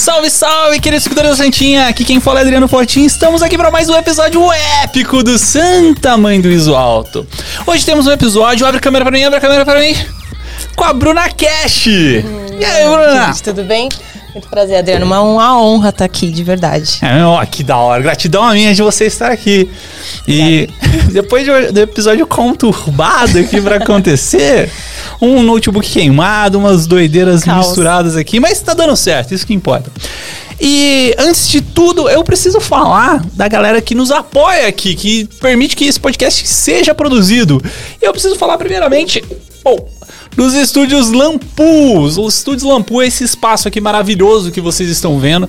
Salve, salve, queridos seguidores da Santinha! Aqui quem fala é Adriano Fortin. Estamos aqui para mais um episódio épico do Santa Mãe do Iso Alto. Hoje temos um episódio, abre a câmera para mim, abre a câmera para mim, com a Bruna Cash. Hum, e aí, Bruna? Gente, tudo bem? Muito prazer, Adriano. Uma, uma honra estar aqui, de verdade. É, ó, que da hora. Gratidão a minha de você estar aqui. E depois do episódio conturbado aqui para acontecer, um notebook queimado, umas doideiras Caos. misturadas aqui, mas tá dando certo, isso que importa. E antes de tudo, eu preciso falar da galera que nos apoia aqui, que permite que esse podcast seja produzido. Eu preciso falar primeiramente, oh, dos estúdios Lampu. Os estúdios Lampu é esse espaço aqui maravilhoso que vocês estão vendo,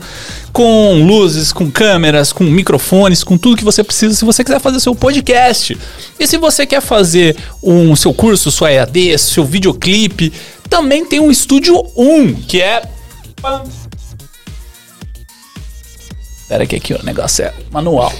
com luzes, com câmeras, com microfones, com tudo que você precisa se você quiser fazer seu podcast. E se você quer fazer um seu curso, sua EAD, seu videoclipe, também tem um estúdio 1, que é Espera que aqui o negócio é manual.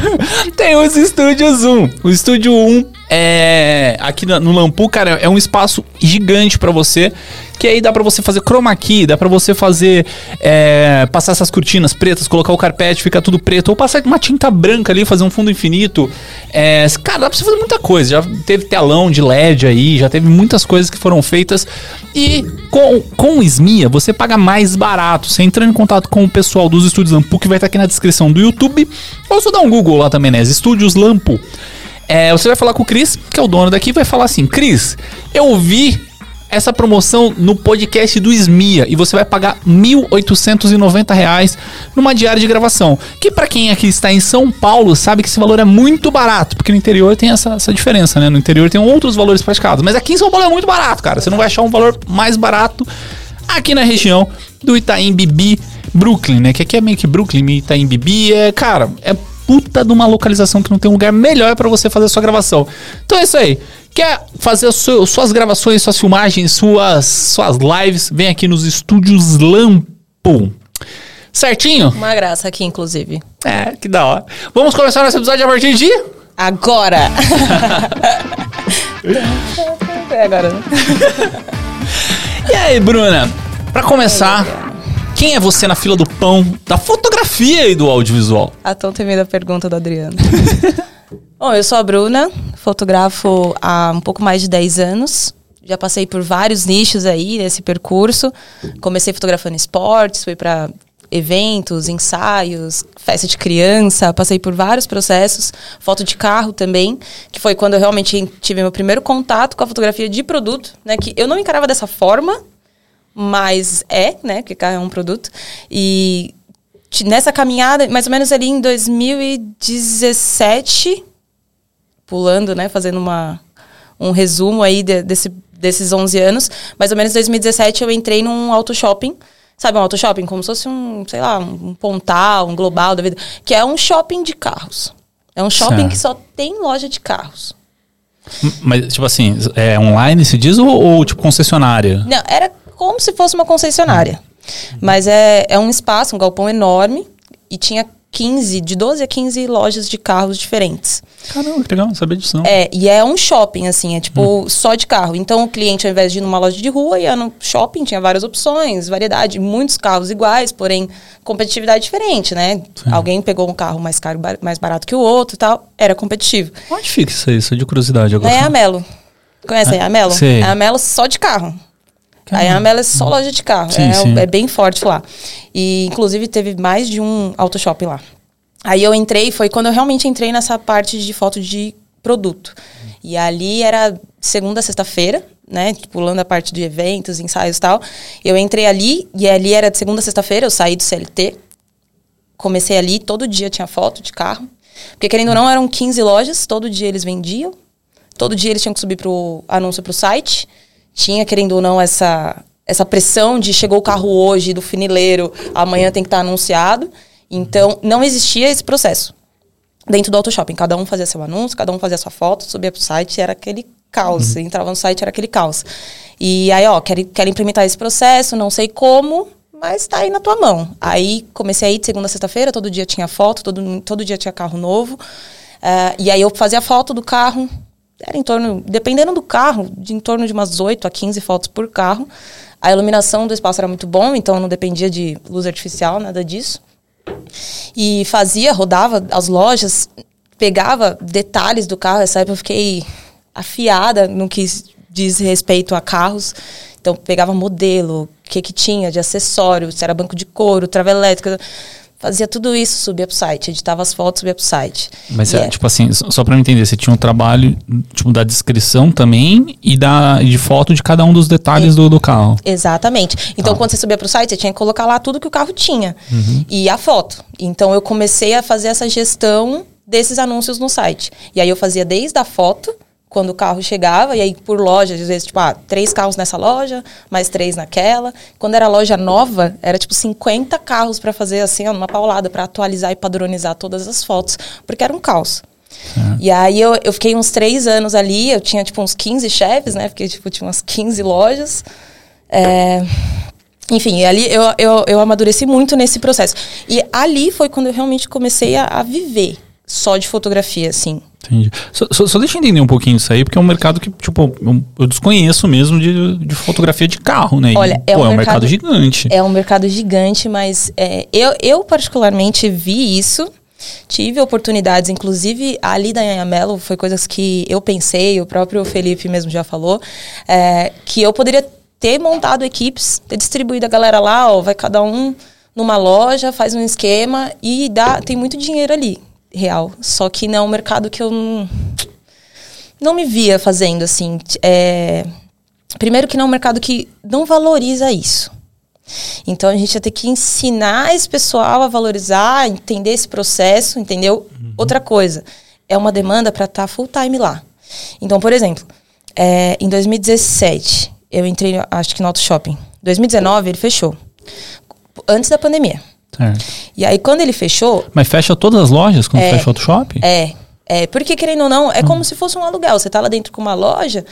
Tem os estúdios 1. O estúdio 1 é aqui no Lampu, cara, é um espaço gigante para você que aí dá para você fazer chroma key, dá para você fazer é, passar essas cortinas pretas, colocar o carpete, fica tudo preto, ou passar uma tinta branca ali, fazer um fundo infinito. É, cara, dá pra você fazer muita coisa. Já teve telão de LED aí, já teve muitas coisas que foram feitas. E com, com o SMIA, você paga mais barato. Você entrando em contato com o pessoal dos estúdios Lampu, que vai estar aqui na descrição do YouTube, ou só dá um Google lá também, né? Estúdios Lampu. É, você vai falar com o Cris, que é o dono daqui, vai falar assim: Cris, eu vi essa promoção no podcast do Smia e você vai pagar 1.890 reais numa diária de gravação. Que para quem aqui está em São Paulo sabe que esse valor é muito barato, porque no interior tem essa, essa diferença, né? No interior tem outros valores praticados, mas aqui em São Paulo é muito barato, cara. Você não vai achar um valor mais barato aqui na região do Itaim Bibi, Brooklyn, né? Que aqui é meio que Brooklyn, Itaim Bibi é, cara, é puta de uma localização que não tem um lugar melhor para você fazer a sua gravação. Então é isso aí. Quer fazer suas gravações, suas filmagens, suas, suas lives? Vem aqui nos estúdios Lampo. Certinho? Uma graça aqui, inclusive. É, que da hora. Vamos começar nosso episódio a partir de. Agora! é agora, e aí, Bruna? Pra começar, quem é você na fila do pão da fotografia e do audiovisual? A tão temida pergunta do Adriano. Bom, eu sou a Bruna, fotografo há um pouco mais de 10 anos. Já passei por vários nichos aí nesse percurso. Comecei fotografando esportes, fui para eventos, ensaios, festa de criança, passei por vários processos, foto de carro também, que foi quando eu realmente tive meu primeiro contato com a fotografia de produto, né, que eu não encarava dessa forma, mas é, né, que carro é um produto. E nessa caminhada, mais ou menos ali em 2017, pulando, né, fazendo uma, um resumo aí de, desse, desses 11 anos. Mais ou menos em 2017 eu entrei num auto shopping. Sabe um auto shopping? Como se fosse um, sei lá, um pontal, um global da vida. Que é um shopping de carros. É um shopping certo. que só tem loja de carros. Mas, tipo assim, é online se diz ou, ou tipo concessionária? Não, era como se fosse uma concessionária. Mas é, é um espaço, um galpão enorme. E tinha 15, de 12 a 15 lojas de carros diferentes. Caramba, que legal, não sabia disso não. É, e é um shopping, assim, é tipo hum. só de carro. Então o cliente, ao invés de ir numa loja de rua, ia no shopping, tinha várias opções, variedade, muitos carros iguais, porém competitividade diferente, né? Sim. Alguém pegou um carro mais caro, mais barato que o outro e tal, era competitivo. Onde fica isso aí, isso de curiosidade agora? É a Melo. Conhece é, a Melo? Sim. É a Melo só de carro. Caramba. A Amela é só loja de carro. Sim, é, sim. é bem forte lá. E, inclusive, teve mais de um auto shopping lá. Aí eu entrei, foi quando eu realmente entrei nessa parte de foto de produto. E ali era segunda, sexta-feira, né? Pulando a parte de eventos, ensaios e tal. Eu entrei ali, e ali era de segunda a sexta-feira, eu saí do CLT. Comecei ali, todo dia tinha foto de carro. Porque, querendo ou não, eram 15 lojas, todo dia eles vendiam. Todo dia eles tinham que subir pro anúncio pro site tinha, querendo ou não, essa, essa pressão de chegou o carro hoje do funileiro, amanhã tem que estar tá anunciado. Então, não existia esse processo dentro do auto shopping. Cada um fazia seu anúncio, cada um fazia sua foto, subia pro site, era aquele caos. Uhum. Entrava no site, era aquele caos. E aí, ó, quero, quero implementar esse processo, não sei como, mas tá aí na tua mão. Aí comecei a ir de segunda a sexta-feira, todo dia tinha foto, todo, todo dia tinha carro novo. Uh, e aí eu fazia foto do carro, era em torno, dependendo do carro, de em torno de umas 8 a 15 fotos por carro. A iluminação do espaço era muito bom, então não dependia de luz artificial, nada disso. E fazia, rodava as lojas, pegava detalhes do carro. Essa época eu fiquei afiada no que diz respeito a carros. Então pegava modelo, o que que tinha de acessório, se era banco de couro, trava elétrica Fazia tudo isso, subia pro site, editava as fotos, subia pro site. Mas, é, tipo assim, só pra eu entender, você tinha um trabalho, tipo, da descrição também e da, de foto de cada um dos detalhes é, do, do carro. Exatamente. Então, tá. quando você subia pro site, você tinha que colocar lá tudo que o carro tinha. Uhum. E a foto. Então, eu comecei a fazer essa gestão desses anúncios no site. E aí, eu fazia desde a foto quando o carro chegava, e aí por loja, às vezes, tipo, ah, três carros nessa loja, mais três naquela. Quando era loja nova, era tipo 50 carros para fazer assim, ó, numa paulada, para atualizar e padronizar todas as fotos, porque era um caos. É. E aí eu, eu fiquei uns três anos ali, eu tinha tipo uns 15 chefes, né? Porque tipo, tinha umas 15 lojas. É... Enfim, ali eu, eu, eu amadureci muito nesse processo. E ali foi quando eu realmente comecei a, a viver só de fotografia, assim. Entendi. Só, só, só, deixa eu entender um pouquinho isso aí, porque é um mercado que, tipo, eu, eu desconheço mesmo de, de fotografia de carro, né? Olha, e, é, pô, um é um mercado, gigante. É um mercado gigante, mas é, eu, eu particularmente vi isso. Tive oportunidades, inclusive ali da Anhamelo, foi coisas que eu pensei, o próprio Felipe mesmo já falou, é, que eu poderia ter montado equipes, ter distribuído a galera lá, ó, vai cada um numa loja, faz um esquema e dá, tem muito dinheiro ali real. Só que não é um mercado que eu não, não me via fazendo, assim. É, primeiro que não é um mercado que não valoriza isso. Então a gente ia ter que ensinar esse pessoal a valorizar, entender esse processo, entendeu? Uhum. Outra coisa, é uma demanda para estar tá full time lá. Então, por exemplo, é, em 2017, eu entrei, acho que no Auto Shopping. 2019 ele fechou. Antes da pandemia. Certo. E aí, quando ele fechou. Mas fecha todas as lojas quando é, fecha outro shopping? É. É, porque, querendo ou não, é hum. como se fosse um aluguel. Você tá lá dentro com uma loja,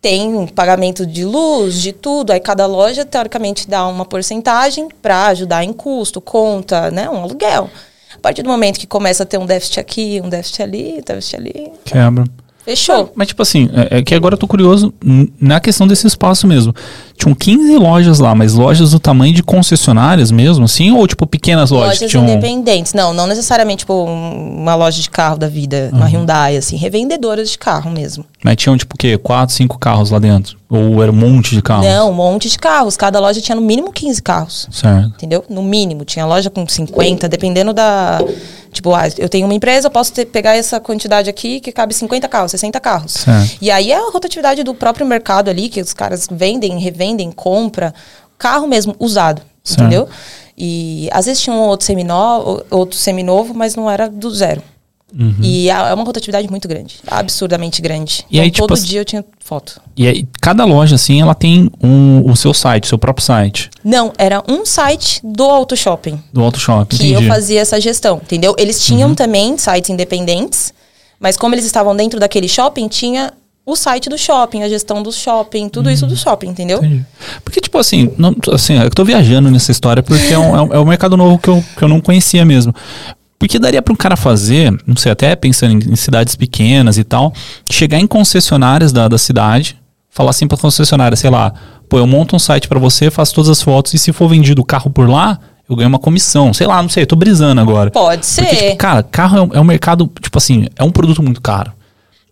tem um pagamento de luz, de tudo. Aí cada loja, teoricamente, dá uma porcentagem para ajudar em custo, conta, né? Um aluguel. A partir do momento que começa a ter um déficit aqui, um déficit ali, um déficit ali. Quebra. Fechou. mas, tipo assim, é, é, que agora eu tô curioso na questão desse espaço mesmo. Tinham 15 lojas lá, mas lojas do tamanho de concessionárias mesmo, assim? Ou, tipo, pequenas lojas? Lojas tinham... independentes. Não, não necessariamente, tipo, uma loja de carro da vida, uhum. uma Hyundai, assim. Revendedoras de carro mesmo. Mas tinham, tipo, o quê? Quatro, cinco carros lá dentro? Ou era um monte de carros? Não, um monte de carros. Cada loja tinha no mínimo 15 carros. Certo. Entendeu? No mínimo. Tinha loja com 50, dependendo da Tipo, ah, eu tenho uma empresa, eu posso ter, pegar essa quantidade aqui que cabe 50 carros, 60 carros. Certo. E aí é a rotatividade do próprio mercado ali, que os caras vendem, revendem, compra, carro mesmo, usado, certo. entendeu? E às vezes tinha um outro seminovo, outro seminovo, mas não era do zero. Uhum. E é, é uma rotatividade muito grande, absurdamente grande. E então, aí, tipo, todo dia eu tinha foto. E aí, cada loja, assim, ela tem um, o seu site, o seu próprio site? Não, era um site do Auto Shopping. Do Auto Shopping, Que entendi. eu fazia essa gestão, entendeu? Eles tinham uhum. também sites independentes, mas como eles estavam dentro daquele shopping, tinha o site do shopping, a gestão do shopping, tudo uhum. isso do shopping, entendeu? Entendi. Porque, tipo assim, não, assim, eu tô viajando nessa história porque é um, é um, é um mercado novo que eu, que eu não conhecia mesmo. Porque daria para um cara fazer, não sei, até pensando em, em, cidades pequenas e tal, chegar em concessionárias da, da cidade, falar assim para concessionária, sei lá, pô, eu monto um site para você, faço todas as fotos e se for vendido o carro por lá, eu ganho uma comissão. Sei lá, não sei, eu tô brisando agora. Pode ser. Porque, tipo, cara, carro é um, é um mercado, tipo assim, é um produto muito caro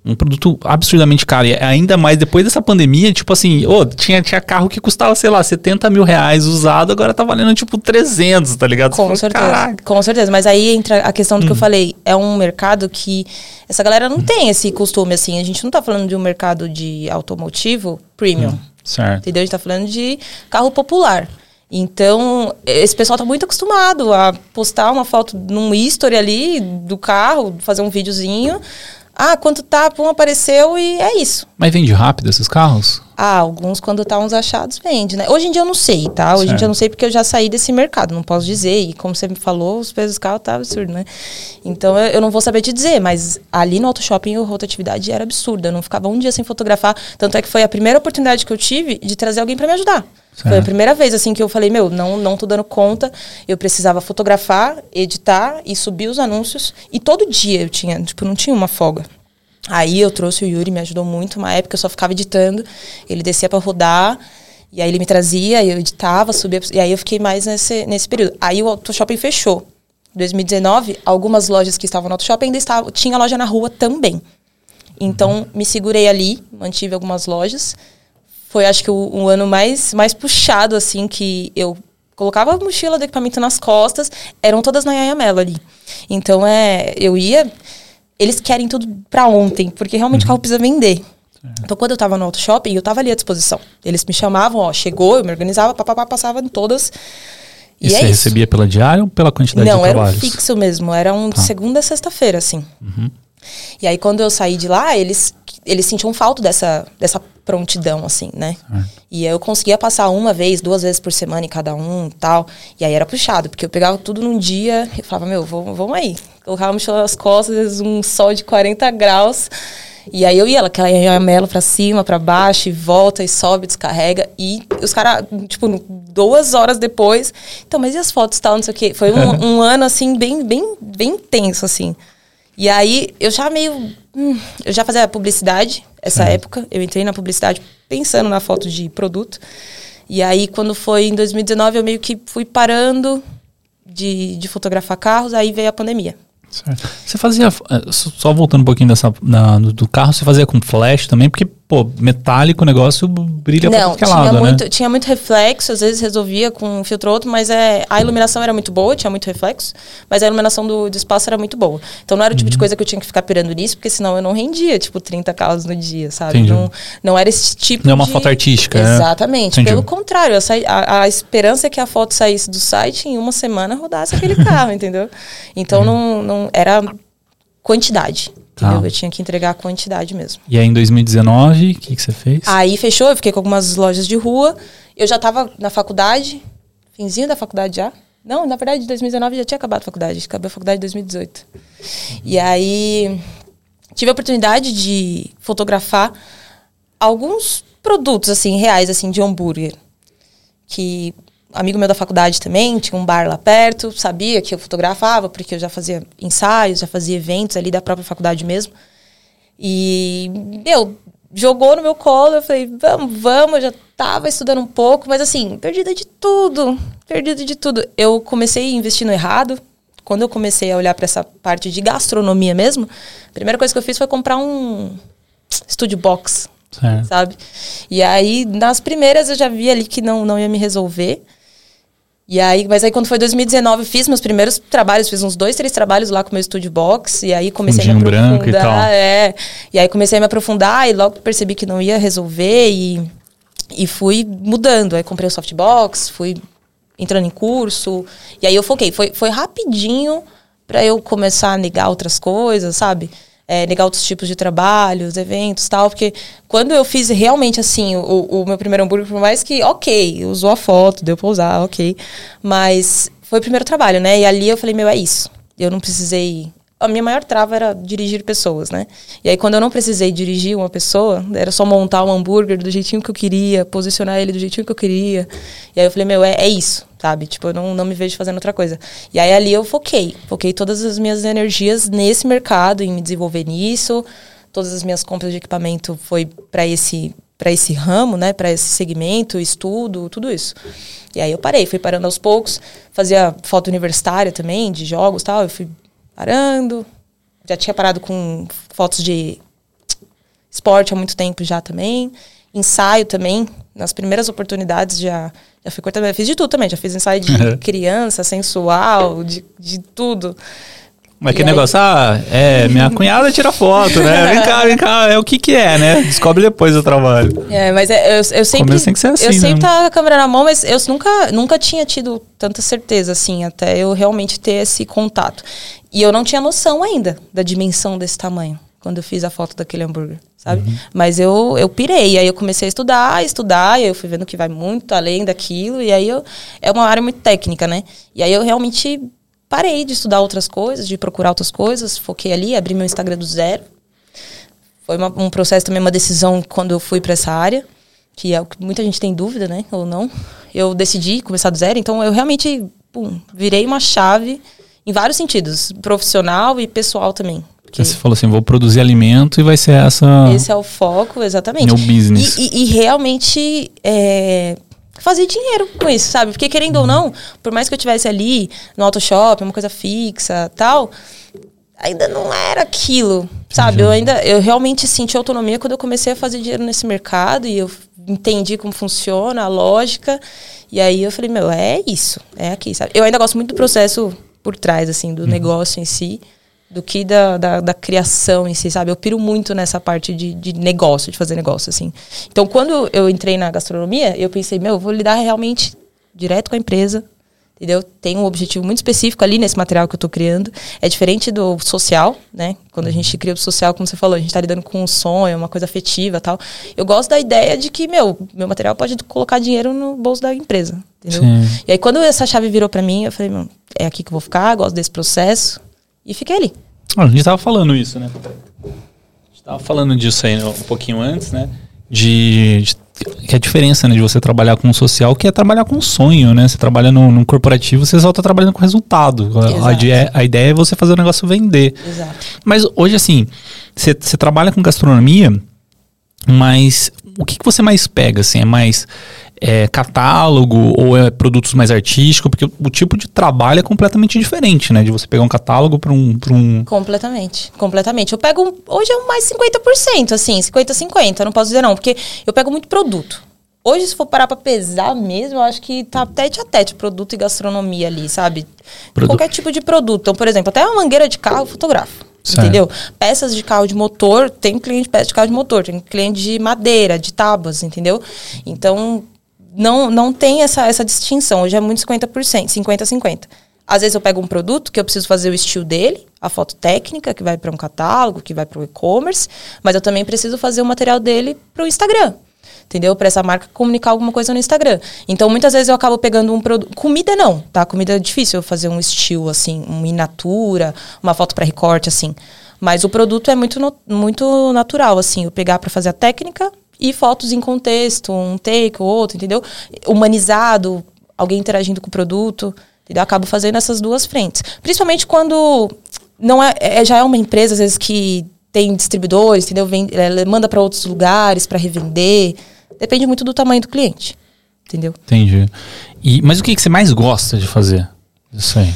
um produto absurdamente caro. E ainda mais depois dessa pandemia, tipo assim, oh, tinha, tinha carro que custava, sei lá, 70 mil reais usado, agora tá valendo tipo 300, tá ligado? Com certeza. Caraca. Com certeza. Mas aí entra a questão do que eu hum. falei. É um mercado que essa galera não hum. tem esse costume, assim. A gente não tá falando de um mercado de automotivo premium. Hum. Certo. Entendeu? A gente tá falando de carro popular. Então, esse pessoal tá muito acostumado a postar uma foto num history ali do carro, fazer um videozinho ah, quanto tá, pum, apareceu e é isso. Mas vende rápido esses carros? Ah, alguns quando tá uns achados vende, né? Hoje em dia eu não sei, tá? Hoje certo. em dia eu não sei porque eu já saí desse mercado, não posso dizer. E como você me falou, os preços dos carros tá absurdo, né? Então eu, eu, não vou saber te dizer, mas ali no auto shopping a rotatividade era absurda. Eu não ficava um dia sem fotografar. Tanto é que foi a primeira oportunidade que eu tive de trazer alguém para me ajudar. Certo. Foi a primeira vez assim que eu falei, meu, não, não tô dando conta. Eu precisava fotografar, editar e subir os anúncios. E todo dia eu tinha, tipo, não tinha uma folga. Aí eu trouxe o Yuri, me ajudou muito. Uma época eu só ficava editando, ele descia para rodar. E aí ele me trazia, eu editava, subia. E aí eu fiquei mais nesse, nesse período. Aí o Auto Shopping fechou. Em 2019, algumas lojas que estavam no Auto Shopping ainda estavam. Tinha loja na rua também. Então, me segurei ali, mantive algumas lojas. Foi, acho que, o, o ano mais, mais puxado, assim, que eu colocava a mochila do equipamento nas costas. Eram todas na Yaya Mello ali. Então, é, eu ia... Eles querem tudo pra ontem, porque realmente uhum. o carro precisa vender. Então, quando eu tava no auto shopping, eu tava ali à disposição. Eles me chamavam, ó, chegou, eu me organizava, papapá, passava em todas. E, e é você isso. recebia pela diária ou pela quantidade Não, de trabalhos? Não, era um fixo mesmo. Era um tá. segunda a sexta-feira, assim. Uhum. E aí, quando eu saí de lá, eles, eles sentiam falta dessa, dessa prontidão, assim, né? É. E eu conseguia passar uma vez, duas vezes por semana em cada um tal. E aí era puxado, porque eu pegava tudo num dia e falava, meu, vamos, vamos aí. Colocava a mochila nas costas, um sol de 40 graus. E aí eu ia, aquela melo pra cima, pra baixo, e volta, e sobe, descarrega. E os caras, tipo, duas horas depois. Então, mas e as fotos tal, não sei o quê? Foi um, um ano, assim, bem, bem, bem intenso, assim. E aí eu já meio. Hum, eu já fazia publicidade essa Sim. época. Eu entrei na publicidade pensando na foto de produto. E aí, quando foi em 2019, eu meio que fui parando de, de fotografar carros, aí veio a pandemia. Certo. Você fazia, eh, só voltando um pouquinho dessa, do carro, você fazia com flash também? Porque pô, metálico o negócio brilha Não, pra tinha lado, muito, né? tinha muito reflexo, às vezes resolvia com um filtro outro, mas é, a iluminação era muito boa, tinha muito reflexo, mas a iluminação do, do espaço era muito boa. Então não era o tipo uhum. de coisa que eu tinha que ficar pirando nisso, porque senão eu não rendia, tipo, 30 carros no dia, sabe? Não, não era esse tipo Não é uma foto artística, né? Exatamente. Pelo contrário, a, a, esperança é que a foto saísse do site em uma semana rodasse aquele carro, entendeu? Então uhum. não, não era quantidade. Entendeu? Ah. Eu tinha que entregar a quantidade mesmo. E aí em 2019, o que, que você fez? Aí fechou, eu fiquei com algumas lojas de rua. Eu já estava na faculdade, finzinho da faculdade já. Não, na verdade, em 2019 já tinha acabado a faculdade. Acabei a faculdade em 2018. E aí tive a oportunidade de fotografar alguns produtos assim reais assim de hambúrguer que amigo meu da faculdade também, tinha um bar lá perto, sabia que eu fotografava, porque eu já fazia ensaios, já fazia eventos ali da própria faculdade mesmo. E, meu, jogou no meu colo, eu falei, vamos, vamos, eu já tava estudando um pouco, mas assim, perdida de tudo, perdida de tudo. Eu comecei investindo errado, quando eu comecei a olhar para essa parte de gastronomia mesmo, a primeira coisa que eu fiz foi comprar um studio box, certo. sabe? E aí, nas primeiras eu já vi ali que não, não ia me resolver. E aí, mas aí quando foi 2019, fiz meus primeiros trabalhos, fiz uns dois, três trabalhos lá com meu estúdio box, e aí comecei Fundinho a me aprofundar. Branco e, tal. É, e aí comecei a me aprofundar e logo percebi que não ia resolver e, e fui mudando. Aí comprei o softbox, fui entrando em curso, e aí eu foquei. Foi, foi rapidinho para eu começar a negar outras coisas, sabe? É, negar outros tipos de trabalhos, eventos tal, porque quando eu fiz realmente assim, o, o meu primeiro hambúrguer, por mais que, ok, usou a foto, deu pra usar, ok, mas foi o primeiro trabalho, né? E ali eu falei, meu, é isso. Eu não precisei a minha maior trava era dirigir pessoas, né? E aí, quando eu não precisei dirigir uma pessoa, era só montar um hambúrguer do jeitinho que eu queria, posicionar ele do jeitinho que eu queria. E aí eu falei, meu, é, é isso, sabe? Tipo, eu não, não me vejo fazendo outra coisa. E aí ali eu foquei. Foquei todas as minhas energias nesse mercado, em me desenvolver nisso. Todas as minhas compras de equipamento foi para esse para esse ramo, né, para esse segmento, estudo, tudo isso. E aí eu parei, fui parando aos poucos, fazia foto universitária também, de jogos, tal, eu fui parando. Já tinha parado com fotos de esporte há muito tempo já também. Ensaio também, nas primeiras oportunidades já, já fui cortando. Fiz de tudo também, já fiz ensaio de uhum. criança, sensual, de, de tudo. Mas que aí... negócio, ah, é, minha cunhada tira foto, né? Vem cá, vem cá, é o que que é, né? Descobre depois o trabalho. É, mas é, eu, eu sempre... tem que ser assim, Eu né? sempre tava com a câmera na mão, mas eu nunca, nunca tinha tido tanta certeza, assim, até eu realmente ter esse contato. E eu não tinha noção ainda da dimensão desse tamanho quando eu fiz a foto daquele hambúrguer, sabe? Uhum. Mas eu, eu pirei, aí eu comecei a estudar, a estudar, e aí eu fui vendo que vai muito além daquilo, e aí eu, é uma área muito técnica, né? E aí eu realmente parei de estudar outras coisas, de procurar outras coisas, foquei ali, abri meu Instagram do zero. Foi uma, um processo também, uma decisão quando eu fui para essa área, que é o que muita gente tem dúvida, né? Ou não. Eu decidi começar do zero, então eu realmente, pum, virei uma chave em vários sentidos, profissional e pessoal também. Que você falou assim, vou produzir alimento e vai ser essa. Esse é o foco, exatamente. Meu business. E, e, e realmente é, fazer dinheiro com isso, sabe? Porque querendo uhum. ou não, por mais que eu tivesse ali no auto shop, uma coisa fixa, tal, ainda não era aquilo, sabe? Eu ainda eu realmente senti autonomia quando eu comecei a fazer dinheiro nesse mercado e eu entendi como funciona, a lógica. E aí eu falei, meu, é isso, é aqui, sabe? Eu ainda gosto muito do processo por trás, assim, do uhum. negócio em si do que da, da, da, criação em si, sabe? Eu piro muito nessa parte de, de negócio, de fazer negócio, assim. Então, quando eu entrei na gastronomia, eu pensei, meu, eu vou lidar realmente direto com a empresa, entendeu? Tem um objetivo muito específico ali nesse material que eu estou criando. É diferente do social, né? Quando a gente cria o social, como você falou, a gente está lidando com um sonho, uma coisa afetiva tal. Eu gosto da ideia de que, meu, meu material pode colocar dinheiro no bolso da empresa, entendeu? Sim. E aí, quando essa chave virou para mim, eu falei, meu, é aqui que eu vou ficar, gosto desse processo e fiquei ali. Ah, a gente estava falando isso, né? A gente estava falando disso aí um pouquinho antes, né? De, de, que a diferença né, de você trabalhar com o social, que é trabalhar com sonho, né? Você trabalha num, num corporativo, você só está trabalhando com resultado. A, a, ideia é você fazer o negócio vender. Exato. Mas hoje, assim, você, você trabalha com gastronomia, mas o que, que você mais pega? Assim, é mais é, catálogo ou é produtos mais artísticos? Porque o tipo de trabalho é completamente diferente, né? De você pegar um catálogo para um, um. Completamente. Completamente. Eu pego. Hoje é mais 50%, assim, 50-50. Não posso dizer não, porque eu pego muito produto. Hoje, se for parar pra pesar mesmo, eu acho que tá tete a tete produto e gastronomia ali, sabe? Produ Qualquer tipo de produto. Então, por exemplo, até uma mangueira de carro eu fotografo. Certo. Entendeu? Peças de carro de motor, tem cliente de peça de carro de motor, tem cliente de madeira, de tábuas, entendeu? Então, não, não tem essa, essa distinção. Hoje é muito 50%, 50-50. Às vezes eu pego um produto que eu preciso fazer o estilo dele, a foto técnica, que vai para um catálogo, que vai para o e-commerce, mas eu também preciso fazer o material dele para o Instagram. Entendeu? Para essa marca comunicar alguma coisa no Instagram. Então, muitas vezes eu acabo pegando um produto. Comida não, tá? Comida é difícil fazer um estilo, assim, um in natura, uma foto para recorte, assim. Mas o produto é muito, muito natural, assim. Eu pegar para fazer a técnica, e fotos em contexto, um take ou outro, entendeu? Humanizado, alguém interagindo com o produto. Entendeu? Acabo fazendo essas duas frentes. Principalmente quando não é, é já é uma empresa, às vezes, que tem distribuidores, entendeu? Vem, é, manda para outros lugares para revender. Depende muito do tamanho do cliente. Entendeu? Entendi. E, mas o que, que você mais gosta de fazer? Isso aí.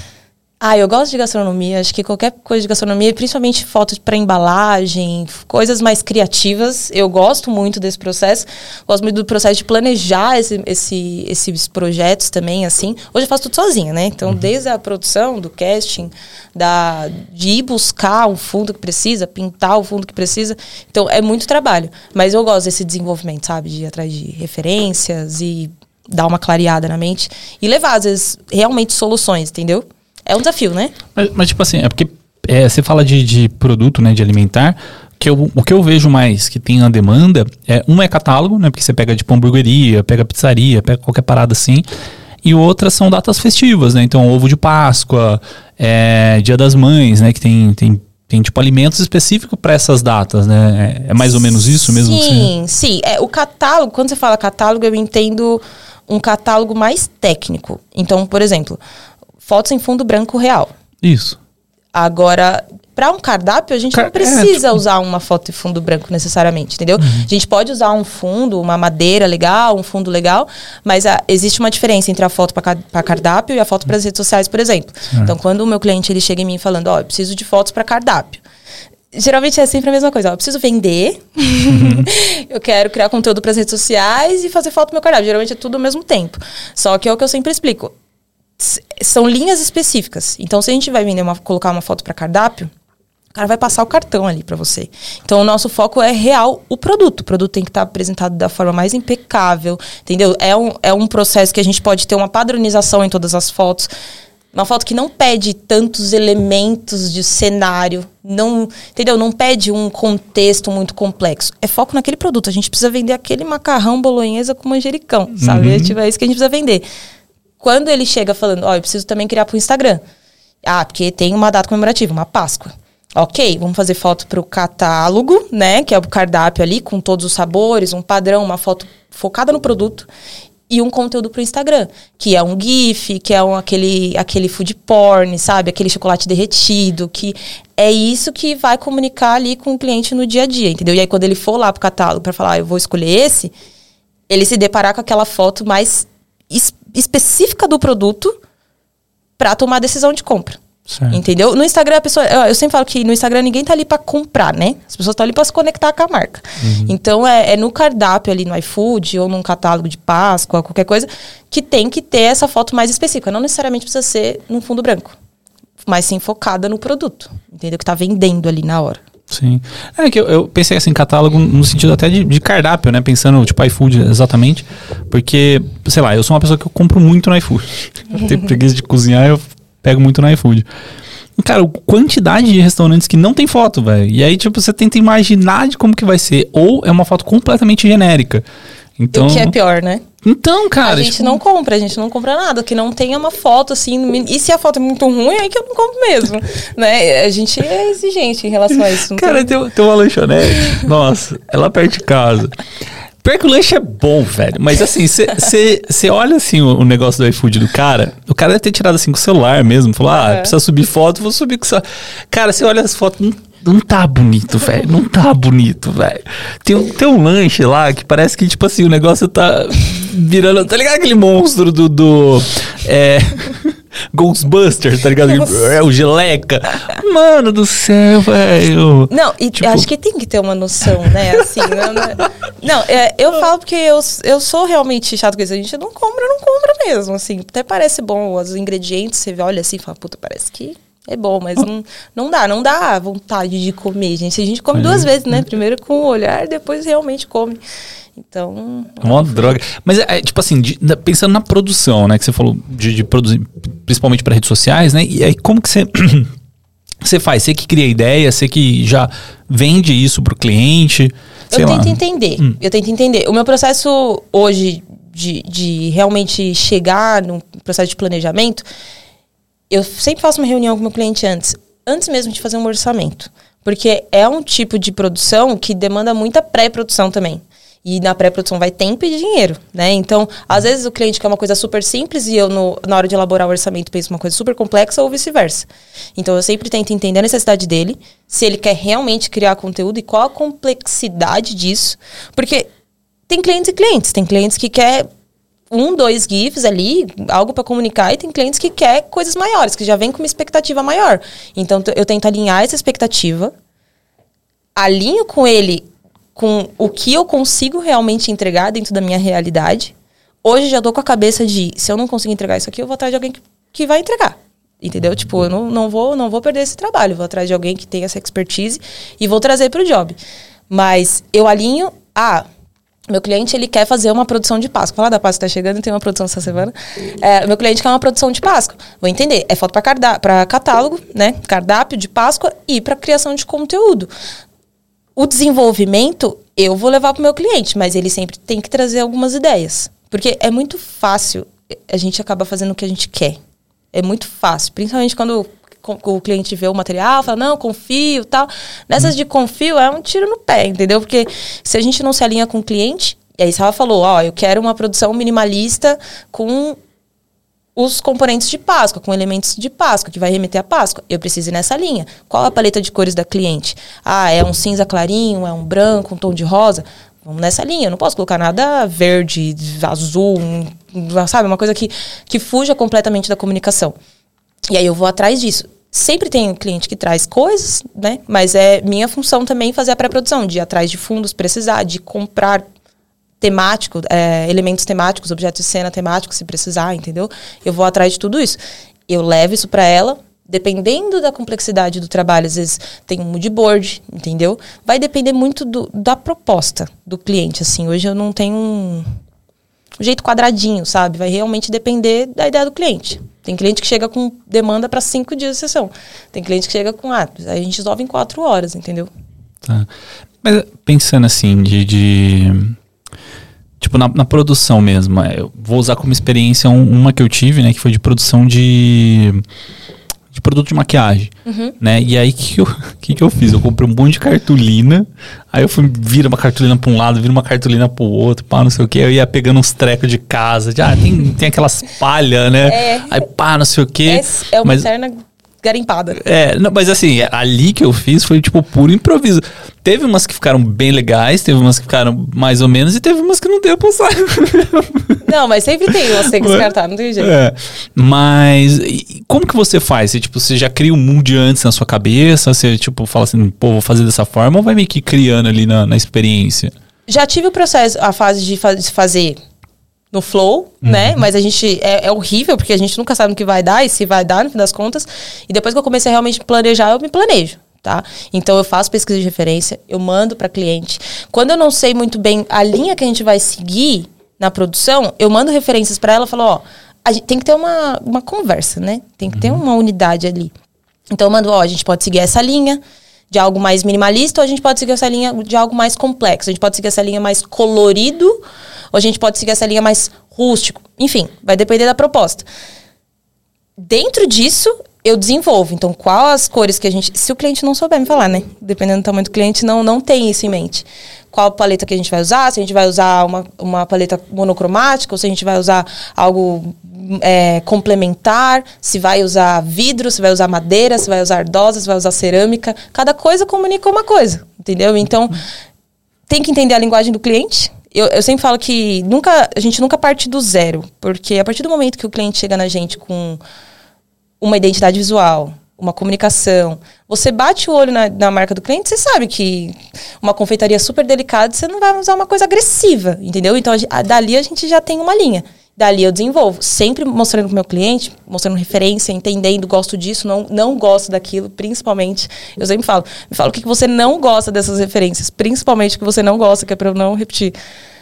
Ah, eu gosto de gastronomia. Acho que qualquer coisa de gastronomia, principalmente fotos para embalagem, coisas mais criativas. Eu gosto muito desse processo. Gosto muito do processo de planejar esse, esse, esses projetos também, assim. Hoje eu faço tudo sozinha, né? Então, uhum. desde a produção, do casting, da, de ir buscar um fundo que precisa, pintar o fundo que precisa. Então, é muito trabalho. Mas eu gosto desse desenvolvimento, sabe? De ir atrás de referências e dar uma clareada na mente. E levar, às vezes, realmente soluções, entendeu? É um desafio, né? Mas, mas tipo assim, é porque é, você fala de, de produto, né, de alimentar, que eu, o que eu vejo mais que tem a demanda é um é catálogo, né? Porque você pega tipo hamburgueria, pega pizzaria, pega qualquer parada assim. E outras são datas festivas, né? Então, ovo de Páscoa, é, Dia das Mães, né? Que tem, tem, tem tipo alimentos específicos para essas datas, né? É, é, mais ou menos isso mesmo? Sim, sim. É, o catálogo, quando você fala catálogo, eu entendo um catálogo mais técnico. Então, por exemplo, fotos em fundo branco real. Isso. Agora, para um cardápio, a gente Car não precisa é, tipo... usar uma foto em fundo branco necessariamente, entendeu? Uhum. A gente pode usar um fundo, uma madeira legal, um fundo legal, mas a, ah, existe uma diferença entre a foto para cardápio e a foto para as redes sociais, por exemplo. Uhum. Então, quando o meu cliente ele chega em mim falando, ó, oh, eu preciso de fotos para cardápio. Geralmente é sempre a mesma coisa. Ó, eu preciso vender, uhum. eu quero criar conteúdo para as redes sociais e fazer foto do meu cardápio. Geralmente é tudo ao mesmo tempo. Só que é o que eu sempre explico são linhas específicas. Então, se a gente vai vender uma, colocar uma foto para cardápio, o cara vai passar o cartão ali para você. Então, o nosso foco é real o produto. O produto tem que estar tá apresentado da forma mais impecável, entendeu? É um, é um processo que a gente pode ter uma padronização em todas as fotos. Uma foto que não pede tantos elementos de cenário, não, entendeu? Não pede um contexto muito complexo. É foco naquele produto. A gente precisa vender aquele macarrão bolonhesa com manjericão, sabe? Uhum. Tipo, é isso que a gente precisa vender. Quando ele chega falando, ó, oh, eu preciso também criar para o Instagram. Ah, porque tem uma data comemorativa, uma Páscoa. Ok, vamos fazer foto para o catálogo, né? Que é o cardápio ali, com todos os sabores, um padrão, uma foto focada no produto. e um conteúdo para o Instagram, que é um GIF, que é um, aquele, aquele food porn, sabe? Aquele chocolate derretido, que é isso que vai comunicar ali com o cliente no dia a dia, entendeu? E aí, quando ele for lá para o catálogo para falar, ah, eu vou escolher esse, ele se deparar com aquela foto mais específica do produto para tomar a decisão de compra. Certo. Entendeu? No Instagram, a pessoa. Eu, eu, sempre falo que no Instagram ninguém tá ali para comprar, né? As pessoas estão ali para se conectar com a marca. Uhum. Então, é, é, no cardápio ali no iFood ou num catálogo de Páscoa, qualquer coisa, que tem que ter essa foto mais específica. Não necessariamente precisa ser num fundo branco, mas sim focada no produto. Entendeu? Que tá vendendo ali na hora. Sim. É que eu, eu, pensei assim, catálogo no sentido até de, de, cardápio, né? Pensando, tipo, iFood exatamente. Porque, sei lá, eu sou uma pessoa que eu compro muito no iFood. Tenho preguiça de cozinhar, eu pego muito no iFood. Cara, quantidade de restaurantes que não tem foto, velho. E aí, tipo, você tenta imaginar de como que vai ser. Ou é uma foto completamente genérica. Então, o que é pior, né? Então, cara. A gente tipo... não compra, a gente não compra nada. Que não tenha uma foto assim. E se a foto é muito ruim, aí que eu não compro mesmo. né? A gente é exigente em relação a isso. Cara, tem, tem uma lanchonete. nossa, é lá perto de casa. Pior que o lanche é bom, velho. Mas assim, você olha assim o, o, negócio do iFood do cara. O cara deve ter tirado assim com o celular mesmo. Falou, ah, é. precisa subir foto, vou subir com o celular. Cara, você olha as fotos, não, não tá bonito, velho. Não tá bonito, velho. Tem, tem um lanche lá que parece que, tipo assim, o negócio tá virando. Tá ligado aquele monstro do. do é. Ghostbusters, tá ligado? É o geleca. Mano do céu, velho. Não, e tipo... acho que tem que ter uma noção, né? Assim, não, não é, eu falo porque eu, eu sou realmente chato com isso. A gente não compra, não compra mesmo, assim. Até parece bom, os ingredientes, você olha assim e fala, puta, parece que é bom, mas não, não dá, não dá vontade de comer, gente. A gente come é. duas vezes, né? Primeiro com o olhar, depois realmente come. Então. Uma droga. Mas é, tipo assim, de, pensando na produção, né? Que você falou de, de produzir, principalmente para redes sociais, né? E aí, como que você. você faz? Você que cria ideia, você que já vende isso pro cliente. eu tento entender. Hum. Eu tento entender. O meu processo hoje de, de realmente chegar no processo de planejamento, eu sempre faço uma reunião com o meu cliente antes. Antes mesmo de fazer um orçamento. Porque é um tipo de produção que demanda muita pré-produção também. E na pré-produção vai tempo e dinheiro, né? Então, às vezes o cliente quer uma coisa super simples e eu, no, na hora de elaborar o orçamento, penso uma coisa super complexa ou vice-versa. Então, eu sempre tento entender a necessidade dele, se ele quer realmente criar conteúdo e qual a complexidade disso. Porque tem clientes e clientes. Tem clientes que quer um, dois GIFs ali, algo para comunicar, e tem clientes que quer coisas maiores, que já vem com uma expectativa maior. Então, eu tento alinhar essa expectativa, alinho com ele com o que eu consigo realmente entregar dentro da minha realidade. Hoje já dou com a cabeça de, se eu não conseguir entregar isso aqui, eu vou atrás de alguém que, que vai entregar. Entendeu? Tipo, eu não, não, vou, não vou perder esse trabalho. Vou atrás de alguém que tenha essa expertise e vou trazer para o job. Mas eu alinho, ah, meu cliente ele quer fazer uma produção de Páscoa. Falar da Páscoa está chegando, tem uma produção essa semana. É, meu cliente quer uma produção de Páscoa. Vou entender. É foto para catálogo, né? Cardápio de Páscoa e para criação de conteúdo o desenvolvimento eu vou levar para o meu cliente, mas ele sempre tem que trazer algumas ideias. Porque é muito fácil a gente acaba fazendo o que a gente quer. É muito fácil, principalmente quando o cliente vê o material, fala, não, confio tal. Nessas de confio é um tiro no pé, entendeu? Porque se a gente não se alinha com o cliente, e aí ela falou, ó, eu quero uma produção minimalista com os componentes de Páscoa, com elementos de Páscoa, que vai remeter a Páscoa. Eu preciso ir nessa linha. Qual a paleta de cores da cliente? Ah, é um cinza clarinho, é um branco, um tom de rosa? Vamos nessa linha. Eu não posso colocar nada verde, azul, sabe? Uma coisa que, que fuja completamente da comunicação. E aí eu vou atrás disso. Sempre tem cliente que traz coisas, né? Mas é minha função também fazer a pré-produção, de ir atrás de fundos, precisar, de comprar temático, é, elementos temáticos, objetos de cena temáticos, se precisar, entendeu? Eu vou atrás de tudo isso. Eu levo isso para ela, dependendo da complexidade do trabalho, às vezes tem um mood board, entendeu? Vai depender muito do, da proposta do cliente, assim. Hoje eu não tenho um, um jeito quadradinho, sabe? Vai realmente depender da ideia do cliente. Tem cliente que chega com demanda para cinco dias de sessão. Tem cliente que chega com, ah, a gente resolve em quatro horas, entendeu? Tá. Mas pensando assim, de, de Tipo, na, na, produção mesmo. É, eu vou usar como experiência um, uma que eu tive, né? Que foi de produção de. De produto de maquiagem, uhum. né? E aí, o que, que, eu, que, que eu fiz? Eu comprei um monte de cartolina, aí eu fui, vira uma cartolina para um lado, vira uma cartolina para o outro, pá, não sei o que. Eu ia pegando uns trecos de casa, de, ah, tem, tem aquelas palhas, né? É, aí, pá, não sei o que. É, é uma mas, eterna garimpada. É, não, mas assim, ali que eu fiz foi tipo puro improviso. Teve umas que ficaram bem legais, teve umas que ficaram mais ou menos e teve umas que não deu pra usar. Não, mas sempre tem umas que tem que descartar, não tem jeito. É, mas como que você faz? Você, tipo, você já cria um mood antes na sua cabeça? Você, tipo, fala assim, pô, vou fazer dessa forma ou vai meio que criando ali na, na experiência? Já tive o processo, a fase de fazer no flow, uhum. né? Mas a gente é, é, horrível porque a gente nunca sabe o que vai dar e se vai dar no fim das contas. E depois que eu comecei a realmente planejar, eu me planejo. Tá? Então eu faço pesquisa de referência, eu mando para cliente. Quando eu não sei muito bem a linha que a gente vai seguir na produção, eu mando referências para ela, falo, ó, a gente tem que ter uma, uma conversa, né? Tem que uhum. ter uma unidade ali. Então eu mando, ó, a gente pode seguir essa linha de algo mais minimalista ou a gente pode seguir essa linha de algo mais complexo. A gente pode seguir essa linha mais colorido ou a gente pode seguir essa linha mais rústico. Enfim, vai depender da proposta. Dentro disso, eu desenvolvo. Então, qual as cores que a gente. Se o cliente não souber me falar, né? Dependendo do tamanho do cliente, não, não tem isso em mente. Qual paleta que a gente vai usar? Se a gente vai usar uma, uma paleta monocromática ou se a gente vai usar algo é, complementar, se vai usar vidro, se vai usar madeira, se vai usar ardosa, se vai usar cerâmica. Cada coisa comunica uma coisa, entendeu? Então, tem que entender a linguagem do cliente eu, eu sempre falo que nunca, a gente nunca parte do zero, porque a partir do momento que o cliente chega na gente com uma identidade visual, uma comunicação, você bate o olho na, na marca do cliente, você sabe que uma confeitaria super delicada, você não vai usar uma coisa agressiva, entendeu? Então, a, dali a gente já tem uma linha. Dali eu desenvolvo, sempre mostrando para o meu cliente, mostrando referência, entendendo, gosto disso, não, não gosto daquilo, principalmente. Eu sempre falo, me fala o que, que você não gosta dessas referências, principalmente o que você não gosta, que é para eu não repetir.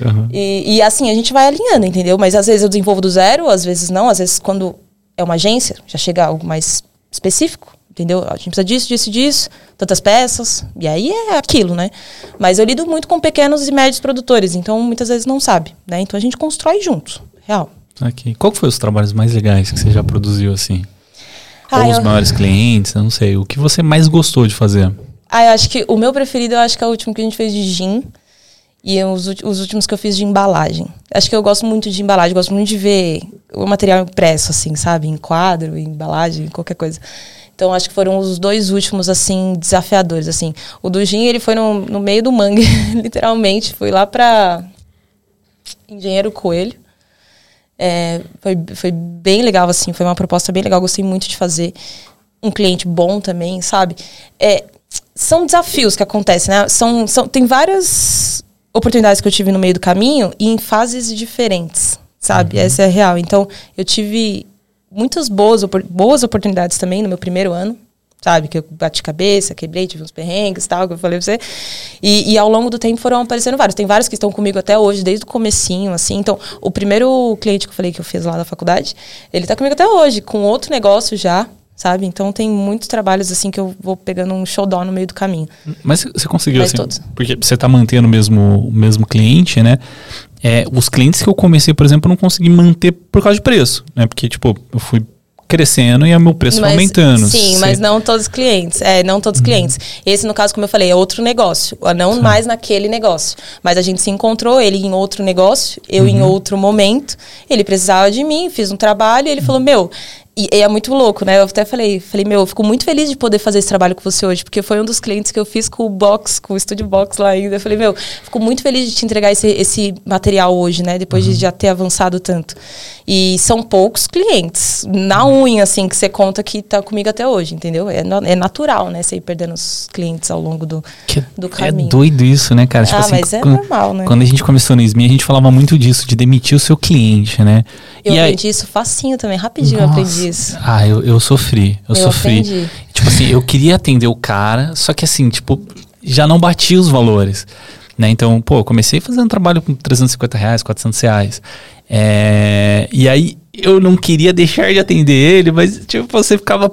Uhum. E, e assim, a gente vai alinhando, entendeu? Mas às vezes eu desenvolvo do zero, às vezes não, às vezes quando é uma agência, já chega algo mais específico, entendeu? A gente precisa disso, disso, disso, tantas peças, e aí é aquilo, né? Mas eu lido muito com pequenos e médios produtores, então muitas vezes não sabe, né? Então a gente constrói juntos. Real. Aqui. Qual foi os trabalhos mais legais que você já produziu assim? Ah, Ou os eu... maiores clientes, eu não sei. O que você mais gostou de fazer? Ah, eu acho que o meu preferido, eu acho que é o último que a gente fez de gin. E os, os últimos que eu fiz de embalagem. Acho que eu gosto muito de embalagem, gosto muito de ver o material impresso, assim, sabe? Em quadro, em embalagem, qualquer coisa. Então, acho que foram os dois últimos, assim, desafiadores, assim. O do gin, ele foi no, no meio do mangue, literalmente. Fui lá pra Engenheiro Coelho. É, foi, foi bem legal, assim, foi uma proposta bem legal, gostei muito de fazer. Um cliente bom também, sabe? É, são desafios que acontecem, né? São, são, tem várias oportunidades que eu tive no meio do caminho e em fases diferentes, sabe? Uhum. Essa é a real. Então, eu tive muitas boas, boas oportunidades também no meu primeiro ano, sabe? Que eu bati cabeça, quebrei, tive uns perrengues tal, que eu falei pra você. E, e, ao longo do tempo foram aparecendo vários. Tem vários que estão comigo até hoje, desde o comecinho, assim. Então, o primeiro cliente que eu falei que eu fiz lá da faculdade, ele tá comigo até hoje, com outro negócio já, sabe? Então tem muitos trabalhos assim que eu vou pegando um showdown no meio do caminho. Mas você conseguiu Mas assim, todos. porque você tá mantendo o mesmo, o mesmo cliente, né? É, os clientes que eu comecei, por exemplo, eu não consegui manter por causa de preço, né? Porque, tipo, eu fui crescendo e o meu preço mas, aumentando. Sim, mas não todos os clientes. É, não todos os uhum. clientes. Esse, no caso, como eu falei, é outro negócio. Não sim. mais naquele negócio. Mas a gente se encontrou, ele em outro negócio, eu uhum. em outro momento. Ele precisava de mim, fiz um trabalho e ele uhum. falou: Meu, e, e, é muito louco, né? Eu até falei, falei, meu, eu fico muito feliz de poder fazer esse trabalho com você hoje, porque foi um dos clientes que eu fiz com o box, com o Studio Box lá ainda. Eu falei, meu, fico muito feliz de te entregar esse, esse material hoje, né? Depois uhum. de já ter avançado tanto. E são poucos clientes, na unha, assim, que você conta que tá comigo até hoje, entendeu? É, é natural, né? Você ir perdendo os clientes ao longo do, que do é caminho. É doido isso, né, cara? Tipo ah, assim, mas é quando, normal, né? Quando a gente começou no SMI, a gente falava muito disso, de demitir o seu cliente, né? Eu e aprendi aí... isso facinho também, rapidinho Nossa. eu aprendi isso. Ah, eu, eu sofri. Eu, eu sofri. Aprendi. Tipo assim, eu queria atender o cara, só que assim, tipo, já não batia os valores. Né? Então, pô, comecei fazendo trabalho com 350 reais, 400 reais. É, e aí eu não queria deixar de atender ele, mas tipo, você ficava.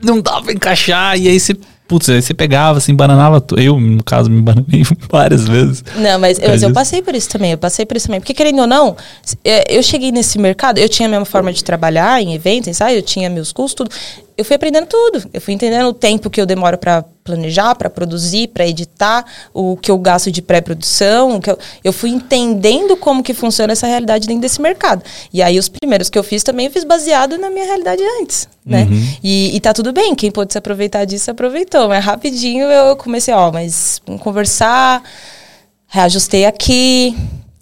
Não dava pra encaixar, e aí você putz, aí você pegava, assim, bananava. Eu, no caso, me bananei várias vezes. Não, mas, mas eu passei por isso também. Eu passei por isso também. Porque, querendo ou não, é, eu cheguei nesse mercado, eu tinha a mesma forma de trabalhar em eventos, sabe? Eu tinha meus custos, tudo eu fui aprendendo tudo. Eu fui entendendo o tempo que eu demoro para planejar, para produzir, para editar, o que eu gasto de pré-produção. Eu, eu fui entendendo como que funciona essa realidade dentro desse mercado. E aí os primeiros que eu fiz também eu fiz baseado na minha realidade antes, né? Uhum. E, e tá tudo bem, quem pôde se aproveitar disso aproveitou. Mas rapidinho eu comecei, ó, mas vamos conversar, reajustei aqui,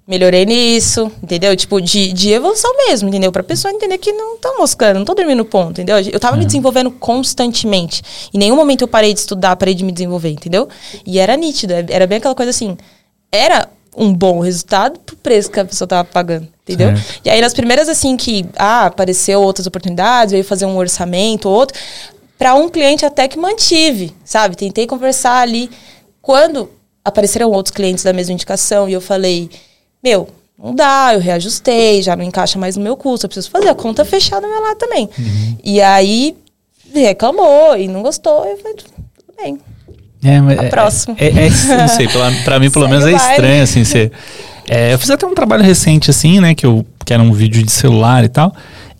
melhorei nisso, entendeu? Tipo, de, de evolução mesmo, entendeu? Pra pessoa entender que não tá moscando, não tô dormindo ponto, entendeu? Eu tava é. me desenvolvendo constantemente. Em nenhum momento eu parei de estudar, parei de me desenvolver, entendeu? E era nítido, é, era bem aquela coisa assim. Era um bom resultado pro preço que a pessoa tava pagando, entendeu? E aí nas primeiras, assim, que, ah, apareceu outras oportunidades, veio fazer um orçamento, outro, para um cliente até que mantive, sabe? Tentei conversar ali. Quando apareceram outros clientes da mesma indicação e eu falei meu, não dá, eu reajustei, já não encaixa mais no meu custo, eu preciso fazer a conta fechada meu lado também. Uhum. E aí reclamou e não gostou, eu falei, tudo bem. É, mas é, próximo. É, é, é, não sei, pra, pra mim pelo menos é estranho, assim, ser. É, eu fiz até um trabalho recente, assim, né, que, eu, que era um vídeo de celular e tal.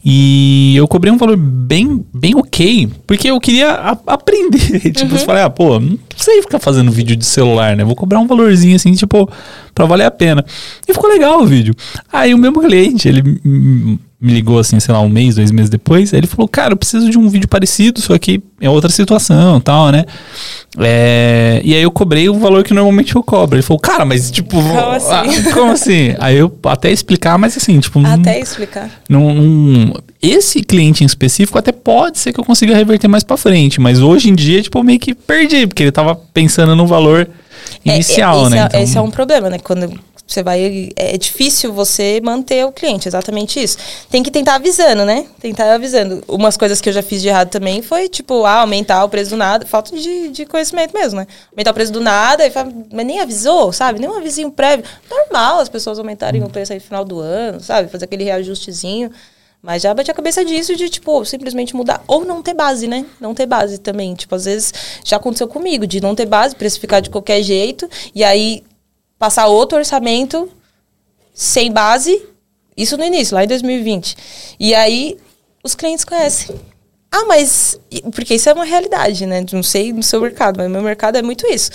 E eu cobrei um valor bem, bem ok, porque eu queria a, aprender. tipo, uhum. eu falei, ah, pô, não sei ficar fazendo vídeo de celular, né? Vou cobrar um valorzinho assim, tipo, pra valer a pena. E ficou legal o vídeo. Aí o mesmo cliente, ele me ligou assim, sei lá, um mês, dois meses depois, ele falou, cara, eu preciso de um vídeo parecido, só que é outra situação tal, né? É, e aí eu cobrei o valor que normalmente eu cobro. Ele falou, cara, mas tipo. Como assim? Ah, como assim? aí eu até explicar, mas assim, tipo. Até explicar. Não, não, esse cliente em específico até pode ser que eu consiga reverter mais pra frente, mas hoje em dia, tipo, eu meio que perdi, porque ele tava pensando no valor é, inicial, é, esse né? É, então... Esse é um problema, né? Quando você vai. É difícil você manter o cliente, exatamente isso. Tem que tentar avisando, né? Tentar avisando. Umas coisas que eu já fiz de errado também foi, tipo, ah, aumentar o preço do nada. Falta de, de conhecimento mesmo, né? Aumentar o preço do nada, e fala, mas nem avisou, sabe? Nem um avisinho prévio. Normal as pessoas aumentarem o preço aí no final do ano, sabe? Fazer aquele reajustezinho. Mas já bate a cabeça disso de, tipo, simplesmente mudar. Ou não ter base, né? Não ter base também. Tipo, às vezes já aconteceu comigo, de não ter base, precificar de qualquer jeito. E aí passar outro orçamento sem base, isso no início, lá em 2020. E aí os clientes conhecem. Ah, mas. Porque isso é uma realidade, né? Não sei no seu mercado, mas no meu mercado é muito isso.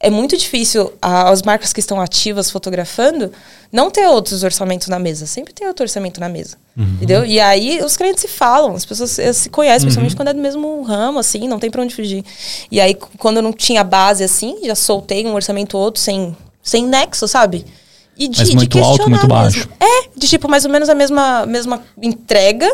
É muito difícil as marcas que estão ativas fotografando não ter outros orçamentos na mesa. Sempre tem outro orçamento na mesa. Uhum. Entendeu? E aí os clientes se falam, as pessoas se conhecem, uhum. principalmente quando é do mesmo ramo, assim, não tem pra onde fugir. E aí, quando eu não tinha base assim, já soltei um orçamento outro sem sem nexo, sabe? E de, Mas muito de alto, muito baixo. Mesmo. É, de tipo, mais ou menos a mesma, mesma entrega,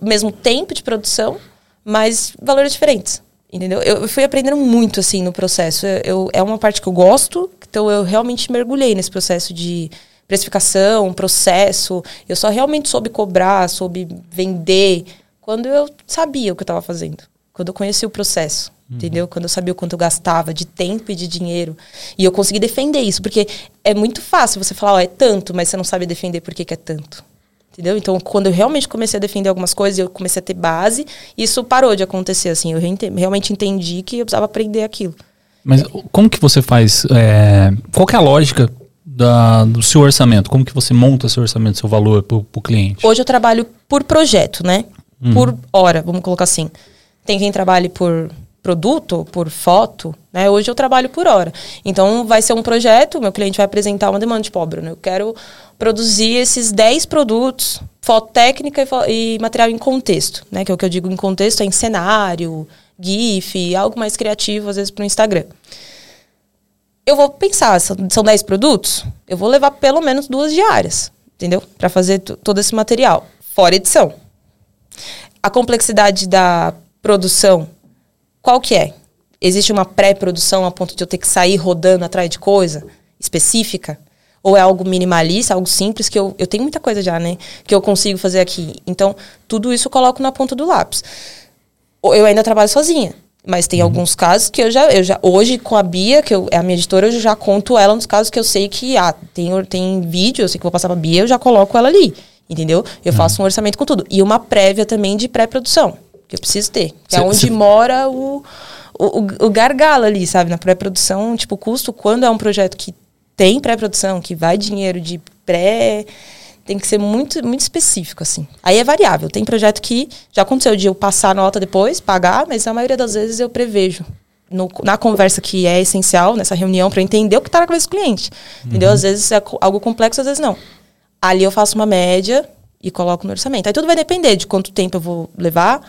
mesmo tempo de produção, mas valores diferentes. Entendeu? Eu fui aprendendo muito, assim, no processo. Eu, eu, é uma parte que eu gosto, então eu realmente mergulhei nesse processo de precificação, processo. Eu só realmente soube cobrar, soube vender quando eu sabia o que eu estava fazendo. Quando eu conheci o processo. Uhum. Entendeu? Quando eu sabia o quanto eu gastava de tempo e de dinheiro. E eu consegui defender isso, porque é muito fácil você falar, ó, é tanto, mas você não sabe defender por que, que é tanto. Entendeu? Então, quando eu realmente comecei a defender algumas coisas, eu comecei a ter base, isso parou de acontecer, assim. Eu realmente entendi que eu precisava aprender aquilo. Mas como que você faz? É, qual é a lógica da, do seu orçamento? Como que você monta seu orçamento, seu valor para o cliente? Hoje eu trabalho por projeto, né? Uhum. Por hora, vamos colocar assim. Tem quem trabalhe por produto, por foto, né? Hoje eu trabalho por hora. Então vai ser um projeto, meu cliente vai apresentar uma demanda de pobre, né? Eu quero produzir esses 10 produtos, foto técnica e, e, material em contexto, né? Que é o que eu digo em contexto, é em cenário, GIF, algo mais criativo, às vezes, para o Instagram. Eu vou pensar, são 10 produtos, eu vou levar pelo menos duas diárias, entendeu? Para fazer todo esse material, fora edição. A complexidade da produção qual que é? Existe uma pré-produção a ponto de eu ter que sair rodando atrás de coisa específica? Ou é algo minimalista, algo simples, que eu, eu tenho muita coisa já, né? Que eu consigo fazer aqui. Então, tudo isso eu coloco na ponta do lápis. Eu ainda trabalho sozinha. Mas tem uhum. alguns casos que eu já, eu já. Hoje, com a Bia, que eu, é a minha editora, eu já conto ela nos casos que eu sei que ah, tem, tem vídeo, eu sei que vou passar pra Bia, eu já coloco ela ali. Entendeu? Eu uhum. faço um orçamento com tudo. E uma prévia também de pré-produção que eu preciso ter. Que é onde mora o, o, o, o gargalo ali, sabe? Na pré-produção, tipo, o custo, quando é um projeto que tem pré-produção, que vai dinheiro de pré tem que ser muito, muito específico, assim. Aí é variável. Tem projeto que já aconteceu de eu passar a nota depois, pagar, mas a maioria das vezes eu prevejo. No, na conversa que é essencial, nessa reunião, para entender o que está na cabeça do cliente. Uhum. Entendeu? Às vezes é algo complexo, às vezes não. Ali eu faço uma média e coloco no orçamento. Aí tudo vai depender de quanto tempo eu vou levar,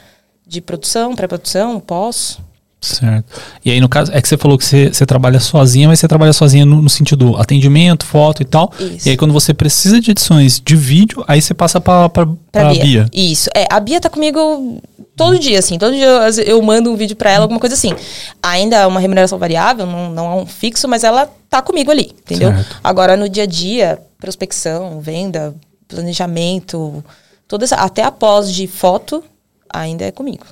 de produção, pré-produção, pós. Certo. E aí, no caso, é que você falou que você, você trabalha sozinha, mas você trabalha sozinha no, no sentido do atendimento, foto e tal. Isso. E aí, quando você precisa de edições de vídeo, aí você passa pra, pra, pra, pra Bia. Bia. Isso. É, a Bia tá comigo todo dia, assim. Todo dia eu, eu mando um vídeo pra ela, alguma coisa assim. Ainda é uma remuneração variável, não, não é um fixo, mas ela tá comigo ali, entendeu? Certo. Agora, no dia a dia, prospecção, venda, planejamento, toda essa, até a pós de foto, ainda é comigo.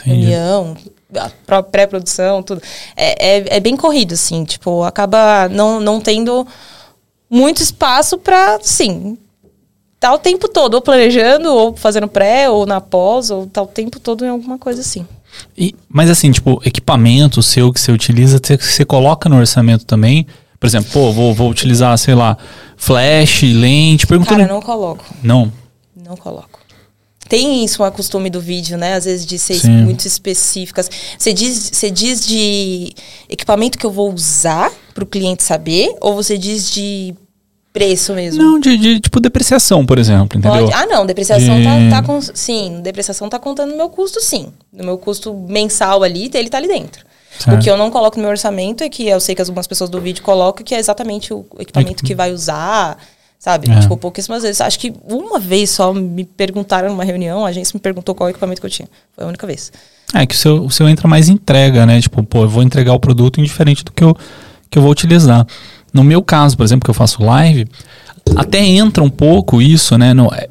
Entendi. Reunião, pré-produção, tudo. É, é, é, bem corrido, assim, tipo, acaba não, não tendo muito espaço para, sim, tá o tempo todo, ou planejando, ou fazendo pré, ou na pós, ou tá o tempo todo em alguma coisa assim. E, mas assim, tipo, equipamento seu que você utiliza, você, você coloca no orçamento também? Por exemplo, pô, vou, vou utilizar, sei lá, flash, lente, perguntando... Cara, não coloco. Não? Não coloco tem isso, um costume do vídeo, né? Às vezes de ser Sim. muito específicas. Você diz, você diz de equipamento que eu vou usar para o cliente saber? Ou você diz de preço mesmo? Não, de, de tipo depreciação, por exemplo, entendeu? Pode. Ah, não, depreciação de... tá, tá com, sim, depreciação tá contando no meu custo, sim. No meu custo mensal ali, ele tá ali dentro. Certo. O que eu não coloco no meu orçamento é que eu sei que algumas pessoas do vídeo colocam que é exatamente o equipamento que vai usar, Sabe? É. Tipo, pouquíssimas vezes. Acho que uma vez só me perguntaram numa reunião, a agência me perguntou qual equipamento que eu tinha. Foi a única vez. É que o seu, o seu entra mais entrega, né? Tipo, pô, eu vou entregar o produto indiferente do que eu, que eu vou utilizar. No meu caso, por exemplo, que eu faço live, até entra um pouco isso, né? No, é,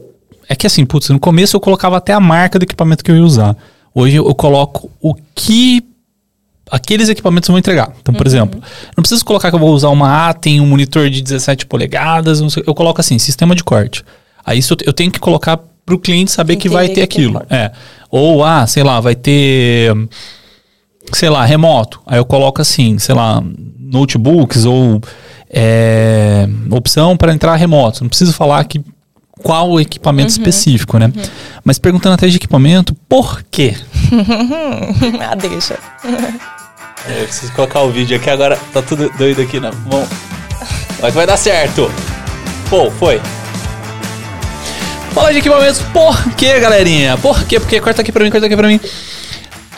é que assim, putz, no começo eu colocava até a marca do equipamento que eu ia usar. Hoje eu coloco o que aqueles equipamentos vão entregar. Então, por uhum. exemplo, não preciso colocar que eu vou usar uma Atem, um monitor de 17 polegadas, sei, eu coloco assim, sistema de corte. Aí isso eu tenho que colocar para o cliente saber que vai ter que aquilo. É. Ou, ah, sei lá, vai ter, sei lá, remoto. Aí eu coloco assim, sei lá, notebooks ou é, opção para entrar remoto. Não preciso falar que qual equipamento uhum. específico, né? Uhum. Mas perguntando até de equipamento, por quê? ah, deixa. É, eu preciso colocar o vídeo aqui agora. Tá tudo doido aqui na mão. Mas vai dar certo. Pô, foi. Fala de equipamentos. Por quê, galerinha? Por quê? Porque corta aqui pra mim, corta aqui pra mim.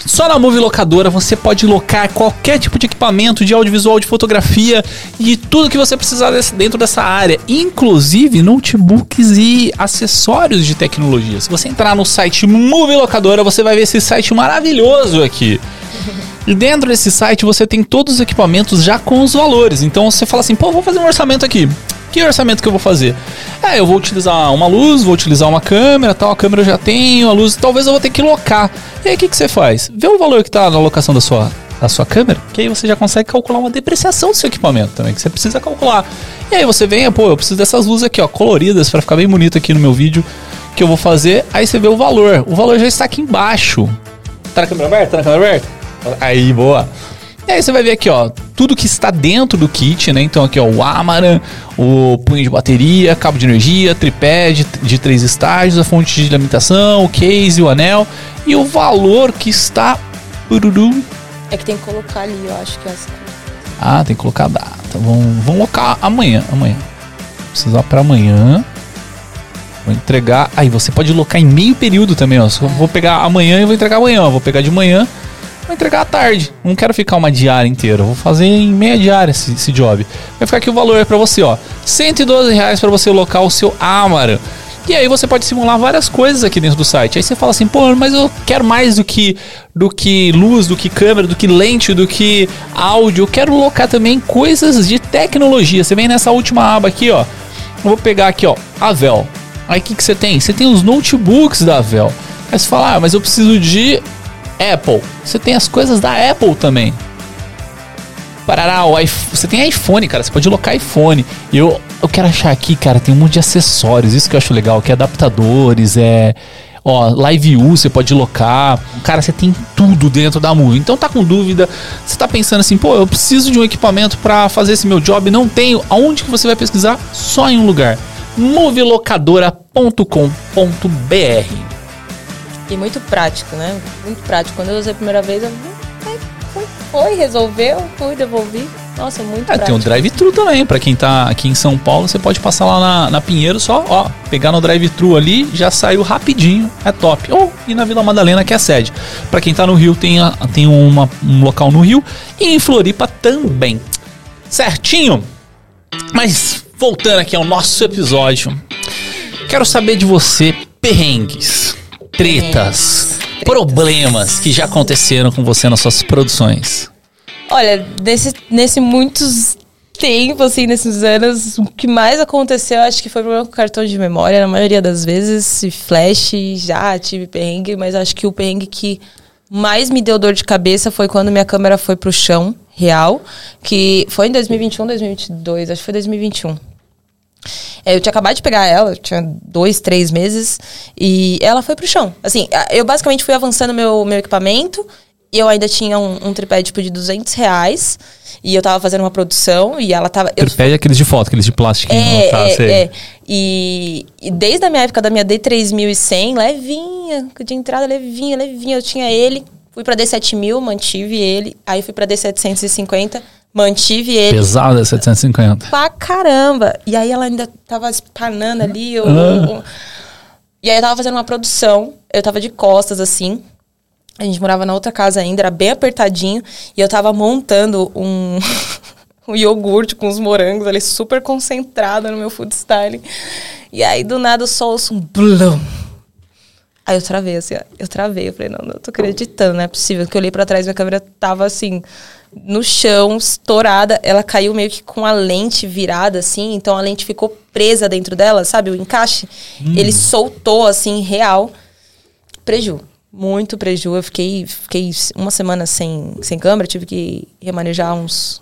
Só na Move Locadora você pode locar qualquer tipo de equipamento de audiovisual, de fotografia e tudo que você precisar desse, dentro dessa área, inclusive notebooks e acessórios de tecnologia. Se você entrar no site Move Locadora, você vai ver esse site maravilhoso aqui. E dentro desse site você tem todos os equipamentos já com os valores. Então você fala assim, pô, vou fazer um orçamento aqui. Que orçamento que eu vou fazer? É, eu vou utilizar uma luz, vou utilizar uma câmera, tal, a câmera eu já tenho, a luz, talvez eu vou ter que locar. E aí o que, que você faz? Vê o valor que está na locação da sua, da sua câmera, que aí você já consegue calcular uma depreciação do seu equipamento também, que você precisa calcular. E aí você vem, pô, eu preciso dessas luzes aqui, ó, coloridas, para ficar bem bonito aqui no meu vídeo que eu vou fazer. Aí você vê o valor. O valor já está aqui embaixo. Tá na câmera aberta? Tá na câmera aberta? Aí, boa. E aí você vai ver aqui, ó, tudo que está dentro do kit, né? Então aqui, ó, o Amaran, o punho de bateria, cabo de energia, tripé de, de três estágios, a fonte de alimentação, o case, o anel e o valor que está... É que tem que colocar ali, eu acho que é essa. Ah, tem que colocar a data. Vamos, vamos colocar amanhã, amanhã. Precisar para amanhã. Vou entregar. Aí você pode locar em meio período também, ó. É. Vou pegar amanhã e vou entregar amanhã. Vou pegar de manhã Vou entregar à tarde. Não quero ficar uma diária inteira. Vou fazer em meia diária esse, esse job. Vai ficar aqui o valor para você, ó. 112 reais para você locar o seu Amara. E aí você pode simular várias coisas aqui dentro do site. Aí você fala assim, pô, mas eu quero mais do que do que luz, do que câmera, do que lente, do que áudio. Eu quero locar também coisas de tecnologia. Você vem nessa última aba aqui, ó. Eu vou pegar aqui, ó, a Vel. Aí o que, que você tem? Você tem os notebooks da Vel. Aí você fala, ah, mas eu preciso de Apple. Você tem as coisas da Apple também. Parará, o iPhone, você tem iPhone, cara. Você pode locar iPhone. Eu, eu quero achar aqui, cara, tem um monte de acessórios. Isso que eu acho legal, que é adaptadores, é Ó, Live U você pode locar. Cara, você tem tudo dentro da MU. Então tá com dúvida, você tá pensando assim, pô, eu preciso de um equipamento para fazer esse meu job, não tenho. Aonde que você vai pesquisar? Só em um lugar. movilocadora.com.br. E muito prático, né? Muito prático. Quando eu usei a primeira vez, eu foi, foi resolveu, fui, devolvi. Nossa, muito é, Tem um drive-thru também, para quem tá aqui em São Paulo, você pode passar lá na, na Pinheiro só, ó, pegar no drive-thru ali, já saiu rapidinho, é top. Ou ir na Vila Madalena, que é a sede. Para quem tá no Rio, tem, a, tem uma, um local no Rio e em Floripa também. Certinho? Mas voltando aqui ao nosso episódio, quero saber de você perrengues, tretas, problemas que já aconteceram com você nas suas produções. Olha, nesse, nesse muitos tempo, assim, nesses anos, o que mais aconteceu, acho que foi problema com cartão de memória, na maioria das vezes. Flash, já tive perrengue, mas acho que o perrengue que mais me deu dor de cabeça foi quando minha câmera foi pro chão, real, que foi em 2021, 2022, acho que foi 2021. É, eu tinha acabado de pegar ela, tinha dois, três meses, e ela foi pro chão. Assim, eu basicamente fui avançando meu, meu equipamento, e eu ainda tinha um, um tripé, tipo, de 200 reais. E eu tava fazendo uma produção e ela tava... Tripé eu, é aqueles de foto, aqueles de plástico. É, tá, é, é. E, e, desde a minha época da minha D3100, levinha, de entrada levinha, levinha, eu tinha ele. Fui pra D7000, mantive ele. Aí fui pra D750, mantive ele. Pesado é 750. Pra caramba. E aí ela ainda tava espanando ali. Eu, ah. E aí eu tava fazendo uma produção, eu tava de costas assim. A gente morava na outra casa ainda, era bem apertadinho. E eu tava montando um, um iogurte com os morangos ali, super concentrada no meu food styling. E aí, do nada, eu só ouço um blum. Aí eu travei, assim, eu travei. Eu falei, não, não tô acreditando, não é possível. Que eu olhei pra trás, minha câmera tava assim, no chão, estourada. Ela caiu meio que com a lente virada, assim. Então a lente ficou presa dentro dela, sabe? O encaixe. Hum. Ele soltou, assim, real. Preju muito prejuízo. Eu fiquei, fiquei uma semana sem, sem câmera, tive que remanejar uns,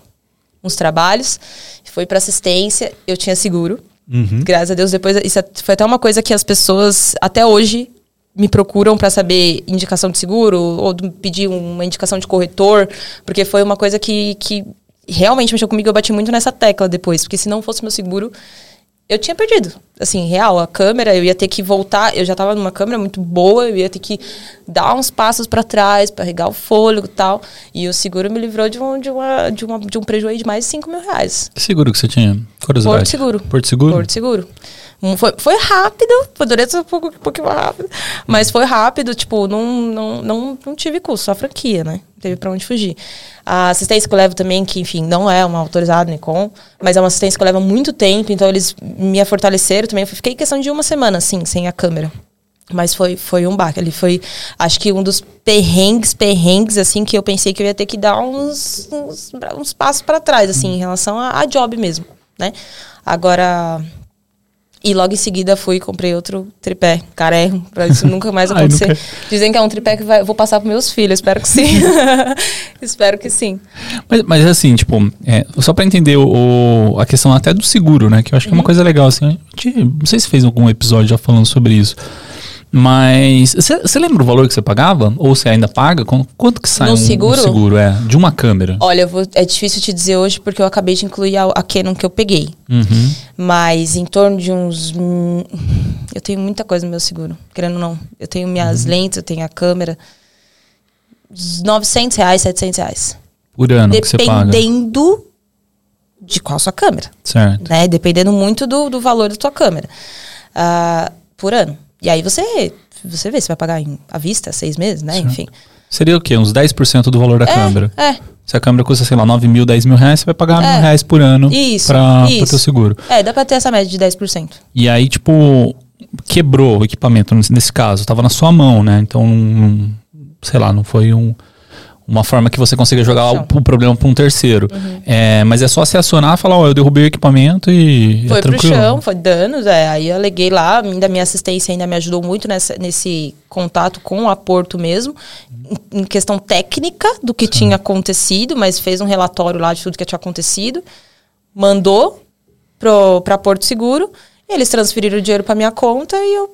uns trabalhos. Foi para assistência, eu tinha seguro. Uhum. Graças a Deus, depois. Isso é, foi até uma coisa que as pessoas, até hoje, me procuram para saber indicação de seguro ou pedir uma indicação de corretor, porque foi uma coisa que, que realmente mexeu comigo. Eu bati muito nessa tecla depois, porque se não fosse meu seguro, eu tinha perdido. Assim, real, a câmera, eu ia ter que voltar. Eu já tava numa câmera muito boa, eu ia ter que dar uns passos para trás, para regar o fôlego e tal. E o seguro me livrou de um, de uma, de uma, de um prejuízo de mais de 5 mil reais. Que seguro que você tinha? Porto Seguro. Porto Seguro? Porto Seguro. Foi, foi rápido, poderia ser um, pouco, um pouquinho mais rápido. Mas foi rápido, tipo, não, não, não, não tive custo, só franquia, né? Teve pra onde fugir. A assistência que eu levo também, que, enfim, não é uma autorizada Nikon, mas é uma assistência que eu levo muito tempo, então eles me fortaleceram também. Fiquei questão de uma semana, assim, sem a câmera. Mas foi, foi um baque. Ele foi, acho que um dos perrengues, perrengues, assim, que eu pensei que eu ia ter que dar uns, uns, uns passos para trás, assim, em relação a, a job mesmo, né? Agora, e logo em seguida fui e comprei outro tripé, caré, pra isso nunca mais acontecer. nunca... Dizem que é um tripé que vai, vou passar pros meus filhos, espero que sim. espero que sim. Mas, mas assim, tipo, é, só pra entender o, a questão até do seguro, né? Que eu acho que é uma uhum. coisa legal, assim. Não sei se fez algum episódio já falando sobre isso. Mas você lembra o valor que você pagava? Ou você ainda paga? Quanto que sai no um, seguro? Um seguro, é, de uma câmera? Olha, vou, é difícil te dizer hoje porque eu acabei de incluir a, a Canon que eu peguei. Uhum. Mas em torno de uns. Hum, eu tenho muita coisa no meu seguro, querendo ou não. Eu tenho minhas uhum. lentes, eu tenho a câmera. 900 reais, 700 reais. Por ano que você paga? Dependendo de qual a sua câmera. Certo. Né? Dependendo muito do, do valor da tua câmera. Uh, por ano. E aí você, você vê se vai pagar em, à vista, seis meses, né? Sim. Enfim. Seria o quê? Uns 10% do valor da é, câmera. É. Se a câmera custa, sei lá, 9 mil, 10 mil reais, você vai pagar é. mil reais por ano pra, isso. teu seguro. É, dá pra ter essa média de 10%. E aí, tipo, quebrou o equipamento nesse caso, tava na sua mão, né? Então, sei lá, não foi um uma forma que você consiga jogar o, o, problema para um terceiro. Uhum. É, mas é só se acionar e falar, ó, oh, eu derrubei o equipamento e. É foi é pro chão, foi danos, é. Aí eu aleguei lá, ainda minha assistência ainda me ajudou muito nessa, nesse contato com a Porto mesmo, em, questão técnica do que Sim. tinha acontecido, mas fez um relatório lá de tudo que tinha acontecido, mandou pro, pra Porto Seguro, eles transferiram o dinheiro para minha conta e eu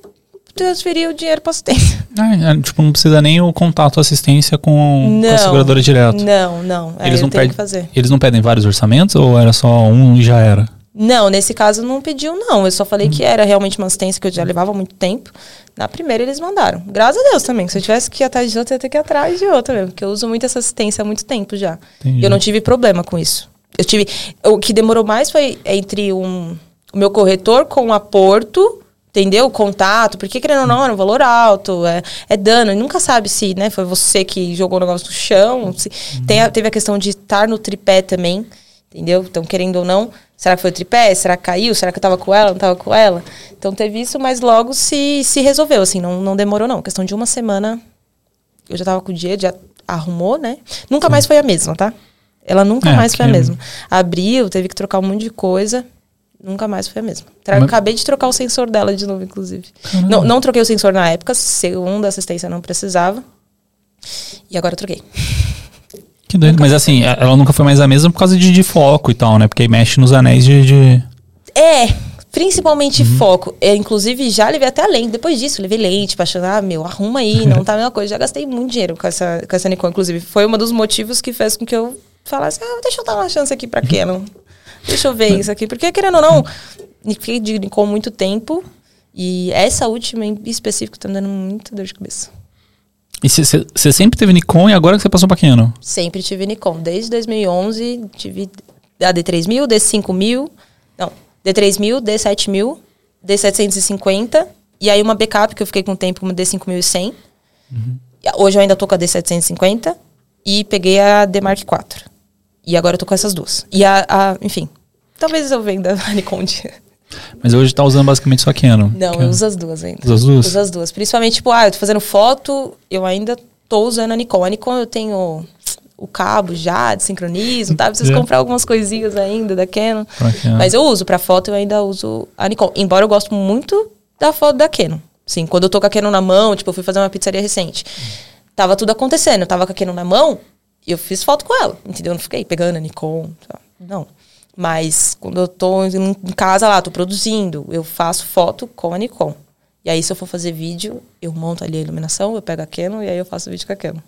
transferir o dinheiro para assistência. Ah, tipo, não precisa nem o contato assistência com, não, com a seguradora direto. Não, não. Eles não, pedem, eles não pedem vários orçamentos ou era só um e já era? Não, nesse caso não pediu, não. Eu só falei que era realmente uma assistência que eu já levava muito tempo. Na primeira eles mandaram. Graças a Deus também. Se eu tivesse que ir atrás de outra, eu ia ter que ir atrás de outra mesmo. Porque eu uso muito essa assistência há muito tempo já. Entendi. E eu não tive problema com isso. Eu tive. O que demorou mais foi entre um, o meu corretor com a Porto entendeu? O contato, porque querendo ou não, era um valor alto, é, é dano. nunca sabe se né, foi você que jogou o negócio no chão. Se, uhum. tem a, teve a questão de estar no tripé também, entendeu? Então, querendo ou não, será que foi o tripé? Será que caiu? Será que eu tava com ela? Não tava com ela? Então teve isso, mas logo se, se resolveu, assim, não, não demorou, não. Questão de uma semana, eu já tava com o dia, já arrumou, né? Nunca Sim. mais foi a mesma, tá? Ela nunca é, mais foi a mesma. Abriu, teve que trocar um monte de coisa. Nunca mais foi a mesma. Mas... Acabei de trocar o sensor dela de novo, inclusive. Não, não troquei o sensor na época, segundo a assistência não precisava. E agora eu troquei. Que doido. Mas assim, ela nunca foi mais a mesma por causa de, de foco e tal, né? Porque aí mexe nos anéis de. de... É, principalmente uhum. foco. Eu, inclusive, já levei até a lente. Depois disso, levei lente pra achar, ah, meu, arruma aí, não tá a mesma coisa. Já gastei muito dinheiro com essa, com essa Nikon, inclusive. Foi um dos motivos que fez com que eu falasse, ah, deixa eu dar uma chance aqui pra Canon. Deixa eu ver isso aqui. Porque, querendo ou não, fiquei de Nikon muito tempo. E essa última em específico tá me dando muita dor de cabeça. E você sempre teve Nikon e agora que você passou para Canon? Sempre tive Nikon. Desde 2011 tive a D3000, D5000, não, D3000, D7000, D750 e aí uma backup que eu fiquei com o tempo, uma D5100. Uhum. Hoje eu ainda tô com a D750 e peguei a D Mark IV. E agora eu tô com essas duas. E a, a enfim, talvez eu venda a Nikon de... Mas hoje tá usando basicamente só Canon. Não, Canon. eu uso as duas ainda. Usa as duas? Uso as duas. Principalmente, tipo, ah, eu tô fazendo foto, eu ainda tô usando a Nikon. A Nikon eu tenho o cabo já de sincronismo, tá? Preciso yeah. comprar algumas coisinhas ainda da Canon. Mas eu uso para foto, eu ainda uso a Nikon. Embora eu gosto muito da foto da Canon. Sim, quando eu tô com a Canon na mão, tipo, eu fui fazer uma pizzaria recente. Tava tudo acontecendo, eu tava com a Canon na mão, eu fiz foto com ela, entendeu? Eu não fiquei pegando a Nikon, não. Mas quando eu tô em casa lá, tô produzindo, eu faço foto com a Nikon. E aí, se eu for fazer vídeo, eu monto ali a iluminação, eu pego a Canon e aí eu faço vídeo com a Canon.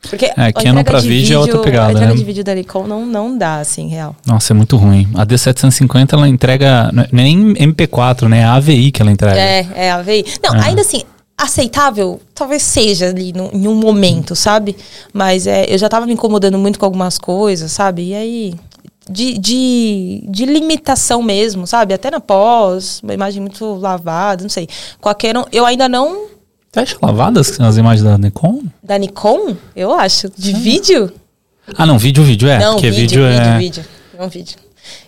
Porque é, Canon pra vídeo, vídeo é outra pegada, A entrega né? de vídeo da Nikon não, não dá, assim, real. Nossa, é muito ruim. A D750, ela entrega, é nem MP4, né? É a AVI que ela entrega. É, é a AVI. Não, é. ainda assim, aceitável, talvez seja ali no, em um momento, sabe? Mas é, eu já tava me incomodando muito com algumas coisas, sabe? E aí, de, de, de limitação mesmo, sabe? Até na pós, uma imagem muito lavada, não sei. Com a Canon, eu ainda não. Você acha lavadas as imagens da Nikon? Da Nikon? Eu acho. De vídeo? Ah, não, vídeo, vídeo, é. Não, porque vídeo, vídeo, vídeo é. Vídeo, não, vídeo.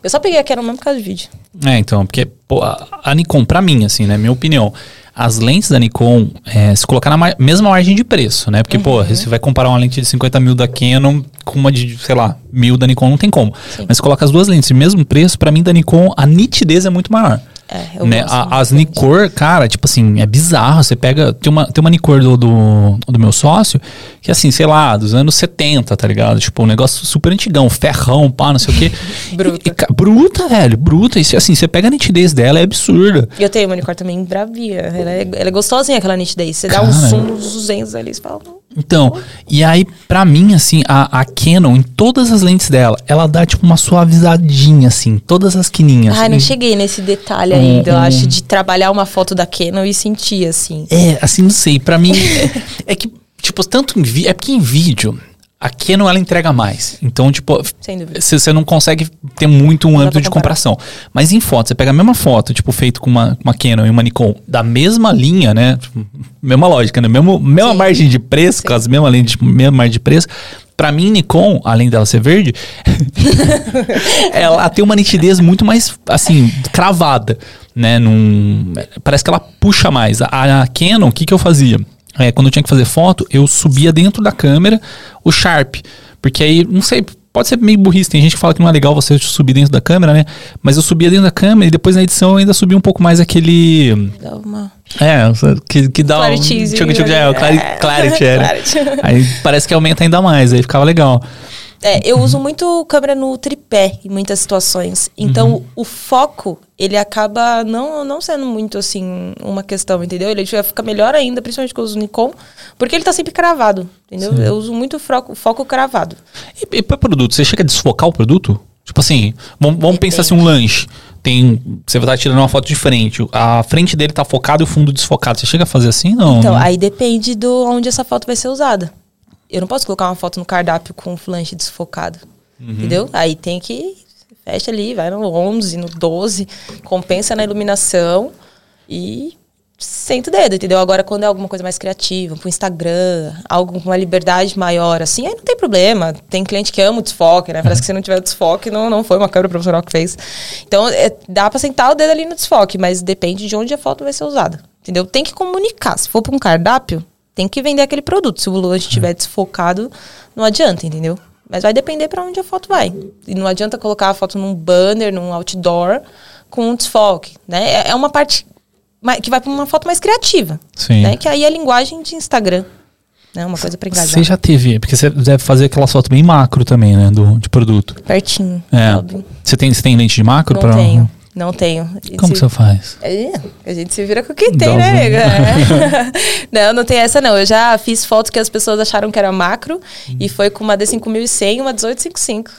Eu só peguei a Canon mesmo por causa de vídeo. É, então, porque pô, a Nikon, pra mim, assim, né, minha opinião, as lentes da Nikon, é, se colocar na ma mesma margem de preço, né? Porque, uhum. pô, você vai comparar uma lente de 50 mil da Canon com uma de, sei lá, mil da Nikon, não tem como. Sim. Mas coloca as duas lentes no mesmo preço, para mim da Nikon, a nitidez é muito maior. É, né? A, as Nikkor, cara, tipo assim, é bizarro. Você pega. Tem uma, tem uma Nikkor do, do, do, meu sócio, que assim, sei lá, dos anos 70, tá ligado? Tipo, um negócio super antigão, ferrão, pá, não sei o quê. bruta. E, bruta, velho, bruta. E assim, você pega a nitidez dela, é absurda. E eu tenho uma Nikkor também bravia. Ela é, ela é gostosinha, aquela nitidez. Você cara, dá um zoom nos 200 ali, você fala. Então, e aí, pra mim, assim, a, a Canon, em todas as lentes dela, ela dá, tipo, uma suavizadinha, assim, todas as quininhas. Ah, não cheguei nesse detalhe ainda, um, eu acho, de trabalhar uma foto da Canon e sentir, assim. É, assim, não sei, pra mim, é, é que, tipo, tanto em vídeo, é porque em vídeo, a Canon ela entrega mais. Então, tipo, você não consegue ter muito um âmbito de comparação. Mas em foto, você pega a mesma foto, tipo, feito com uma, uma Canon e uma Nikon da mesma linha, né? Tipo, mesma lógica, né? Mesmo, mesma Sim. margem de preço, Sim. com as mesmas lentes, tipo, mesma margem de preço. Pra mim, Nikon, além dela ser verde, ela tem uma nitidez muito mais, assim, cravada, né? Num, parece que ela puxa mais. A, a Canon, o que que eu fazia? É, quando eu tinha que fazer foto, eu subia dentro da câmera o Sharp. Porque aí, não sei, pode ser meio burrice. Tem gente que fala que não é legal você subir dentro da câmera, né? Mas eu subia dentro da câmera e depois na edição eu ainda subi um pouco mais aquele. Dá uma. É, que, que dá clarity, um. Tchuc, tchuc, é, o clarity, clarity, era. Aí parece que aumenta ainda mais, aí ficava legal. É, eu uso muito câmera no tripé em muitas situações. Então, uhum. o foco, ele acaba não, não sendo muito, assim, uma questão, entendeu? Ele fica melhor ainda, principalmente com os Nikon, porque ele tá sempre cravado, entendeu? Sim. Eu uso muito foco, foco cravado. E, e para produto, você chega a desfocar o produto? Tipo assim, vamos, vamos pensar assim, um lanche. Tem, você vai estar tirando uma foto de frente, a frente dele tá focado e o fundo desfocado. Você chega a fazer assim, não? Então, não? aí depende do onde essa foto vai ser usada. Eu não posso colocar uma foto no cardápio com o flanche desfocado. Uhum. Entendeu? Aí tem que. Fecha ali, vai no 11, no 12, compensa na iluminação e senta o dedo, entendeu? Agora, quando é alguma coisa mais criativa, pro Instagram, algo com uma liberdade maior, assim, aí não tem problema. Tem cliente que ama o desfoque, né? Parece que se não tiver desfoque, não, não foi uma câmera profissional que fez. Então, é, dá pra sentar o dedo ali no desfoque, mas depende de onde a foto vai ser usada, entendeu? Tem que comunicar. Se for pra um cardápio, tem que vender aquele produto. Se o lanche estiver desfocado, não adianta, entendeu? Mas vai depender para onde a foto vai. E não adianta colocar a foto num banner, num outdoor, com um desfoque, né? É, é uma parte que vai para uma foto mais criativa. Sim. Né? Que aí é a linguagem de Instagram. Né? Uma coisa para engajar. Você já teve, porque você deve fazer aquela foto bem macro também, né? Do, de produto. Pertinho. É. Você tem, você tem lente de macro? Não pra... tenho. Não tenho. Como se... você faz? É, a gente se vira com o que tem, né, amiga? É. não, não tem essa não. Eu já fiz fotos que as pessoas acharam que era macro hum. e foi com uma D5100 e uma 1855.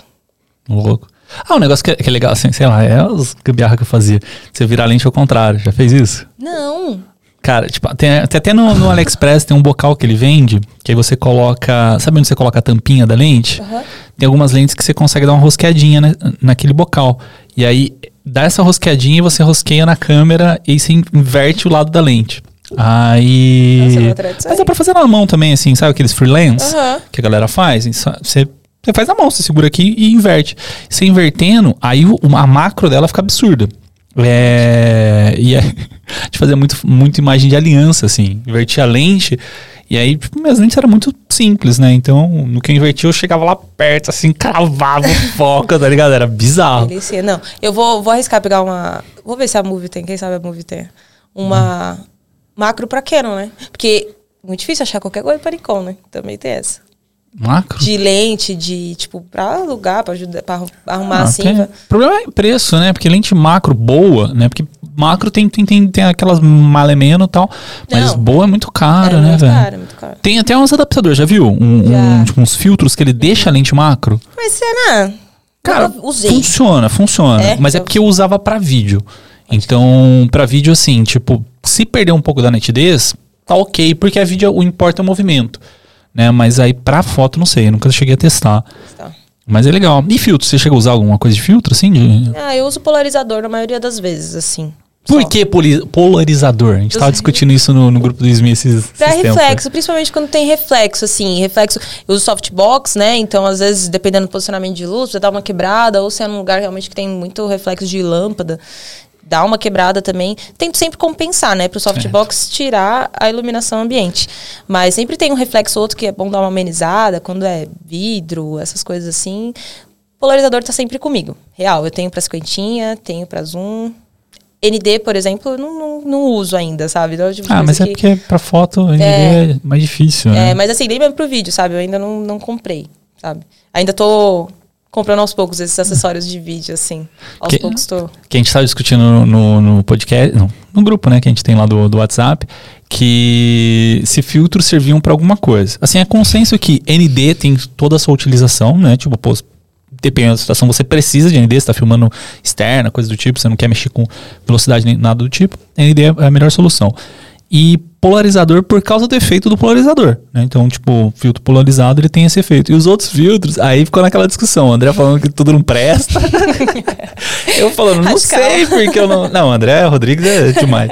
Louco. Ah, um negócio que é, que é legal, assim, sei lá, é os gambiarra que eu fazia. Você virar a lente ao contrário. Já fez isso? Não. Cara, tipo, tem, tem até no, no, AliExpress tem um bocal que ele vende, que aí você coloca. Sabe onde você coloca a tampinha da lente? Uhum. Tem algumas lentes que você consegue dar uma rosqueadinha né, naquele bocal. E aí dá essa rosqueadinha e você rosqueia na câmera e você inverte o lado da lente. Aí. Nossa, Mas dá pra fazer na mão também, assim, sabe aqueles freelance uhum. que a galera faz? Você você faz na mão, você segura aqui e inverte. Você invertendo, aí a macro dela fica absurda. É, e é, a gente fazia muito, muito imagem de aliança, assim. Invertia a lente. E aí, tipo, minhas lentes eram muito simples, né? Então, no que eu invertia, eu chegava lá perto, assim, cravava o foco, tá ligado? Era bizarro. Não, eu vou, vou arriscar pegar uma. Vou ver se a Move tem, quem sabe a Move tem. Uma hum. macro pra Canon, né? Porque é muito difícil achar qualquer coisa para Nikon, né? Também tem essa. Macro? De lente, de, tipo, pra alugar, pra, ajudar, pra arrumar ah, assim. Tem, o problema é preço, né? Porque lente macro boa, né? Porque macro tem, tem, tem, tem aquelas malemeno e tal. Mas Não. boa é muito caro, é né, velho? Caro, é muito caro. Tem até uns adaptadores, já viu? Um, já. Um, tipo, uns filtros que ele deixa a lente macro. Mas será? Cara, funciona, funciona. É? Mas é porque eu usava para vídeo. Então, para vídeo, assim, tipo, se perder um pouco da nitidez, tá ok, porque a vídeo o importa é o movimento né? Mas aí pra foto, não sei, eu nunca cheguei a testar. Tá. Mas é legal. E filtro? Você chega a usar alguma coisa de filtro, assim? De... Ah, eu uso polarizador na maioria das vezes, assim. Por Só. que polarizador? A gente estava discutindo isso no, no grupo do SMI esses Pra reflexo, principalmente quando tem reflexo, assim. Reflexo, eu uso softbox, né? Então, às vezes, dependendo do posicionamento de luz, você dá uma quebrada, ou se é num lugar realmente que tem muito reflexo de lâmpada dá uma quebrada também. Tento sempre compensar, né? Para o softbox tirar a iluminação ambiente. Mas sempre tem um reflexo outro que é bom dar uma amenizada, quando é vidro, essas coisas assim. O polarizador está sempre comigo. Real, eu tenho para cinquentinha, tenho para zoom. ND, por exemplo, eu não, não, não uso ainda, sabe? Então, tipo ah, mas é porque para foto ND é, é, mais difícil, né? É, mas assim, nem mesmo pro vídeo, sabe? Eu ainda não, não comprei, sabe? Ainda tô comprando aos poucos esses acessórios de vídeo, assim. Aos que, poucos tô. Que a gente estava discutindo no, no, no podcast, no, no, grupo, né, que a gente tem lá do, do WhatsApp, que se filtros serviam para alguma coisa. Assim, é consenso que ND tem toda a sua utilização, né? Tipo, pô, dependendo da situação, você precisa de ND, você está filmando externa, coisa do tipo, você não quer mexer com velocidade nem nada do tipo, ND é a melhor solução. E polarizador por causa do efeito do polarizador. Né? Então, tipo, o filtro polarizado ele tem esse efeito. E os outros filtros, aí ficou naquela discussão. O André falando que tudo não presta. eu falando, não sei porque eu não. Não, André Rodrigues é demais.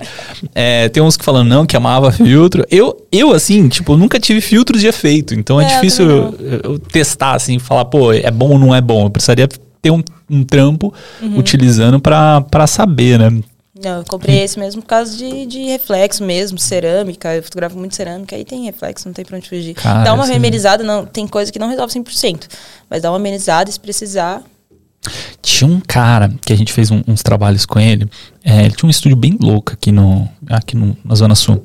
É, tem uns que falando não, que amava filtro. Eu, eu assim, tipo, nunca tive filtros de efeito. Então é, é difícil eu, eu testar, assim, falar, pô, é bom ou não é bom. Eu precisaria ter um, um trampo uhum. utilizando para saber, né? Não, eu comprei esse mesmo por causa de, de reflexo mesmo, cerâmica. Eu fotografo muito cerâmica, aí tem reflexo, não tem pra onde fugir. Cara, dá uma amenizada, não, tem coisa que não resolve 100%. Mas dá uma amenizada se precisar. Tinha um cara que a gente fez um, uns trabalhos com ele. É, ele tinha um estúdio bem louco aqui, no, aqui no, na Zona Sul.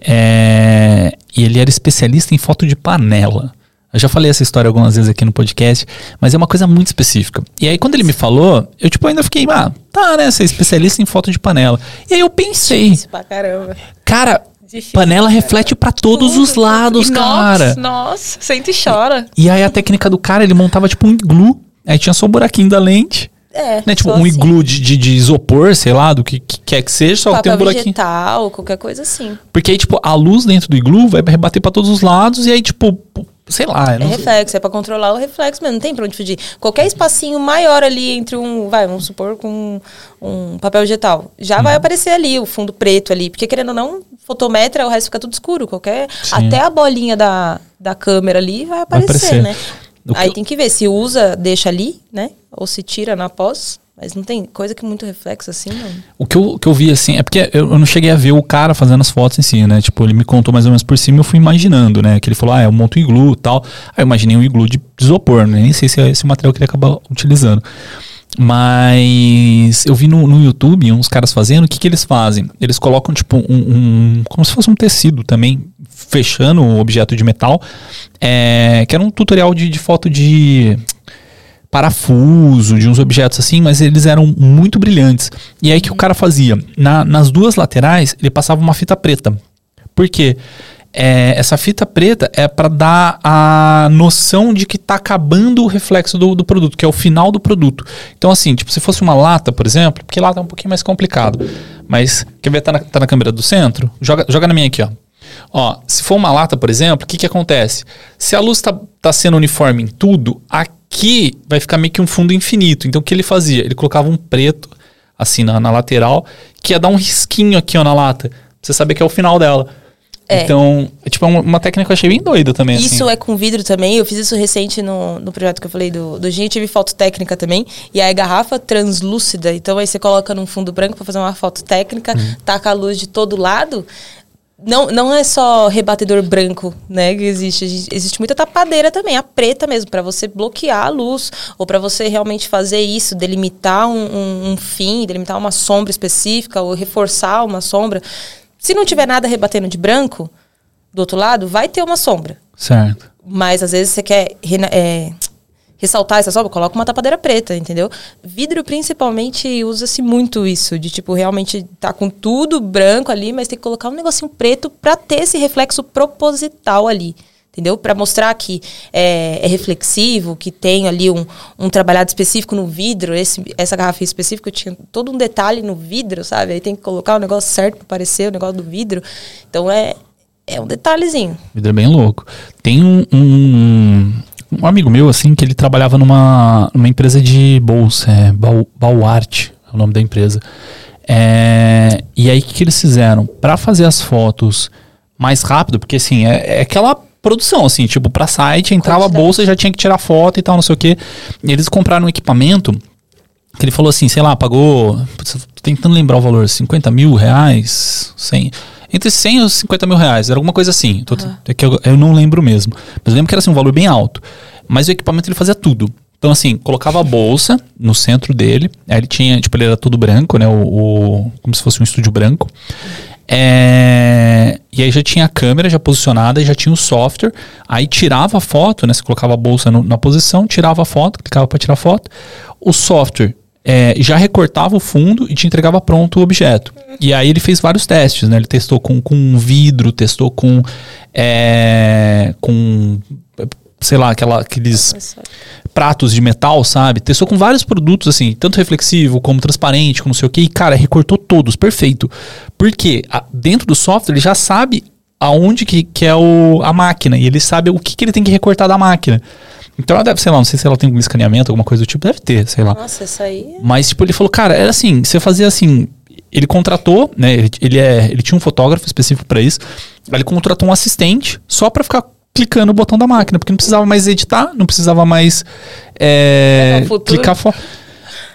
É, e ele era especialista em foto de panela. Eu já falei essa história algumas vezes aqui no podcast, mas é uma coisa muito específica. E aí, quando ele me falou, eu tipo ainda fiquei, ah, tá, né? Você é especialista em foto de panela. E aí eu pensei. Isso pra caramba. Cara, Difícil, panela reflete para todos os lados, cara. Nossa, sente e chora. E, e aí a técnica do cara, ele montava tipo um iglu. Aí tinha só um buraquinho da lente. É, né? Tipo, um assim. iglu de, de, de, isopor, sei lá, do que, que quer que seja, só que tem um buraquinho. vegetal, qualquer coisa assim. Porque aí, tipo, a luz dentro do iglu vai rebater para todos os lados e aí, tipo, sei lá. É reflexo, é para controlar o reflexo mesmo, não tem pra onde fugir. Qualquer espacinho maior ali entre um, vai, vamos supor, com um papel vegetal, já vai uhum. aparecer ali o fundo preto ali, porque querendo ou não, fotometra, o resto fica tudo escuro, qualquer, Sim. até a bolinha da, da câmera ali vai aparecer, vai aparecer. né? Aí tem que ver se usa, deixa ali, né? Ou se tira na pós. Mas não tem coisa que muito reflexo assim, não. O que eu, que eu vi assim, é porque eu, eu não cheguei a ver o cara fazendo as fotos em si, né? Tipo, ele me contou mais ou menos por cima eu fui imaginando, né? Que ele falou, ah, eu monto um iglu e tal. Aí eu imaginei um iglu de isopor, né? Nem sei se é esse material que ele acaba utilizando. Mas eu vi no, no YouTube uns caras fazendo, o que, que eles fazem? Eles colocam, tipo, um, um, como se fosse um tecido também, fechando o objeto de metal, é, que era um tutorial de, de foto de parafuso, de uns objetos assim, mas eles eram muito brilhantes. E aí que o cara fazia? Na, nas duas laterais, ele passava uma fita preta. Por quê? É, essa fita preta é para dar a noção de que está acabando o reflexo do, do, produto, que é o final do produto. Então, assim, tipo, se fosse uma lata, por exemplo, porque lata é um pouquinho mais complicado. Mas, quer ver, tá na, tá na câmera do centro? Joga, joga na minha aqui, ó. Ó, se for uma lata, por exemplo, o que, que acontece? Se a luz está tá sendo uniforme em tudo, aqui vai ficar meio que um fundo infinito. Então o que ele fazia? Ele colocava um preto, assim, na, na lateral, que ia dar um risquinho aqui ó, na lata. Pra você saber que é o final dela. É. Então, é tipo uma, uma, técnica que eu achei bem doida também. Isso assim. é com vidro também. Eu fiz isso recente no, no projeto que eu falei do, do Gin. Eu tive foto técnica também. E aí, garrafa translúcida. Então, aí você coloca num fundo branco para fazer uma foto técnica, uhum. taca a luz de todo lado não, não é só rebatedor branco, né, que existe. Existe muita tapadeira também, a preta mesmo, para você bloquear a luz, ou para você realmente fazer isso, delimitar um, um, um, fim, delimitar uma sombra específica, ou reforçar uma sombra. Se não tiver nada rebatendo de branco, do outro lado, vai ter uma sombra. Certo. Mas às vezes você quer é, ressaltar essa sombra, coloca uma tapadeira preta, entendeu? Vidro, principalmente, usa-se muito isso, de tipo, realmente tá com tudo branco ali, mas tem que colocar um negocinho preto para ter esse reflexo proposital ali. Entendeu? Para mostrar que é, é, reflexivo, que tem ali um, um trabalhado específico no vidro. Esse, essa garrafa específica tinha todo um detalhe no vidro, sabe? Aí tem que colocar o negócio certo para aparecer o negócio do vidro. Então é, é um detalhezinho. Vidro é bem louco. Tem um, um, um amigo meu, assim, que ele trabalhava numa, numa empresa de bolsa, é, Bauart, é o nome da empresa. É, e aí, o que, que eles fizeram? Para fazer as fotos mais rápido, porque assim, é, é aquela produção, assim, tipo, para site, entrava a bolsa, já tinha que tirar foto e tal, não sei o quê. E eles compraram um equipamento que ele falou assim, sei lá, pagou, tô tentando lembrar o valor, 50 mil reais, 100 entre 100 e 50 mil reais, era alguma coisa assim. Tô, uhum. É que eu, eu, não lembro mesmo. Mas eu lembro que era assim, um valor bem alto. Mas o equipamento ele fazia tudo. Então, assim, colocava a bolsa no centro dele. Aí ele tinha, tipo, ele era todo branco, né? O, o como se fosse um estúdio branco. É, e aí já tinha a câmera já posicionada, já tinha o software. Aí tirava a foto, né? Você colocava a bolsa no, na posição, tirava a foto, clicava para tirar a foto. O software é, já recortava o fundo e te entregava pronto o objeto. E aí ele fez vários testes, né? Ele testou com, com vidro, testou com. É, com sei lá, aquela, aqueles pratos de metal, sabe? Testou com vários produtos, assim, tanto reflexivo como transparente, como não sei o que, e, cara, recortou todos, perfeito. Porque a, dentro do software ele já sabe aonde que, que é o, a máquina, e ele sabe o que, que ele tem que recortar da máquina. Então ela deve, sei lá, não sei se ela tem um escaneamento, alguma coisa do tipo, deve ter, sei lá. Nossa, isso aí. É Mas, tipo, ele falou, cara, era assim, você fazia assim. Ele contratou, né? Ele, ele, é, ele tinha um fotógrafo específico para isso. Ele contratou um assistente só para ficar clicando no botão da máquina, porque não precisava mais editar, não precisava mais é, clicar fora.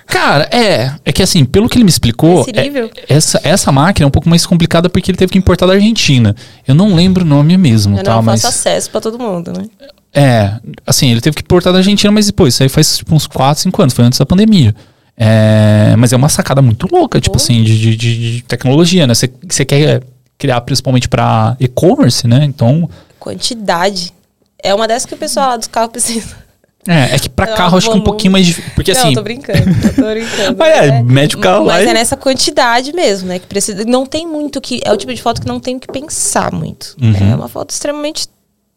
Cara, é. É que assim, pelo que ele me explicou, é, essa, essa máquina é um pouco mais complicada porque ele teve que importar da Argentina. Eu não lembro o nome mesmo, Eu tá? Não mas acesso para todo mundo, né? É, assim, ele teve que importar da Argentina, mas depois, isso aí faz tipo, uns 4, 5 anos, foi antes da pandemia. É, mas é uma sacada muito louca, tipo assim, de, de, de tecnologia, né? Você quer criar principalmente para e-commerce, né? Então. Quantidade. É uma dessas que o pessoal lá dos carros precisa. É, é que pra carro acho que é um pouquinho mais difícil. Porque não, assim. tô brincando, tô brincando. mas é, é, mete o carro lá. Mas é nessa quantidade mesmo, né? Que precisa. Não tem muito que. É o tipo de foto que não tem que pensar muito. Uhum. É uma foto extremamente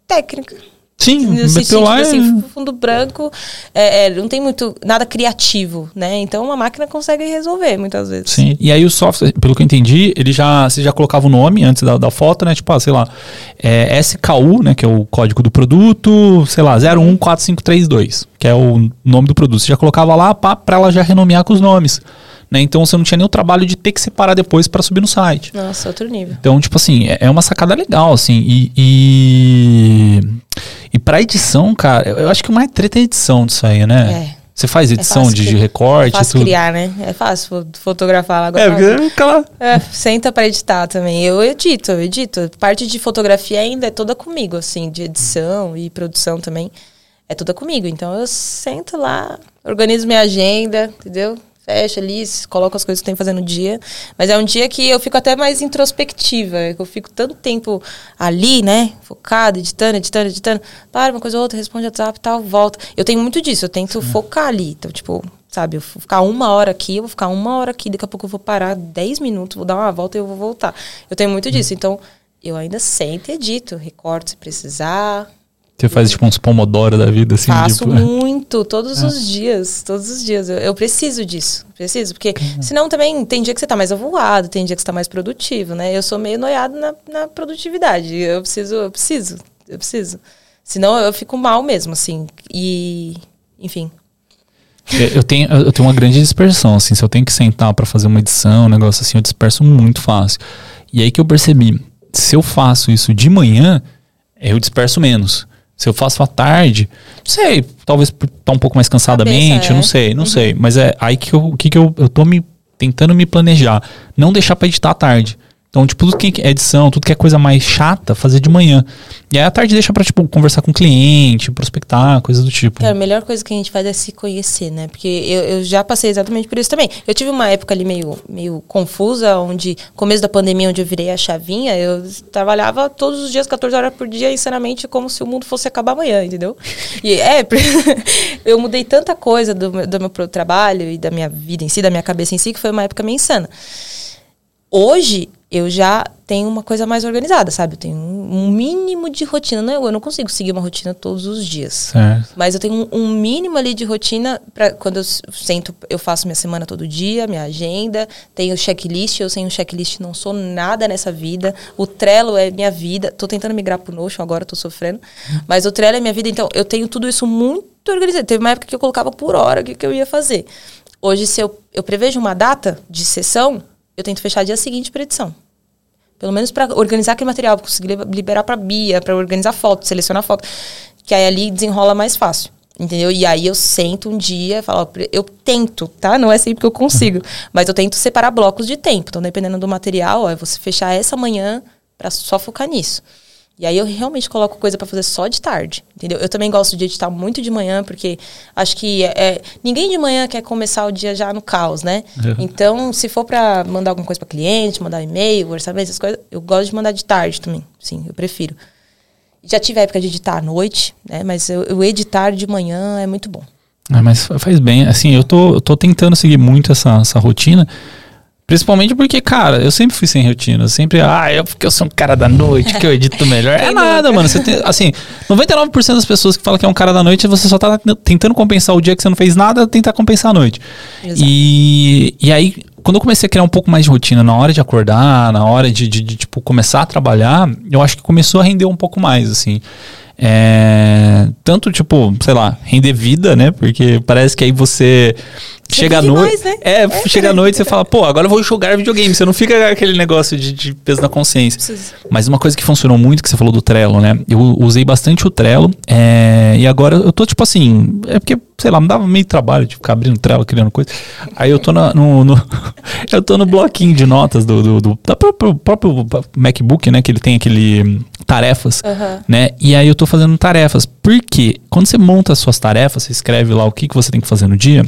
técnica. Sim, no sentido, lá assim, é... fundo branco, é, é, não tem muito nada criativo, né? Então uma máquina consegue resolver muitas vezes. Sim. E aí o software, pelo que eu entendi, ele já você já colocava o nome antes da, da foto, né? Tipo, ah, sei lá, é SKU, né? Que é o código do produto, sei lá, 014532, que é o nome do produto. Você já colocava lá para ela já renomear com os nomes. Né? Então você não tinha nem o trabalho de ter que separar depois para subir no site. Nossa, outro nível. Então, tipo assim, é, é uma sacada legal, assim. E, e, e pra edição, cara, eu acho que o mais treta é a edição disso aí, né? É. Você faz é edição é de, de recorte? É fácil criar, né? É fácil fotografar lá. Agora é, porque aquela... é, senta pra editar também. Eu edito, eu edito. Parte de fotografia ainda é toda comigo, assim, de edição e produção também. É toda comigo. Então eu sento lá, organizo minha agenda, entendeu? Fecha ali, coloco as coisas que tem que fazer no dia. Mas é um dia que eu fico até mais introspectiva. Eu fico tanto tempo ali, né? Focado, editando, editando, editando. Para uma coisa ou outra, responde WhatsApp e tal, volta. Eu tenho muito disso, eu tento Sim. focar ali. Então, tipo, sabe, eu vou ficar uma hora aqui, eu vou ficar uma hora aqui, daqui a pouco eu vou parar 10 minutos, vou dar uma volta e eu vou voltar. Eu tenho muito disso. Então, eu ainda sento e edito, recorto se precisar, você faz tipo uns pomodoro da vida, assim? Faço tipo... muito, todos é. os dias, todos os dias. Eu, eu preciso disso, preciso, porque uhum. senão também tem dia que você tá mais avoado, tem dia que você tá mais produtivo, né? Eu sou meio noiado na, na produtividade, eu preciso, eu preciso, eu preciso. Senão eu fico mal mesmo, assim, e, enfim. Eu tenho, eu tenho uma grande dispersão, assim, se eu tenho que sentar para fazer uma edição, um negócio assim, eu disperso muito fácil. E aí que eu percebi, se eu faço isso de manhã, eu disperso menos. Se eu faço à tarde, não sei, talvez tá um pouco mais cansadamente, é. não sei, não uhum. sei. Mas é aí que eu, que, que eu, eu tô me tentando me planejar. Não deixar para editar à tarde. Então, tipo, tudo que é edição, tudo que é coisa mais chata, fazer de manhã. E aí à tarde deixa pra, tipo, conversar com o cliente, prospectar, coisas do tipo. Cara, a melhor coisa que a gente faz é se conhecer, né? Porque eu, eu já passei exatamente por isso também. Eu tive uma época ali meio, meio confusa, onde, começo da pandemia, onde eu virei a chavinha, eu trabalhava todos os dias, 14 horas por dia, insanamente, como se o mundo fosse acabar amanhã, entendeu? E é, eu mudei tanta coisa do, do meu trabalho e da minha vida em si, da minha cabeça em si, que foi uma época meio insana. Hoje, eu já tenho uma coisa mais organizada, sabe? Eu tenho um, mínimo de rotina. Não, eu não consigo seguir uma rotina todos os dias. Certo. Mas eu tenho um, um mínimo ali de rotina para quando eu sento, eu faço minha semana todo dia, minha agenda, tenho checklist, eu sem um checklist não sou nada nessa vida. O Trello é minha vida. Tô tentando migrar pro Notion agora, tô sofrendo. Mas o Trello é minha vida, então eu tenho tudo isso muito organizado. Teve uma época que eu colocava por hora o que, que eu ia fazer. Hoje, se eu, eu prevejo uma data de sessão, eu tento fechar dia seguinte para edição. Pelo menos para organizar aquele material, conseguir liberar para Bia, para organizar foto, selecionar foto, que aí ali desenrola mais fácil. Entendeu? E aí eu sento um dia e falo, eu tento, tá? Não é sempre que eu consigo, mas eu tento separar blocos de tempo. Então, dependendo do material, ó, eu vou fechar essa manhã para só focar nisso. E aí eu realmente coloco coisa para fazer só de tarde, entendeu? Eu também gosto de editar muito de manhã, porque acho que é, é ninguém de manhã quer começar o dia já no caos, né? É. Então, se for para mandar alguma coisa para cliente, mandar e-mail, orçamento, essas coisas, eu gosto de mandar de tarde também. Sim, eu prefiro. Já tive a época de editar à noite, né? Mas eu, eu editar de manhã é muito bom. É, mas faz bem. Assim, eu tô, eu tô tentando seguir muito essa, essa rotina. Principalmente porque, cara, eu sempre fui sem rotina. Eu sempre, ah, eu, porque eu sou um cara da noite, que eu edito melhor. é nada, mano. Você tem, assim, 99% das pessoas que falam que é um cara da noite, você só tá tentando compensar o dia que você não fez nada, tentar compensar a noite. Exato. E, e aí, quando eu comecei a criar um pouco mais de rotina na hora de acordar, na hora de, de, de tipo, começar a trabalhar, eu acho que começou a render um pouco mais, assim. É, tanto, tipo, sei lá, render vida, né? Porque parece que aí você chega à noite. né? É, é, chega à noite e você fala, pô, agora eu vou jogar videogame. Você não fica aquele negócio de, de peso na consciência. Preciso. Mas uma coisa que funcionou muito, que você falou do Trello, né? Eu usei bastante o Trello. É, e agora eu tô, tipo assim, é porque, sei lá, me dava meio trabalho de ficar abrindo Trello, criando coisa. Aí eu tô na, no, no eu tô no bloquinho de notas do, do, do da próprio, próprio MacBook, né? Que ele tem aquele tarefas, uhum. né? E aí eu tô fazendo tarefas. Porque quando você monta as suas tarefas, você escreve lá o que, que você tem que fazer no dia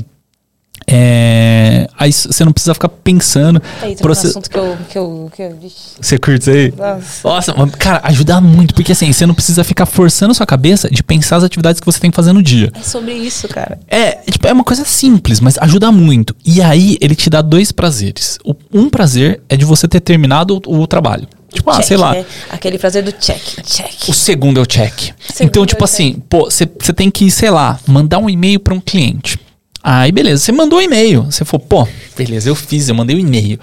É, aí você não precisa ficar pensando. Eita, proce... um assunto que eu, que eu, que eu... Você curte aí? Nossa. Nossa, cara, ajuda muito, porque assim, você não precisa ficar forçando a sua cabeça de pensar as atividades que você tem que fazer no dia. É sobre isso, cara. É, tipo, é uma coisa simples, mas ajuda muito. E aí ele te dá dois prazeres. Um prazer é de você ter terminado o, o trabalho. Tipo, check, ah, sei lá. Né? Aquele prazer do check, check. O segundo é o check. Então, tipo é assim, check. pô, você tem que, sei lá, mandar um e-mail para um cliente. Aí, beleza, você mandou um e-mail. Você falou, pô, beleza, eu fiz, eu mandei um e-mail.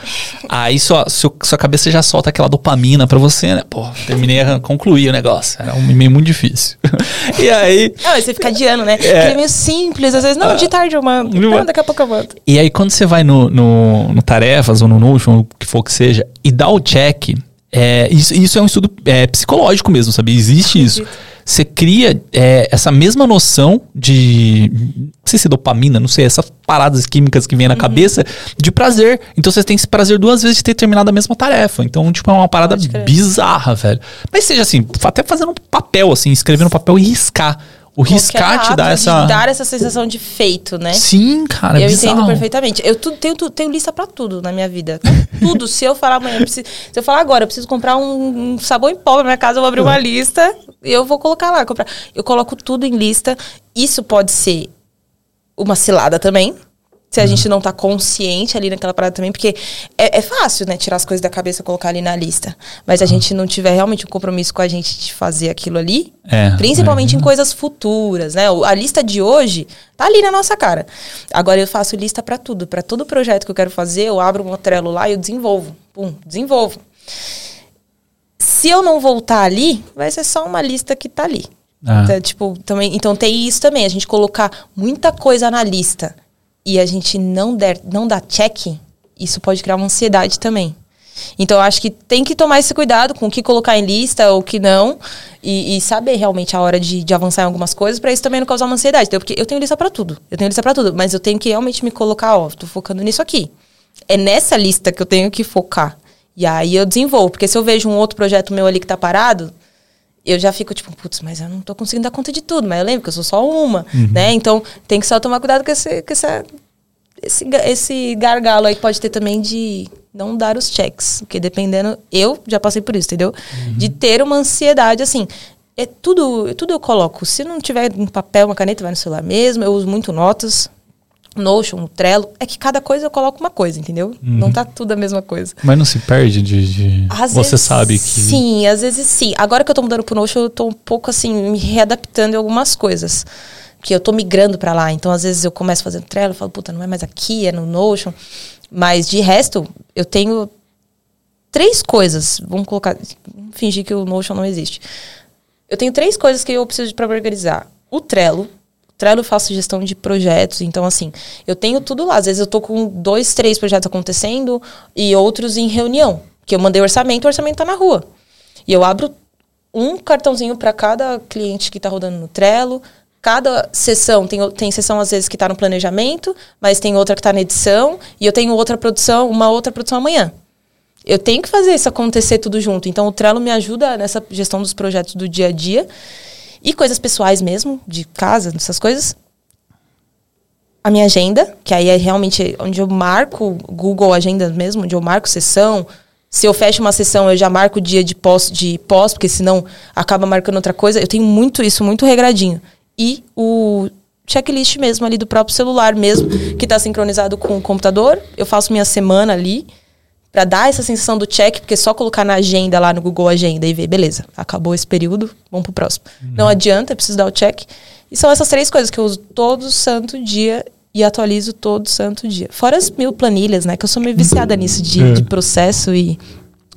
Aí sua, sua, sua cabeça já solta aquela dopamina pra você, né? Pô, terminei, concluir o negócio. Era um e-mail muito difícil. e aí. Não, você fica adiando, né? É, é meio simples, às vezes, não, de tarde eu mando. Não, daqui a pouco eu mando. E aí, quando você vai no, no, no Tarefas ou no Notion, o que for que seja, e dá o check, é, isso, isso é um estudo é, psicológico mesmo, sabe? Existe isso você cria é, essa mesma noção de. Não sei se dopamina, não sei, essas paradas químicas que vem na uhum. cabeça de prazer. Então você tem esse prazer duas vezes de ter terminado a mesma tarefa. Então, tipo, é uma parada bizarra, velho. Mas seja assim, até fazendo um papel, assim, escrever no papel e riscar. O riscar te dá essa. dar essa sensação de feito, né? Sim, cara. Eu bizarro. entendo perfeitamente. Eu tu, tenho, tu, tenho lista para tudo na minha vida. tudo. se eu falar amanhã, preciso, se eu falar agora, eu preciso comprar um, um sabão em pó na minha casa, eu vou abrir uma lista e eu vou colocar lá. Comprar. Eu coloco tudo em lista. Isso pode ser uma cilada também se a uhum. gente não tá consciente ali naquela parada também, porque é, é, fácil, né, tirar as coisas da cabeça e colocar ali na lista. Mas a uhum. gente não tiver realmente um compromisso com a gente de fazer aquilo ali, é, principalmente é. em coisas futuras, né? A lista de hoje tá ali na nossa cara. Agora eu faço lista para tudo, para todo projeto que eu quero fazer, eu abro um Trello lá e eu desenvolvo. Pum, desenvolvo. Se eu não voltar ali, vai ser só uma lista que tá ali. Ah. Então, tipo, também, então tem isso também, a gente colocar muita coisa na lista e a gente não der, não dá check, isso pode criar uma ansiedade também. Então, eu acho que tem que tomar esse cuidado com o que colocar em lista ou o que não. E, e, saber realmente a hora de, de avançar em algumas coisas para isso também não causar uma ansiedade. Então, porque eu tenho lista para tudo. Eu tenho lista para tudo. Mas eu tenho que realmente me colocar, ó, tô focando nisso aqui. É nessa lista que eu tenho que focar. E aí eu desenvolvo. Porque se eu vejo um outro projeto meu ali que tá parado, eu já fico tipo, putz, mas eu não tô conseguindo dar conta de tudo. Mas eu lembro que eu sou só uma, uhum. né? Então tem que só tomar cuidado com esse, com essa, esse, esse gargalo aí que pode ter também de não dar os checks. Porque dependendo. Eu já passei por isso, entendeu? Uhum. De ter uma ansiedade, assim. É tudo, tudo eu coloco. Se não tiver um papel, uma caneta, vai no celular mesmo. Eu uso muito notas. Notion, Trello, é que cada coisa eu coloco uma coisa, entendeu? Uhum. Não tá tudo a mesma coisa. Mas não se perde de. de... Você vezes, sabe que. Sim, às vezes sim. Agora que eu tô mudando pro Notion, eu tô um pouco assim, me readaptando em algumas coisas. Que eu tô migrando para lá. Então, às vezes, eu começo fazendo Trello, falo, puta, não é mais aqui, é no Notion. Mas de resto, eu tenho três coisas. Vamos colocar. Fingir que o Notion não existe. Eu tenho três coisas que eu preciso para organizar: o Trello Trello faço gestão de projetos, então assim, eu tenho tudo lá. Às vezes eu tô com dois, três projetos acontecendo e outros em reunião. Que eu mandei orçamento, o orçamento tá na rua. E eu abro um cartãozinho para cada cliente que tá rodando no Trello. Cada sessão, tem, tem sessão às vezes que tá no planejamento, mas tem outra que tá na edição, e eu tenho outra produção, uma outra produção amanhã. Eu tenho que fazer isso acontecer tudo junto. Então o Trello me ajuda nessa gestão dos projetos do dia a dia. E coisas pessoais mesmo, de casa, essas coisas. A minha agenda, que aí é realmente onde eu marco, Google Agenda mesmo, onde eu marco sessão. Se eu fecho uma sessão, eu já marco o dia de pós, de pós, porque senão acaba marcando outra coisa. Eu tenho muito isso, muito regradinho. E o checklist mesmo ali do próprio celular mesmo, que está sincronizado com o computador. Eu faço minha semana ali para dar essa sensação do check, porque só colocar na agenda lá no Google Agenda e ver, beleza, acabou esse período, vamos pro próximo. Uhum. Não adianta, é preciso dar o check. E são essas três coisas que eu uso todo santo dia e atualizo todo santo dia. Fora as mil planilhas, né? Que eu sou meio viciada nisso de, é. de processo e.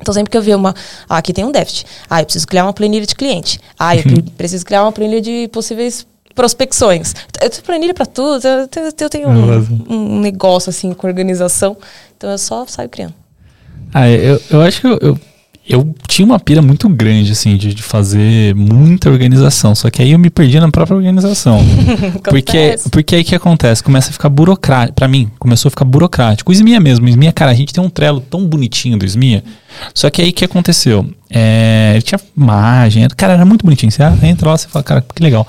Então, sempre que eu ver uma. Ah, aqui tem um déficit. Ah, eu preciso criar uma planilha de cliente. Ah, eu uhum. preciso criar uma planilha de possíveis prospecções. Eu tenho planilha para tudo. Eu, eu, eu tenho um, um, negócio assim com organização. Então, eu só saio criando. Ah, eu, eu acho que eu, eu, eu, tinha uma pira muito grande, assim, de, de, fazer muita organização. Só que aí eu me perdi na própria organização. porque, porque aí que acontece? Começa a ficar burocrático. Pra mim, começou a ficar burocrático. O Sminha mesmo. O Sminha, cara, a gente tem um trelo tão bonitinho do Sminha. Só que aí que aconteceu? É, ele tinha imagem. Cara, era muito bonitinho. Você entra lá e fala, cara, que legal.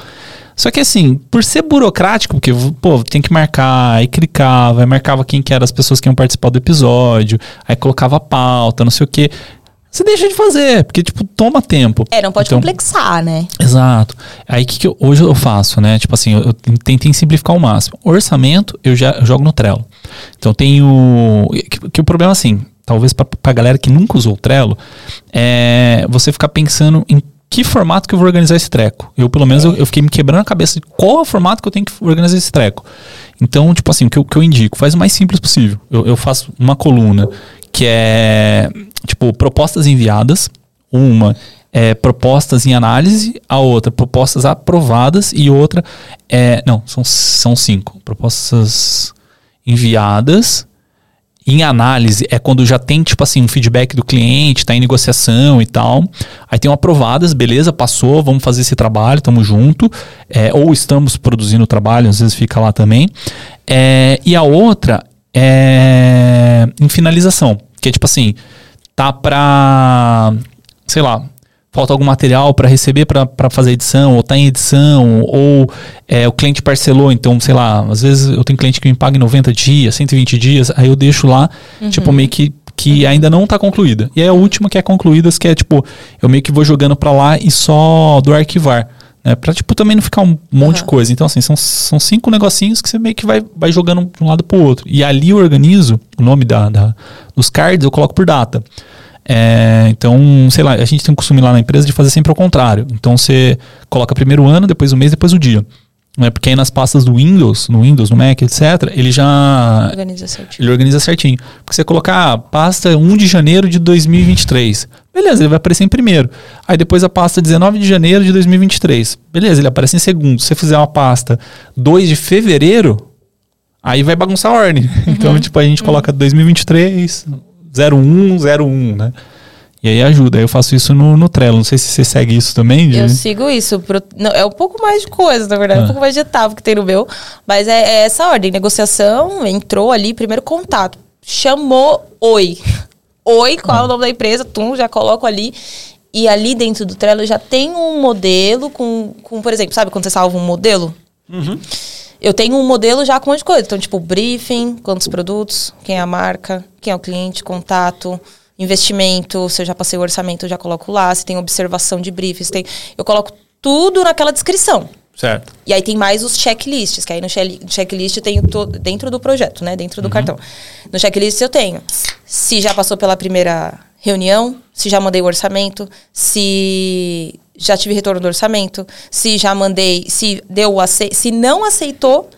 Só que assim, por ser burocrático, porque, pô, tem que marcar, aí clicava, aí marcava quem que eram as pessoas que iam participar do episódio, aí colocava pauta, não sei o quê. Você deixa de fazer, porque, tipo, toma tempo. É, não pode então, complexar, né? Exato. Aí, o que, que eu, hoje eu faço, né? Tipo assim, eu, eu tentei simplificar ao máximo. Orçamento, eu já eu jogo no Trello. Então, tenho... Que, que o problema, assim, talvez pra, pra galera que nunca usou o Trello, é você ficar pensando em que formato que eu vou organizar esse treco. Eu, pelo menos, eu, eu, fiquei me quebrando a cabeça de qual é o formato que eu tenho que organizar esse treco. Então, tipo assim, o que eu, que eu indico, faz o mais simples possível. Eu, eu faço uma coluna que é, tipo, propostas enviadas, uma é propostas em análise, a outra propostas aprovadas e outra é, não, são, são cinco. Propostas enviadas, em análise é quando já tem, tipo assim, um feedback do cliente, está em negociação e tal. Aí tem um aprovadas, beleza, passou, vamos fazer esse trabalho, estamos junto. É, ou estamos produzindo o trabalho, às vezes fica lá também. É, e a outra é em finalização, que é tipo assim, tá pra, sei lá, falta algum material para receber para fazer edição, ou tá em edição, ou é, o cliente parcelou, então, sei lá, às vezes eu tenho cliente que me paga em 90 dias, 120 dias, aí eu deixo lá, uhum. tipo, meio que que ainda não está concluída. E aí a última que é concluída, que é tipo, eu meio que vou jogando para lá e só do arquivar. Né, pra, tipo, também não ficar um monte uhum. de coisa. Então, assim, são, são cinco negocinhos que você meio que vai, vai jogando de um lado pro outro. E ali eu organizo o nome da, da, dos cards, eu coloco por data. É, então, sei lá, a gente tem um costume lá na empresa de fazer sempre ao contrário. Então você coloca primeiro o ano, depois o mês, depois o dia. Né? Porque aí nas pastas do Windows, no Windows, no Mac, etc., ele já. Organiza certinho. Ele organiza certinho. Porque você colocar ah, pasta 1 de janeiro de 2023. Beleza, ele vai aparecer em primeiro. Aí depois a pasta 19 de janeiro de 2023. Beleza, ele aparece em segundo. Se você fizer uma pasta 2 de fevereiro, aí vai bagunçar a ordem. Uhum. Então, tipo, a gente uhum. coloca 2023, 0101, né? E aí ajuda. Aí eu faço isso no, no Trello. Não sei se você segue isso também. De... Eu sigo isso. Pro... Não, é um pouco mais de coisa, na verdade. Ah. Um pouco mais de etapa que tem no meu. Mas é, é, essa ordem. Negociação, entrou ali, primeiro contato. Chamou oi. Oi, qual ah. é o nome da empresa? Tum, já coloco ali. E ali dentro do Trello já tem um modelo com, com por exemplo, sabe quando você salva um modelo? Uhum. Eu tenho um modelo já com um monte de coisa. Então, tipo, briefing, quantos produtos, quem é a marca, quem é o cliente, contato, investimento, se eu já passei o orçamento, eu já coloco lá, se tem observação de briefings, tem, eu coloco tudo naquela descrição. Certo. E aí tem mais os checklists, que aí no checklist eu tenho todo, dentro do projeto, né? Dentro do uhum. cartão. No checklist eu tenho se já passou pela primeira reunião, se já mandei o orçamento, se já tive retorno do orçamento, se já mandei, se deu se não aceitou,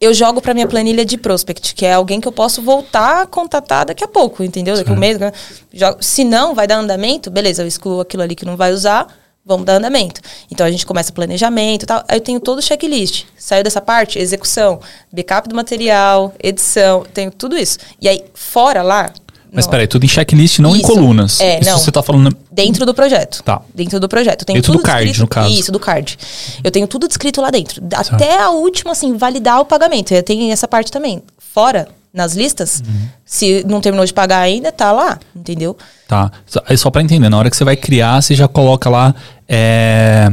eu jogo para minha planilha de prospect, que é alguém que eu posso voltar a contatar daqui a pouco, entendeu? Daqui a um mês. Se não vai dar andamento, beleza, eu excluo aquilo ali que não vai usar, vamos dar andamento. Então a gente começa planejamento e tal. Aí eu tenho todo o checklist. Saiu dessa parte, execução, backup do material, edição, tenho tudo isso. E aí, fora lá, mas peraí, tudo em checklist, não isso. em colunas. É, isso não. você tá falando... Dentro do projeto. Tá. Dentro do projeto. tenho dentro tudo do card, descrito, no caso. Isso, do card. Eu tenho tudo descrito lá dentro. Até a última, assim, validar o pagamento. Eu tenho essa parte também. Fora, nas listas, uhum. se não terminou de pagar ainda, tá lá, entendeu? Tá. É só para entender, na hora que você vai criar, você já coloca lá é,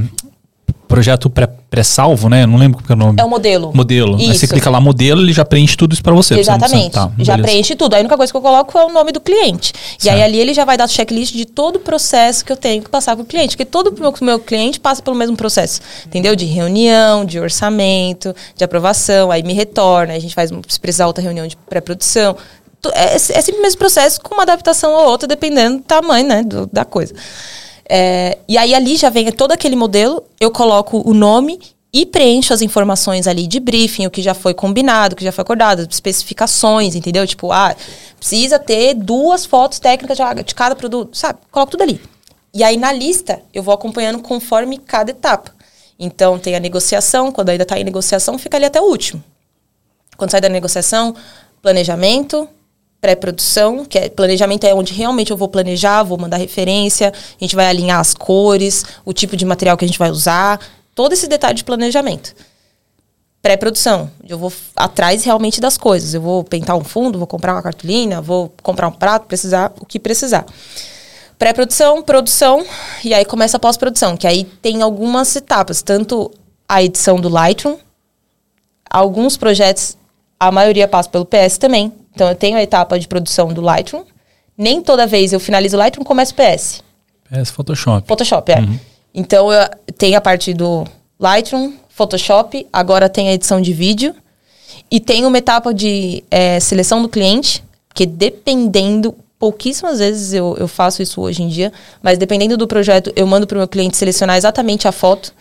projeto pré-salvo, pré né? Não lembro qual é o nome. É o modelo. Modelo. Isso. Aí você clica lá, modelo, ele já preenche tudo isso para você. Exatamente. Tá, já preenche tudo. A única coisa que eu coloco é o nome do cliente. Certo. E aí ali ele já vai dar checklist de todo o processo que eu tenho que passar para o cliente. Porque todo o meu, meu cliente passa pelo mesmo processo. Entendeu? De reunião, de orçamento, de aprovação. Aí me retorna. A gente faz, se precisar, outra reunião de pré-produção. É, é sempre o mesmo processo com uma adaptação ou outra, dependendo do tamanho né, do, da coisa. É, e aí ali já vem todo aquele modelo, eu coloco o nome e preencho as informações ali de briefing, o que já foi combinado, o que já foi acordado, especificações, entendeu? Tipo, ah, precisa ter duas fotos técnicas de, cada produto, sabe? Coloco tudo ali. E aí na lista eu vou acompanhando conforme cada etapa. Então tem a negociação, quando ainda está em negociação, fica ali até o último. Quando sai da negociação, planejamento, pré-produção, que é planejamento é onde realmente eu vou planejar, vou mandar referência, a gente vai alinhar as cores, o tipo de material que a gente vai usar, todo esse detalhe de planejamento. Pré-produção, eu vou atrás realmente das coisas. Eu vou pintar um fundo, vou comprar uma cartolina, vou comprar um prato, precisar o que precisar. Pré-produção, produção, e aí começa a pós-produção, que aí tem algumas etapas, tanto a edição do Lightroom. Alguns projetos, a maioria passa pelo PS também. Então eu tenho a etapa de produção do Lightroom. Nem toda vez eu finalizo o Lightroom, começo PS. PS Photoshop. Photoshop, é. Uhum. Então eu tenho a parte do Lightroom, Photoshop, agora tem a edição de vídeo. E tem uma etapa de é, seleção do cliente, que dependendo, pouquíssimas vezes eu, eu faço isso hoje em dia, mas dependendo do projeto, eu mando para o meu cliente selecionar exatamente a foto.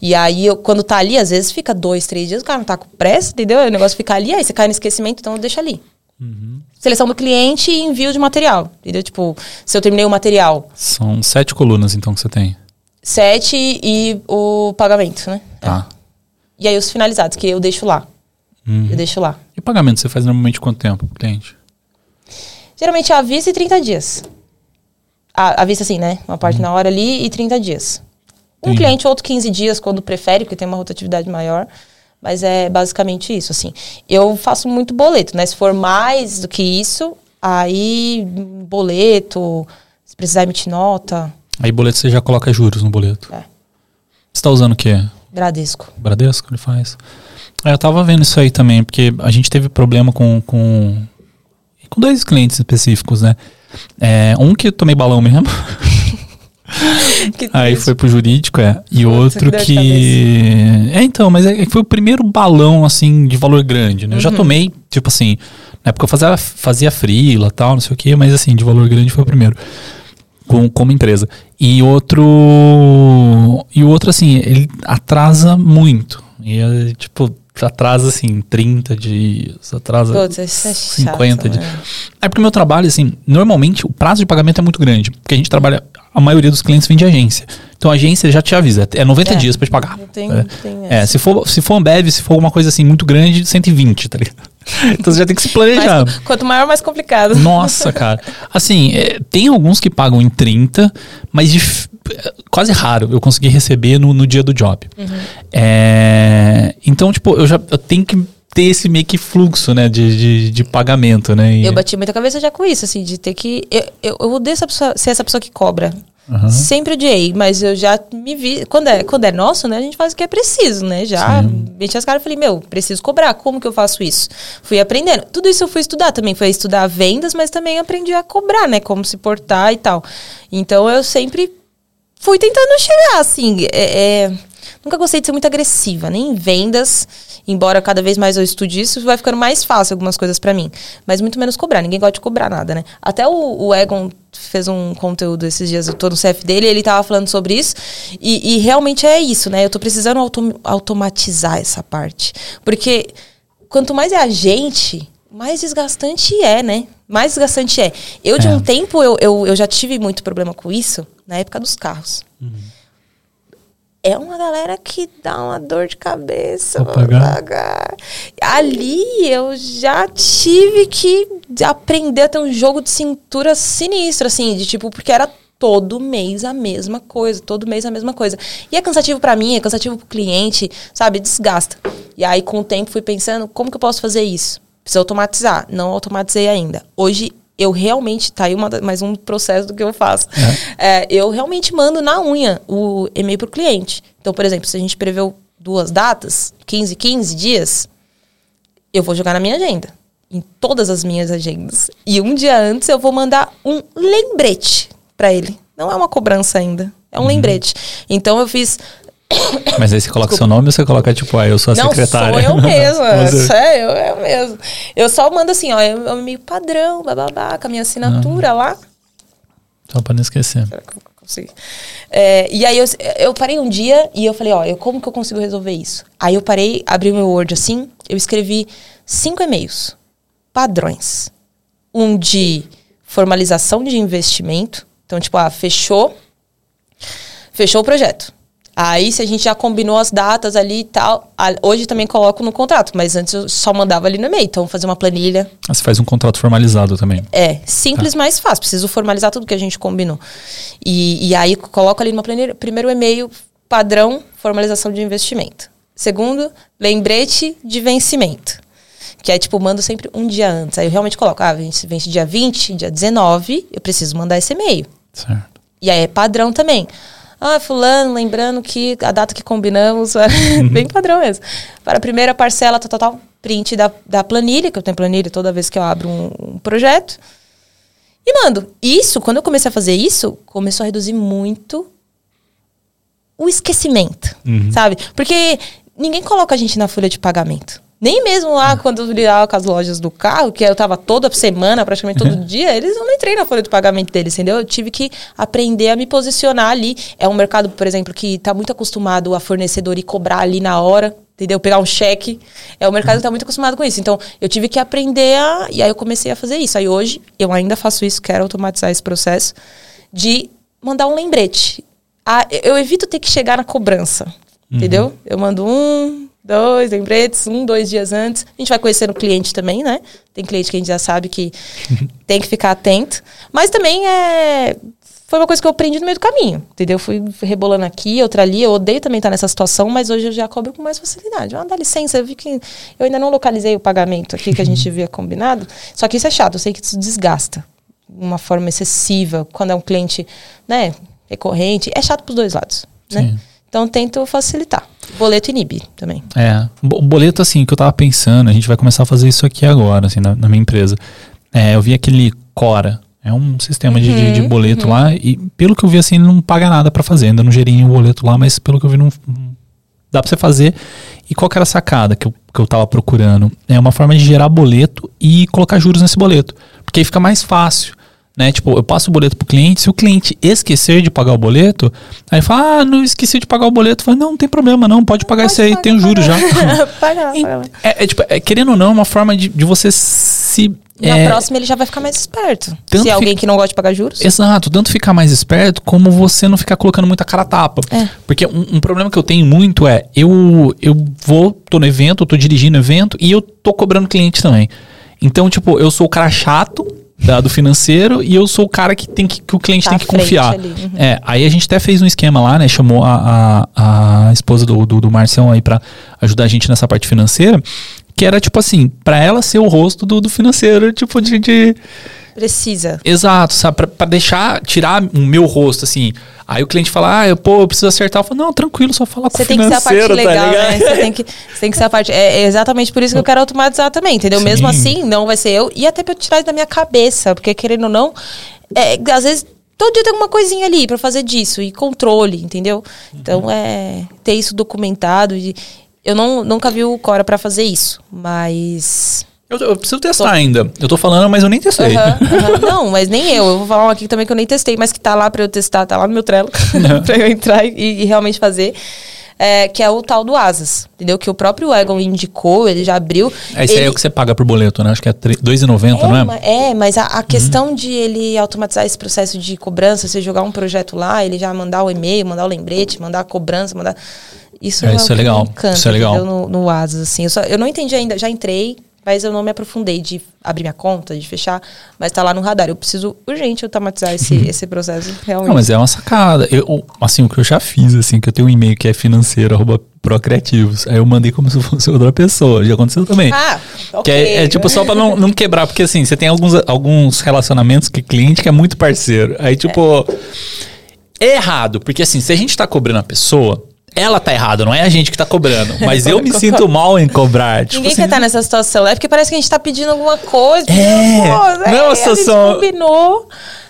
E aí, eu, quando tá ali, às vezes fica dois, três dias, o cara não tá com pressa, entendeu? O negócio fica ali, aí você cai no esquecimento, então deixa ali. Uhum. Seleção do cliente e envio de material. Entendeu? Tipo, se eu terminei o material. São sete colunas, então, que você tem. Sete e o pagamento, né? Tá. É. E aí os finalizados, que eu deixo lá. Uhum. Eu deixo lá. E pagamento você faz normalmente quanto tempo pro cliente? Geralmente à vista e 30 dias. À, à vista, assim, né? Uma parte uhum. na hora ali e 30 dias. Um Sim. cliente, outro 15 dias, quando prefere, porque tem uma rotatividade maior. Mas é basicamente isso, assim. Eu faço muito boleto, né? Se for mais do que isso, aí boleto, se precisar emitir nota. Aí boleto você já coloca juros no boleto. É. Você tá usando o quê? Bradesco. Bradesco ele faz. É, eu tava vendo isso aí também, porque a gente teve problema com, com, com dois clientes específicos, né? É, um que eu tomei balão mesmo. Aí foi pro jurídico, é. E outro que. É, então, mas é, foi o primeiro balão, assim, de valor grande, né? Eu já uhum. tomei, tipo assim, na época eu fazia, fazia frila tal, não sei o quê, mas assim, de valor grande foi o primeiro. Com, como empresa. E outro. E o outro, assim, ele atrasa muito. E é, tipo, atrasa assim 30 dias, atrasa Putz, isso é 50 chato, dias. Né? É porque o meu trabalho, assim, normalmente o prazo de pagamento é muito grande. Porque a gente trabalha a maioria dos clientes vem de agência. Então a agência já te avisa, é 90 é, dias para te pagar. Tem, é. Tem é, se for se for Ambev, se for alguma coisa assim muito grande, 120, tá ligado? Então você já tem que se planejar. Mais, quanto maior, mais complicado. Nossa, cara. Assim, é, tem alguns que pagam em 30, mas quase raro eu conseguir receber no, no dia do job. Uhum. É, então, tipo, eu já eu tenho que ter esse meio que fluxo, né, de, de, de pagamento, né? E... Eu bati muita cabeça já com isso, assim, de ter que... Eu, eu, eu odeio essa pessoa, ser essa pessoa que cobra. Uhum. Sempre odiei, mas eu já me vi. Quando é, quando é nosso, né? A gente faz o que é preciso, né? Já meti as caras e falei, meu, preciso cobrar. Como que eu faço isso? Fui aprendendo. Tudo isso eu fui estudar também. Foi estudar vendas, mas também aprendi a cobrar, né? Como se portar e tal. Então eu sempre fui tentando chegar, assim. É, é, nunca gostei de ser muito agressiva, nem em vendas embora cada vez mais eu estude isso, vai ficando mais fácil algumas coisas para mim. Mas muito menos cobrar. Ninguém gosta de cobrar nada, né? Até o, o Egon fez um conteúdo esses dias, eu tô no CF dele, ele tava falando sobre isso. E, e realmente é isso, né? Eu tô precisando autom automatizar essa parte. Porque quanto mais é a gente, mais desgastante é, né? Mais desgastante é. Eu, de é. um tempo, eu, eu, eu já tive muito problema com isso, na época dos carros. Uhum é uma galera que dá uma dor de cabeça pagar. Ali eu já tive que aprender a ter um jogo de cintura sinistro, assim, de tipo, porque era todo mês a mesma coisa, todo mês a mesma coisa. E é cansativo para mim, é cansativo pro cliente, sabe? Desgasta. E aí, com o tempo, fui pensando, como que eu posso fazer isso? Preciso automatizar. Não automatizei ainda. Hoje, eu realmente, tá aí uma, mais um processo do que eu faço. É. É, eu realmente mando na unha o e-mail pro cliente. Então, por exemplo, se a gente preveu duas datas, 15, 15 dias, eu vou jogar na minha agenda. Em todas as minhas agendas. E um dia antes eu vou mandar um lembrete para ele. Não é uma cobrança ainda. É um uhum. lembrete. Então eu fiz mas aí você coloca Desculpa. seu nome ou você coloca, tipo, ah, eu sou a não, secretária? Não, sou eu mesma. Você... É eu, eu mesmo. Eu só mando assim, ó, é um meio padrão, bababá, com a minha assinatura ah. lá. Só pra não esquecer. Será que eu? É, e aí eu, eu parei um dia e eu falei, ó, eu, como que eu consigo resolver isso? Aí eu parei, abri o meu Word assim, eu escrevi cinco e-mails padrões. Um de formalização de investimento. Então, tipo, ah, fechou, fechou o projeto Aí, se a gente já combinou as datas ali e tal, hoje também coloco no contrato, mas antes eu só mandava ali no e-mail. Então, fazer uma planilha. Ah, você faz um contrato formalizado também. É, simples, tá. mais fácil. Preciso formalizar tudo que a gente combinou. E, e aí, coloco ali numa planilha, primeiro e-mail, padrão, formalização de investimento. Segundo, lembrete de vencimento. Que é tipo, mando sempre um dia antes. Aí eu realmente coloco, ah, vence, vence dia 20, dia 19, eu preciso mandar esse e-mail. Certo. E aí é padrão também. Ah, fulano, lembrando que a data que combinamos, uhum. bem padrão mesmo. Para a primeira parcela, tal, tal, tal, print da, da planilha, que eu tenho planilha toda vez que eu abro um, um projeto. E mando. Isso, quando eu comecei a fazer isso, começou a reduzir muito o esquecimento, uhum. sabe? Porque ninguém coloca a gente na folha de pagamento. Nem mesmo lá, quando eu lidava com as lojas do carro, que eu tava toda semana, praticamente todo dia, eles não entrei na folha de pagamento deles, entendeu? Eu tive que aprender a me posicionar ali. É um mercado, por exemplo, que tá muito acostumado a fornecedor e cobrar ali na hora, entendeu? Pegar um cheque. É o mercado que tá muito acostumado com isso. Então, eu tive que aprender a. E aí eu comecei a fazer isso. Aí hoje, eu ainda faço isso, quero automatizar esse processo de mandar um lembrete. Ah, eu evito ter que chegar na cobrança. Uhum. Entendeu? Eu mando um, dois lembretes, um, dois dias antes. A gente vai conhecendo o cliente também, né? Tem cliente que a gente já sabe que tem que ficar atento. Mas também é. Foi uma coisa que eu aprendi no meio do caminho, entendeu? Fui rebolando aqui, outra ali. Eu odeio também estar nessa situação, mas hoje eu já cobro com mais facilidade. Ah, dá licença, eu vi que eu ainda não localizei o pagamento aqui que a gente havia combinado. Só que isso é chato, eu sei que isso desgasta de uma forma excessiva. Quando é um cliente, né, recorrente, é chato para os dois lados, né? Sim. Então tento facilitar. Boleto inibe também. É. O boleto, assim, que eu tava pensando, a gente vai começar a fazer isso aqui agora, assim, na, na minha empresa. É, eu vi aquele Cora. É um sistema uhum, de, de, boleto uhum. lá. E pelo que eu vi, assim, ele não paga nada para fazer. Ainda não gerei o boleto lá, mas pelo que eu vi, não, dá pra você fazer. E qual que era a sacada que eu, que eu tava procurando? É uma forma de gerar boleto e colocar juros nesse boleto. Porque aí fica mais fácil né? Tipo, eu passo o boleto pro cliente, se o cliente esquecer de pagar o boleto, aí fala, ah, não esqueci de pagar o boleto. Fala, não, não tem problema, não, pode pagar pode isso aí, pagar, tem o juros já. paga, paga. É, é, tipo, é, querendo ou não, é uma forma de, de você se na é, próxima ele já vai ficar mais esperto. Se é alguém que não gosta de pagar juros. Exato, tanto ficar mais esperto como você não ficar colocando muita cara tapa. É. Porque um, um, problema que eu tenho muito é, eu, eu vou, tô no evento, tô dirigindo evento e eu tô cobrando cliente também. Então, tipo, eu sou o cara chato da, do financeiro e eu sou o cara que tem que, que o cliente tá tem que confiar. Uhum. É, aí a gente até fez um esquema lá, né? Chamou a, a, a esposa do, do, do Marcião aí para ajudar a gente nessa parte financeira. Que era tipo assim, para ela ser o rosto do, do financeiro, tipo de, de Precisa. Exato, sabe? Pra, pra, deixar, tirar o meu rosto, assim. Aí o cliente fala, ah, eu, pô, eu preciso acertar. Eu falo, não, tranquilo, só fala com Você tem que ser a parte legal, tá né? Você tem, que, você tem que ser a parte... É, é exatamente por isso que eu quero automatizar também, entendeu? Sim. Mesmo assim, não vai ser eu. E até pra eu tirar isso da minha cabeça, porque querendo ou não, é, às vezes todo dia tem alguma coisinha ali para fazer disso e controle, entendeu? Então uhum. é ter isso documentado e eu não, nunca vi o Cora para fazer isso, mas eu, eu, preciso testar tô... ainda. Eu tô falando, mas eu nem testei. Uhum, uhum. Não, mas nem eu. Eu vou falar um aqui também que eu nem testei, mas que tá lá pra eu testar, tá lá no meu Trello, uhum. pra eu entrar e, e realmente fazer. É, que é o tal do Asas, entendeu? Que o próprio Egon indicou, ele já abriu. É isso ele... aí é o que você paga por boleto, né? Acho que é R$2,90, é, não é? É, mas a, a questão uhum. de ele automatizar esse processo de cobrança, você jogar um projeto lá, ele já mandar o e-mail, mandar o lembrete, mandar a cobrança, mandar... Isso é, é isso é legal. Encanta, isso é legal. No, no Asas, assim. Eu, só, eu não entendi ainda, já entrei, mas eu não me aprofundei de abrir minha conta, de fechar, mas tá lá no radar. Eu preciso urgente automatizar esse, uhum. esse processo, realmente. Não, mas é uma sacada. Eu, assim, o que eu já fiz, assim, que eu tenho um e-mail que é financeiro, arroba procreativos. Aí eu mandei como se fosse outra pessoa. Já aconteceu também. Ah, ok. Que é, é tipo só pra não, não quebrar, porque assim, você tem alguns, alguns relacionamentos que cliente que é muito parceiro. Aí, tipo, é. é errado, porque assim, se a gente tá cobrando a pessoa, ela tá errada, não é a gente que tá cobrando. Mas eu me sinto mal em cobrar. Tipo Ninguém assim, quer estar tá nessa situação. É porque parece que a gente tá pedindo alguma coisa. É, não é uma situação... A gente combinou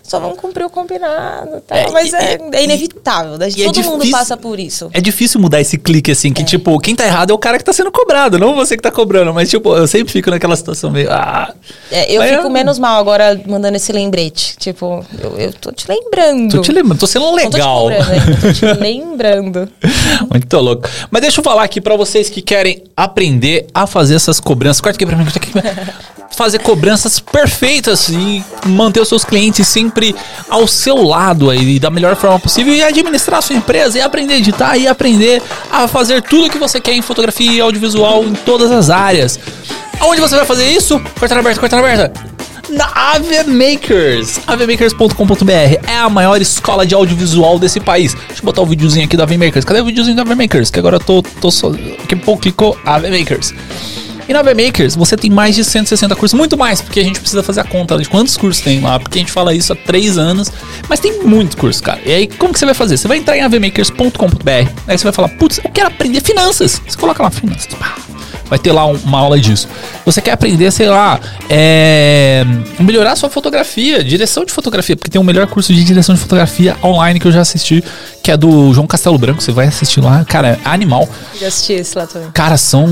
só vamos cumprir o combinado. Tá? É, Mas é, é, inevitável. Né? É todo é mundo passa por isso. É difícil mudar esse clique assim, que é. tipo, quem tá errado é o cara que tá sendo cobrado, não você que tá cobrando. Mas tipo, eu sempre fico naquela situação meio. Ah, é, eu fico menos mal agora mandando esse lembrete. Tipo, eu, eu tô te lembrando. Tô te lembrando, tô sendo legal. Não tô te, cobrando, tô te lembrando. Muito louco. Mas deixa eu falar aqui pra vocês que querem aprender a fazer essas cobranças. Corta aqui pra mim, corta aqui fazer cobranças perfeitas e manter os seus clientes sempre ao seu lado aí da melhor forma possível e administrar a sua empresa e aprender a editar e aprender a fazer tudo o que você quer em fotografia e audiovisual em todas as áreas. Aonde você vai fazer isso? Corta aberta, corta aberta na Ave Makers. avemakers.com.br é a maior escola de audiovisual desse país. Deixa eu botar o videozinho aqui da Ave Makers. Cadê o videozinho da Ave Makers? Que agora eu tô, tô só. Que pouco clicou Ave Makers. E na VMakers você tem mais de 160 cursos, muito mais, porque a gente precisa fazer a conta de quantos cursos tem lá, porque a gente fala isso há três anos, mas tem muitos cursos, cara. E aí, como que você vai fazer? Você vai entrar em avmakers.com.br, aí você vai falar, putz, eu quero aprender finanças. Você coloca lá finanças, pá vai ter lá uma aula disso. Você quer aprender, sei lá, é, melhorar sua fotografia, direção de fotografia, porque tem o melhor curso de direção de fotografia online que eu já assisti, que é do João Castelo Branco. Você vai assistir lá, cara, é animal. Já assisti esse lá também. Cara, são.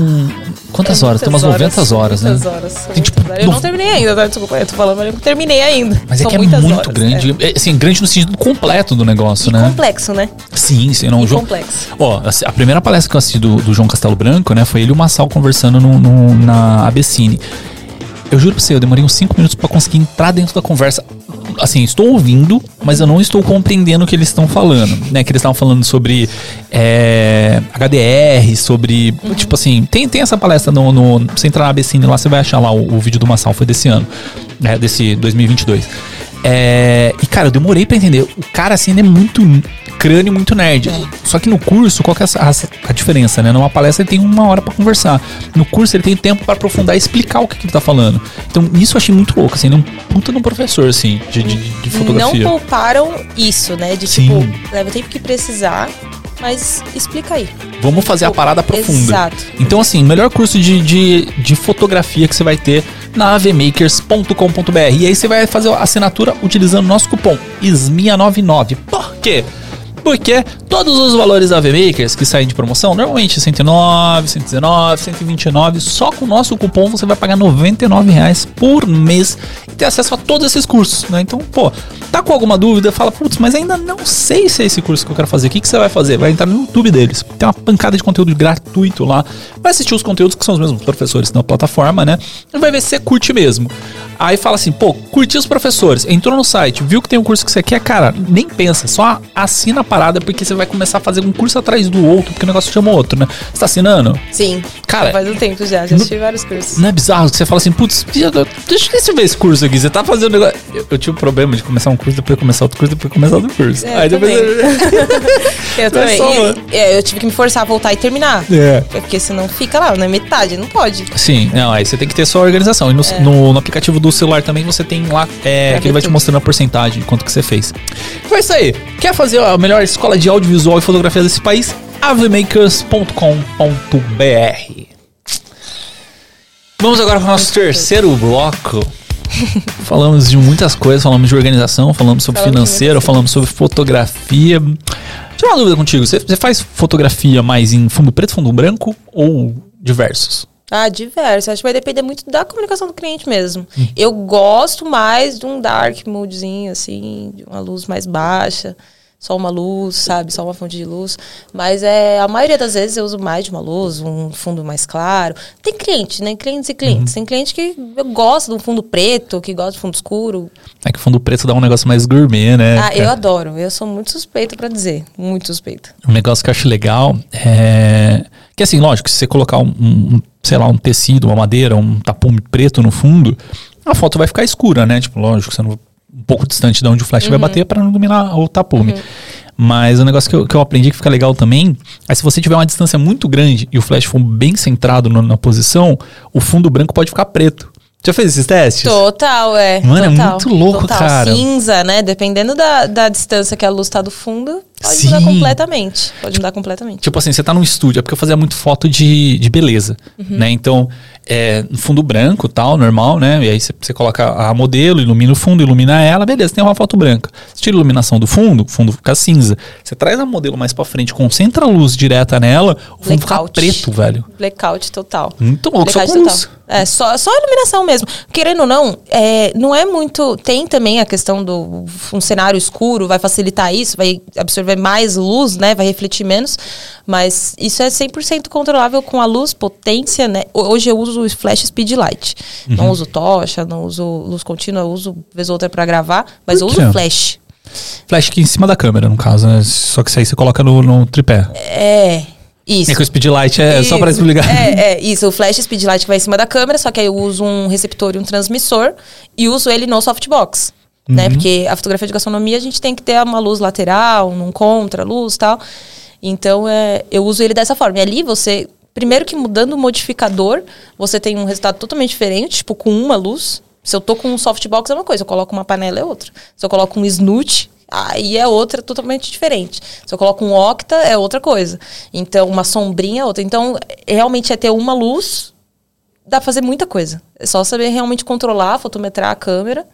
Quantas é horas? Tem umas horas, 90 horas, né? Muitas horas. Tem, tipo, eu não terminei ainda, tá? Desculpa, eu tô falando, mas eu não terminei ainda. Mas é são é que é muito horas, grande. É. Assim, grande no sentido completo do negócio, e né? Complexo, né? Sim, sim. Não, e João, complexo. Ó, a primeira palestra que eu assisti do, do João Castelo Branco, né? Foi ele e o Massal conversando no, no na Abessine. Eu juro pra você, eu demorei uns 5 minutos para conseguir entrar dentro da conversa. Assim, estou ouvindo, mas eu não estou compreendendo o que eles estão falando, né? Que eles estavam falando sobre é, HDR, sobre. Uhum. Tipo assim, tem, tem essa palestra no, no. Você entrar na Abessine lá, você vai achar lá o, o vídeo do Massal, foi desse ano, né? Desse 2022. É, e, cara, eu demorei para entender. O cara, assim, ele é muito crânio, muito nerd. É. Só que no curso, qual que é a, a, diferença, né? Numa palestra ele tem uma hora para conversar. No curso ele tem tempo para aprofundar e explicar o que, que ele tá falando. Então, isso eu achei muito louco, assim, ele é um puta de um professor, assim, de, de, de fotografia. Não pouparam isso, né? De Sim. tipo, leva o tempo que precisar, mas explica aí. Vamos fazer a tipo, parada profunda. Exato. Então, assim, melhor curso de, de, de fotografia que você vai ter na avmakers.com.br. E aí você vai fazer a assinatura utilizando o nosso cupom ISMIA99. Por quê? Porque todos os valores da VMakers que saem de promoção, normalmente 109, 119, 129, só com o nosso cupom você vai pagar 99 reais por mês e ter acesso a todos esses cursos, né? Então, pô, tá com alguma dúvida, fala, putz, mas ainda não sei se é esse curso que eu quero fazer. O que, que você vai fazer? Vai entrar no YouTube deles. Tem uma pancada de conteúdo gratuito lá. Vai assistir os conteúdos que são os mesmos professores na plataforma, né? E vai ver se você curte mesmo. Aí fala assim, pô, curtiu os professores, entrou no site, viu que tem um curso que você quer, cara, nem pensa, só assina a parada porque você vai começar a fazer um curso atrás do outro, porque o negócio chama outro, né? Você tá assinando? Sim. Cara, faz um tempo já, já assisti vários cursos. Não é bizarro que você fala assim, putz, deixa eu ver esse curso aqui, você tá fazendo negócio. Eu, eu tive um problema de começar um curso, depois começar outro curso, depois começar outro curso. É, Aí depois. Eu, eu também. E, é, eu tive que me forçar a voltar e terminar. É. Porque senão fica lá na metade, não pode. Sim, não, aí você tem que ter sua organização. E no, é. no, no aplicativo do celular também você tem lá é, que ele vai te mostrando a porcentagem, quanto que você fez. Foi isso aí. Quer fazer a melhor escola de audiovisual e fotografia desse país? avemakers.com.br Vamos agora para o nosso terceiro bloco. falamos de muitas coisas, falamos de organização, falamos sobre falamos financeiro, falamos sobre fotografia. Tinha uma dúvida contigo, você, você faz fotografia mais em fundo preto, fundo branco ou diversos? Ah, diversos. Acho que vai depender muito da comunicação do cliente mesmo. Hum. Eu gosto mais de um dark moodzinho, assim, de uma luz mais baixa só uma luz, sabe? Só uma fonte de luz. Mas é, a maioria das vezes eu uso mais de uma luz, um fundo mais claro. Tem cliente, né? Clientes e clientes. Uhum. Tem cliente que gosta de um fundo preto, que gosta de fundo escuro. É que o fundo preto dá um negócio mais gourmet, né? Ah, eu adoro. Eu sou muito suspeita para dizer. Muito suspeita. Um negócio que eu acho legal é. Que assim, lógico, se você colocar um, um sei lá, um tecido, uma madeira, um tapume preto no fundo, a foto vai ficar escura, né? Tipo, lógico, você não um pouco distante de onde o flash uhum. vai bater para não iluminar o tapume. Uhum. Mas o negócio que eu, que eu aprendi que fica legal também é se você tiver uma distância muito grande e o flash for bem centrado no, na posição, o fundo branco pode ficar preto. Já fez esses testes? Total, é. Mano, é total, é muito louco, total. cara. Cinza, né? Dependendo da, da distância que a luz tá do fundo, pode Sim. mudar completamente. Pode mudar completamente. Tipo assim, você tá num estúdio, é porque eu fazia muito foto de, de beleza, uhum. né? Então, é, fundo branco tal, normal, né? E aí você coloca a modelo, ilumina o fundo, ilumina ela, beleza, tem uma foto branca. Você tira a iluminação do fundo, o fundo fica cinza. Você traz a modelo mais pra frente, concentra a luz direta nela, o fundo Blackout. fica preto, velho. Blackout total. Muito louco, Blackout só com luz. É, só, só a iluminação mesmo. Querendo ou não, é, não é muito. Tem também a questão do um cenário escuro, vai facilitar isso, vai absorver mais luz, né? Vai refletir menos. Mas isso é 100% controlável com a luz, potência, né? Hoje eu uso o flash speed light. Uhum. Não uso tocha, não uso luz contínua, eu uso vez ou outra para gravar, mas eu uso flash. Flash aqui em cima da câmera, no caso, né? Só que isso aí você coloca no, no tripé. É. Isso. É que o speedlight é isso. só para explicar. É, é, isso. O flash speedlight que vai em cima da câmera, só que aí eu uso um receptor e um transmissor e uso ele no softbox. Né? Uhum. Né? Porque a fotografia de gastronomia a gente tem que ter uma luz lateral, um contra-luz e tal. Então é, eu uso ele dessa forma. E ali você Primeiro que mudando o modificador, você tem um resultado totalmente diferente, tipo, com uma luz. Se eu tô com um softbox é uma coisa, eu coloco uma panela é outra. Se eu coloco um snoot, aí é outra totalmente diferente. Se eu coloco um octa, é outra coisa. Então, uma sombrinha é outra. Então, realmente é ter uma luz, dá pra fazer muita coisa. É só saber realmente controlar, fotometrar a câmera,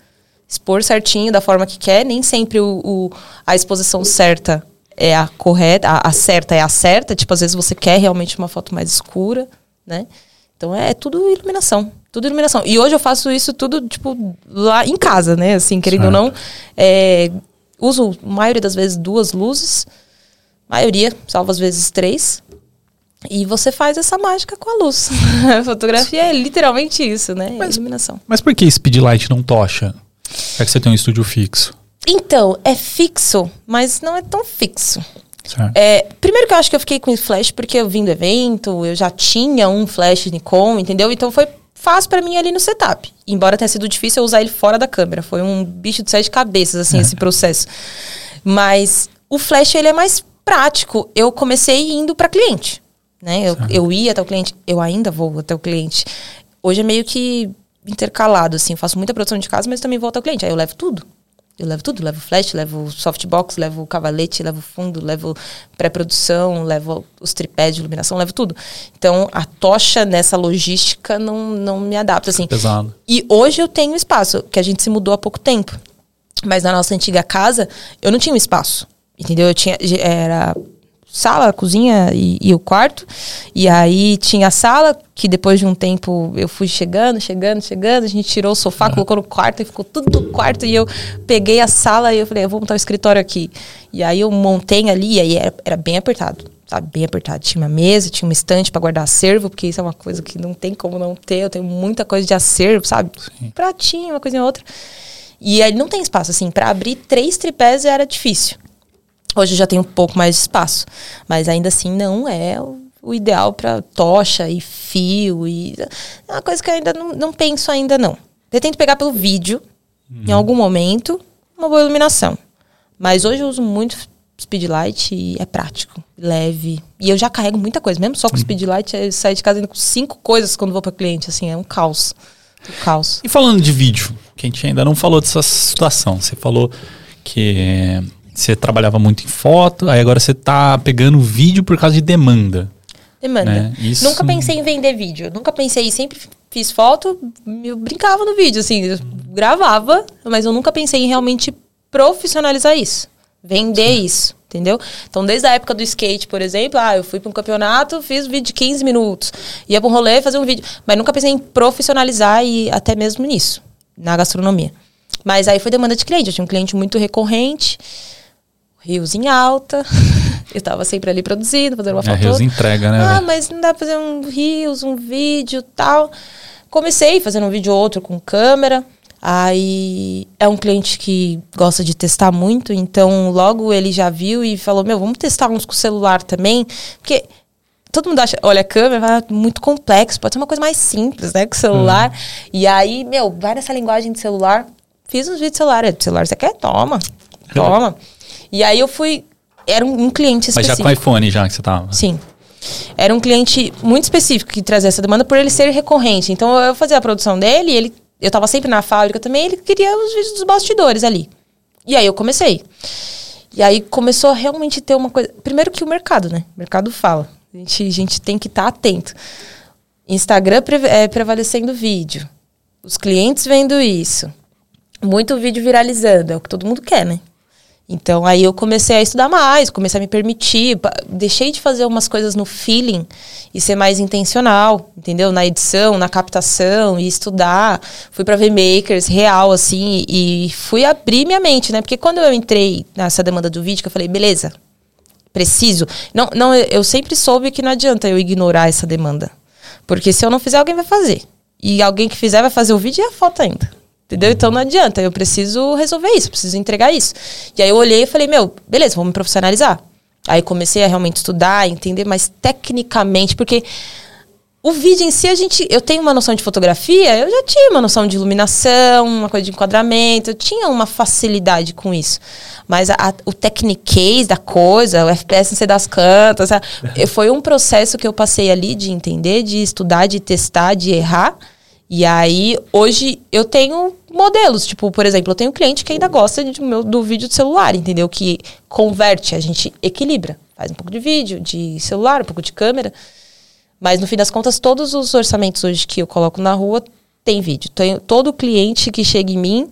expor certinho da forma que quer. Nem sempre o, o a exposição certa é a correta, a, a, certa é a certa. Tipo, às vezes você quer realmente uma foto mais escura, né? Então é, é tudo iluminação. Tudo iluminação. E hoje eu faço isso tudo, tipo, lá em casa, né? Assim, querendo ou não. É, uso, a maioria das vezes, duas luzes. Maioria, salvo às vezes três. E você faz essa mágica com a luz. a fotografia é literalmente isso, né? Mas, iluminação. Mas por que speedlight não tocha? É que você tem um estúdio fixo. Então, é fixo, mas não é tão fixo. É, primeiro que eu acho que eu fiquei com flash porque eu vim do evento, eu já tinha um flash Nikon, entendeu? Então foi fácil para mim ali no setup. Embora tenha sido difícil eu usar ele fora da câmera. Foi um bicho de sete cabeças, assim, é. esse processo. Mas o flash, ele é mais prático. Eu comecei indo para cliente, né? Eu, eu ia até o cliente, eu ainda vou até o cliente. Hoje é meio que intercalado, assim. Eu faço muita produção de casa, mas também vou até o cliente. Aí eu levo tudo. Eu levo tudo, levo flash, levo softbox, levo cavalete, levo fundo, levo pré-produção, levo os tripés de iluminação, levo tudo. Então, a tocha nessa logística não, não me adapta, assim. Pesado. E hoje eu tenho espaço, que a gente se mudou há pouco tempo. Mas na nossa antiga casa, eu não tinha um espaço. Entendeu? Eu tinha. Era sala, cozinha e, e, o quarto. E aí tinha a sala, que depois de um tempo eu fui chegando, chegando, chegando. A gente tirou o sofá, uhum. colocou no quarto e ficou tudo no quarto. E eu peguei a sala e eu falei, eu vou montar o escritório aqui. E aí eu montei ali, e aí era, era bem apertado. Sabe, bem apertado. Tinha uma mesa, tinha uma estante para guardar acervo, porque isso é uma coisa que não tem como não ter. Eu tenho muita coisa de acervo, sabe? Sim. Pratinho, uma coisinha outra. E aí não tem espaço, assim, para abrir três tripés era difícil. Hoje já tem um pouco mais de espaço, mas ainda assim não é o, ideal para tocha e fio e é uma coisa que eu ainda não, não penso ainda não. Eu tento pegar pelo vídeo uhum. em algum momento uma boa iluminação, mas hoje eu uso muito speedlight e é prático, leve e eu já carrego muita coisa, mesmo só com uhum. speedlight eu saio de casa com cinco coisas quando vou para cliente, assim é um caos, um caos. E falando de vídeo, que a gente ainda não falou dessa situação, você falou que você trabalhava muito em foto, aí agora você está pegando vídeo por causa de demanda. Demanda. Né? Isso... Nunca pensei em vender vídeo. Nunca pensei, sempre fiz foto, eu brincava no vídeo, assim, gravava, mas eu nunca pensei em realmente profissionalizar isso. Vender Sim. isso, entendeu? Então, desde a época do skate, por exemplo, ah, eu fui para um campeonato, fiz um vídeo de 15 minutos. Ia para um rolê fazer um vídeo. Mas nunca pensei em profissionalizar e até mesmo nisso, na gastronomia. Mas aí foi demanda de cliente. Eu tinha um cliente muito recorrente rios em alta. eu estava sempre ali produzindo, fazendo uma é, foto. Rios entrega, né? Ah, mas não dá pra fazer um rios, um vídeo tal. Comecei fazendo um vídeo ou outro com câmera. Aí é um cliente que gosta de testar muito, então logo ele já viu e falou: Meu, vamos testar uns com celular também. Porque todo mundo acha, olha, a câmera é muito complexo, pode ser uma coisa mais simples, né, com celular. Uhum. E aí, meu, vai nessa linguagem de celular. Fiz uns vídeos de celular. De celular você quer? Toma. Toma. E aí eu fui. Era um, um cliente específico. Mas já com iPhone já que você tava? Sim. Era um cliente muito específico que trazia essa demanda por ele ser recorrente. Então eu fazia a produção dele, ele, eu estava sempre na fábrica também, ele queria os vídeos dos bastidores ali. E aí eu comecei. E aí começou a realmente ter uma coisa. Primeiro que o mercado, né? O mercado fala. A gente, a gente tem que estar tá atento. Instagram pre é, prevalecendo vídeo. Os clientes vendo isso. Muito vídeo viralizando. É o que todo mundo quer, né? Então aí eu comecei a estudar mais, comecei a me permitir, deixei de fazer umas coisas no feeling e ser mais intencional, entendeu? Na edição, na captação e estudar. Fui para ver makers real assim e fui abrir minha mente, né? Porque quando eu entrei nessa demanda do vídeo, eu falei, beleza, preciso. Não, não, eu sempre soube que não adianta eu ignorar essa demanda. Porque se eu não fizer, alguém vai fazer. E alguém que fizer vai fazer o vídeo e a foto ainda. Entendeu? Então não adianta, eu preciso resolver isso, preciso entregar isso. E aí eu olhei e falei, meu, beleza, vamos me profissionalizar. Aí comecei a realmente estudar, entender mais tecnicamente, porque o vídeo em si, a gente. Eu tenho uma noção de fotografia, eu já tinha uma noção de iluminação, uma coisa de enquadramento, eu tinha uma facilidade com isso. Mas a, a, o techniquez da coisa, o FPS não sei das cantas, foi um processo que eu passei ali de entender, de estudar, de testar, de errar. E aí, hoje, eu tenho modelos. Tipo, por exemplo, eu tenho um cliente que ainda gosta de, meu, do vídeo de celular, entendeu? Que converte, a gente equilibra. Faz um pouco de vídeo, de celular, um pouco de câmera. Mas no fim das contas, todos os orçamentos hoje que eu coloco na rua tem vídeo. Tem, todo cliente que chega em mim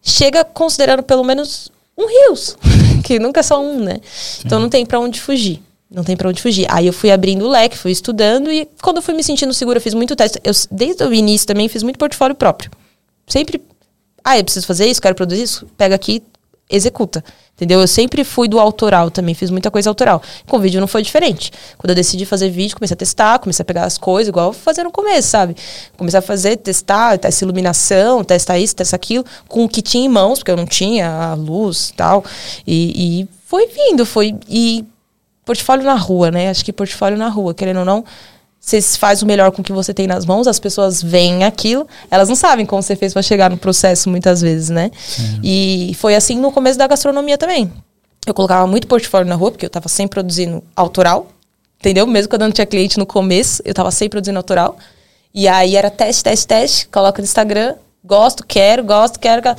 chega considerando pelo menos um rios, que nunca é só um, né? Sim. Então não tem para onde fugir. Não tem para onde fugir. Aí eu fui abrindo o leque, fui estudando e quando eu fui me sentindo segura, eu fiz muito teste. Eu, desde o início também fiz muito portfólio próprio. Sempre, ah, eu preciso fazer isso, quero produzir isso, pega aqui, executa. Entendeu? Eu sempre fui do autoral também, fiz muita coisa autoral. Com o vídeo não foi diferente. Quando eu decidi fazer vídeo, comecei a testar, comecei a pegar as coisas, igual fazer no começo, sabe? Comecei a fazer, testar, testar iluminação, testar isso, testar aquilo, com o que tinha em mãos, porque eu não tinha a luz tal. e tal. E foi vindo, foi. E portfólio na rua, né? Acho que portfólio na rua, querendo ou não você faz o melhor com o que você tem nas mãos, as pessoas veem aquilo, elas não sabem como você fez para chegar no processo muitas vezes, né? Sim. E foi assim no começo da gastronomia também. Eu colocava muito portfólio na rua, porque eu estava sempre produzindo autoral, entendeu? Mesmo quando eu não tinha cliente no começo, eu estava sempre produzindo autoral. E aí era teste, teste, teste, coloca no Instagram, gosto, quero, gosto, quero. quero.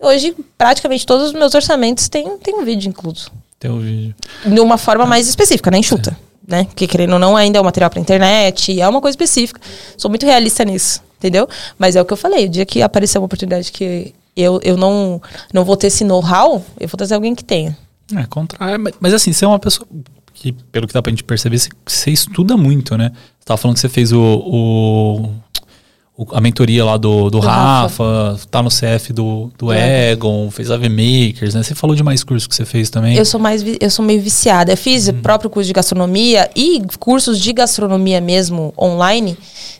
Hoje, praticamente todos os meus orçamentos têm, têm um vídeo incluso. Tem um vídeo. De uma forma mais específica, né? Enxuta. É né? Porque querendo ou não, ainda é um material para internet, é uma coisa específica. Sou muito realista nisso, entendeu? Mas é o que eu falei, o dia que aparecer uma oportunidade que eu, eu não, não vou ter esse know-how, eu vou trazer alguém que tenha. É, contrário. Mas, mas assim, você é uma pessoa que, pelo que dá pra gente perceber, você, você estuda muito, né? Você tava falando que você fez o, o a mentoria lá do, do, do Rafa, Rafa, tá no CF do, do é. Egon, fez a VMakers, né? Você falou de mais cursos que você fez também. Eu sou mais eu sou meio viciada. Eu fiz hum. próprio curso de gastronomia e cursos de gastronomia mesmo online.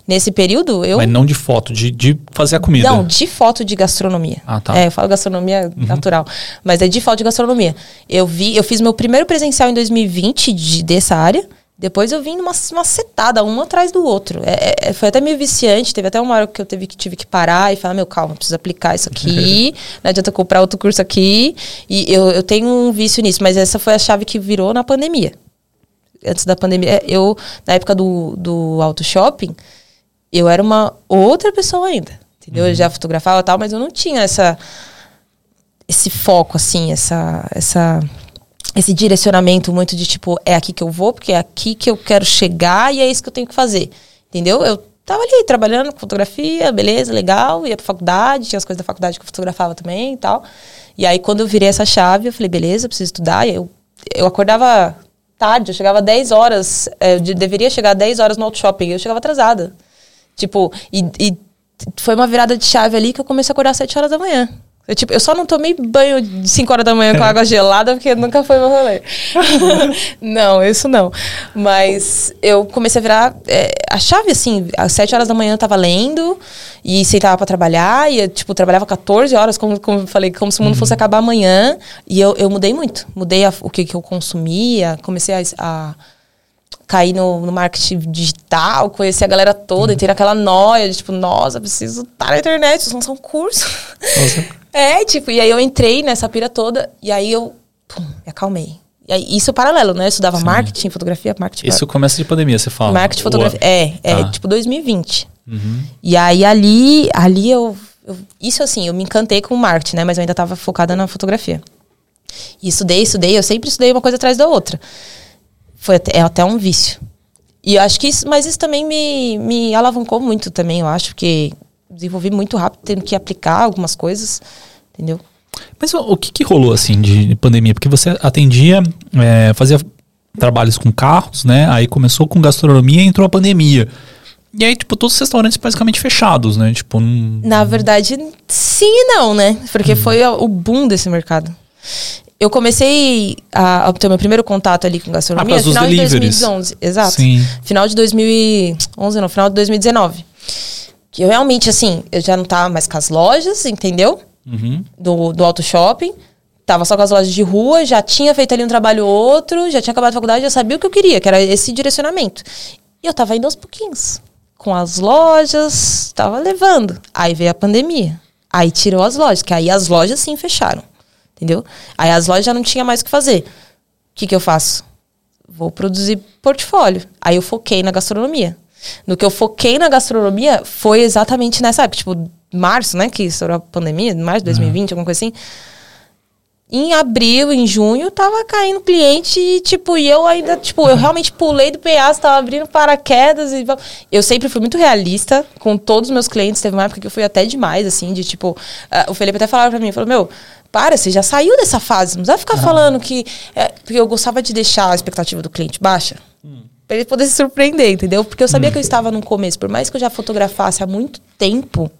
Nesse período, eu. Mas não de foto, de, de fazer a comida. Não, de foto de gastronomia. Ah, tá. É, eu falo gastronomia uhum. natural. Mas é de foto de gastronomia. Eu vi, eu fiz meu primeiro presencial em 2020 de, dessa área. Depois eu vim numa uma setada, um atrás do outro. É, é, foi até meio viciante. Teve até uma hora que eu teve que, tive que parar e falar: meu, calma, preciso aplicar isso aqui. não adianta comprar outro curso aqui. E eu, eu tenho um vício nisso, mas essa foi a chave que virou na pandemia. Antes da pandemia, é, eu, na época do, do auto shopping, eu era uma outra pessoa ainda. Entendeu? Uhum. Eu já fotografava e tal, mas eu não tinha essa, esse foco, assim, essa. essa esse direcionamento muito de tipo, é aqui que eu vou, porque é aqui que eu quero chegar e é isso que eu tenho que fazer. Entendeu? Eu tava ali trabalhando com fotografia, beleza, legal, ia pra faculdade, tinha as coisas da faculdade que eu fotografava também e tal. E aí quando eu virei essa chave, eu falei, beleza, eu preciso estudar. E eu, eu acordava tarde, eu chegava 10 horas, é, eu deveria chegar 10 horas no auto shopping, eu chegava atrasada. Tipo, e, e foi uma virada de chave ali que eu comecei a acordar às 7 horas da manhã. Eu, tipo, eu só não tomei banho de 5 horas da manhã com água gelada, porque nunca foi meu rolê. não, isso não. Mas eu comecei a virar é, a chave, assim, às 7 horas da manhã eu tava lendo e sentava pra trabalhar, e eu, tipo, trabalhava 14 horas, como, como eu falei, como se o mundo uhum. fosse acabar amanhã. E eu, eu mudei muito. Mudei a, o que, que eu consumia, comecei a, a cair no, no, marketing digital, conhecer a galera toda, uhum. e ter aquela noia de tipo, nossa, preciso estar na internet, isso não são cursos. é, tipo, e aí eu entrei nessa pira toda, e aí eu pum, me acalmei. E aí, isso é paralelo, né? Eu estudava Sim. marketing, fotografia, marketing. Isso começa de pandemia, você fala. Marketing, fotografia. É, é, tá. tipo 2020. Uhum. E aí ali, ali eu, eu, Isso assim, eu me encantei com o marketing, né? Mas eu ainda estava focada na fotografia. E estudei, estudei, eu sempre estudei uma coisa atrás da outra foi até, é até um vício. E eu acho que isso, mas isso também me, me alavancou muito também, eu acho, que desenvolvi muito rápido, tendo que aplicar algumas coisas, entendeu? Mas o, que, que rolou, assim, de pandemia? Porque você atendia, é, fazia trabalhos com carros, né? Aí começou com gastronomia e entrou a pandemia. E aí, tipo, todos os restaurantes basicamente fechados, né? Tipo. Na verdade, sim e não, né? Porque hum. foi o boom desse mercado eu comecei a, a ter meu primeiro contato ali com gastronomia ah, final de 2011. Exato. Sim. Final de 2011, não, final de 2019. Que eu realmente, assim, eu já não tava mais com as lojas, entendeu? Uhum. Do, do auto shopping. Tava só com as lojas de rua, já tinha feito ali um trabalho ou outro, já tinha acabado a faculdade, já sabia o que eu queria, que era esse direcionamento. E eu tava indo aos pouquinhos. Com as lojas, tava levando. Aí veio a pandemia. Aí tirou as lojas, que aí as lojas sim fecharam. Entendeu? Aí as lojas já não tinha mais o que fazer. O que, que eu faço? Vou produzir portfólio. Aí eu foquei na gastronomia. No que eu foquei na gastronomia foi exatamente nessa época, tipo, março, né? Que estourou a pandemia, março de 2020, uhum. alguma coisa assim. Em abril, em junho, tava caindo cliente e, tipo, e eu ainda, tipo, eu realmente pulei do PA, tava abrindo paraquedas e... Eu sempre fui muito realista com todos os meus clientes. Teve uma época que eu fui até demais, assim, de, tipo... Uh, o Felipe até falava pra mim, falou, meu, para, você já saiu dessa fase, não vai ficar falando que... É, porque eu gostava de deixar a expectativa do cliente baixa. Hum. Pra ele poder se surpreender, entendeu? Porque eu sabia hum. que eu estava no começo. Por mais que eu já fotografasse há muito tempo,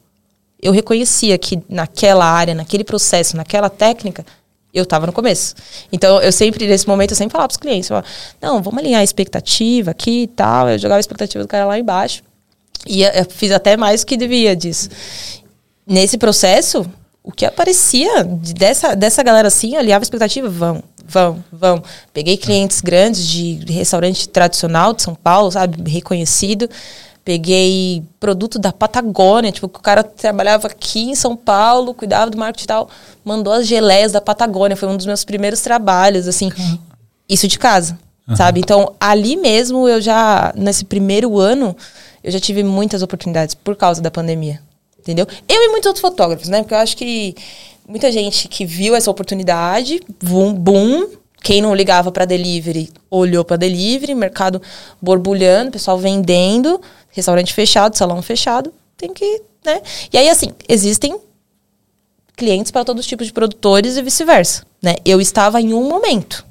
eu reconhecia que naquela área, naquele processo, naquela técnica eu estava no começo. Então, eu sempre, nesse momento, eu sempre falava para os clientes, falava, não, vamos alinhar a expectativa aqui e tal. Eu jogava a expectativa do cara lá embaixo. E fiz até mais do que devia disso. Nesse processo, o que aparecia dessa, dessa galera assim, alinhava a expectativa, vão, vão, vão. Peguei clientes grandes de restaurante tradicional de São Paulo, sabe, reconhecido. Peguei produto da Patagônia, tipo, que o cara trabalhava aqui em São Paulo, cuidava do marketing e tal, mandou as geleias da Patagônia, foi um dos meus primeiros trabalhos, assim. Uhum. Isso de casa, uhum. sabe? Então, ali mesmo eu já, nesse primeiro ano, eu já tive muitas oportunidades por causa da pandemia, entendeu? Eu e muitos outros fotógrafos, né? Porque eu acho que muita gente que viu essa oportunidade, boom, boom, quem não ligava para delivery olhou para delivery, mercado borbulhando, pessoal vendendo, restaurante fechado, salão fechado, tem que, né? E aí, assim, existem clientes para todos os tipos de produtores e vice-versa, né? Eu estava em um momento.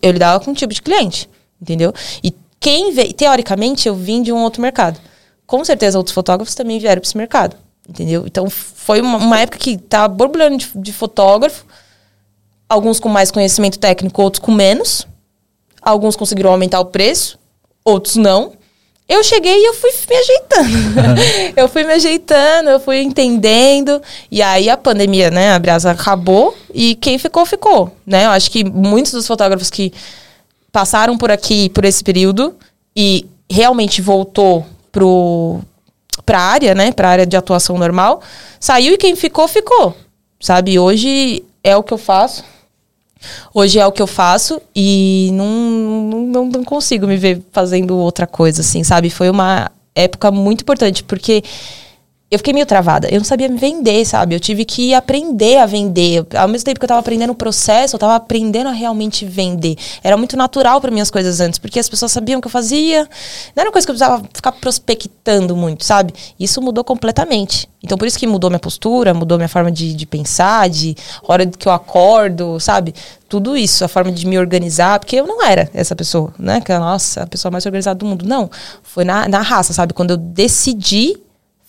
Eu lidava com um tipo de cliente, entendeu? E quem veio, teoricamente, eu vim de um outro mercado. Com certeza, outros fotógrafos também vieram para esse mercado, entendeu? Então, foi uma, uma época que estava borbulhando de, de fotógrafo, alguns com mais conhecimento técnico, outros com menos. Alguns conseguiram aumentar o preço, outros não. Eu cheguei e eu fui me ajeitando. eu fui me ajeitando, eu fui entendendo. E aí a pandemia, né, a Brasa acabou e quem ficou, ficou. Né? Eu acho que muitos dos fotógrafos que passaram por aqui por esse período e realmente voltou pro para a área, né, para a área de atuação normal, saiu e quem ficou ficou. Sabe, hoje é o que eu faço. Hoje é o que eu faço e não, não, não consigo me ver fazendo outra coisa, assim, sabe? Foi uma época muito importante, porque eu fiquei meio travada. Eu não sabia me vender, sabe? Eu tive que aprender a vender. Ao mesmo tempo que eu tava aprendendo o processo, eu tava aprendendo a realmente vender. Era muito natural para mim as coisas antes, porque as pessoas sabiam o que eu fazia. Não era uma coisa que eu precisava ficar prospectando muito, sabe? Isso mudou completamente. Então, por isso que mudou minha postura, mudou minha forma de, de pensar, de hora que eu acordo, sabe? Tudo isso, a forma de me organizar, porque eu não era essa pessoa, né? Que, nossa, a pessoa mais organizada do mundo. Não. Foi na, na raça, sabe? Quando eu decidi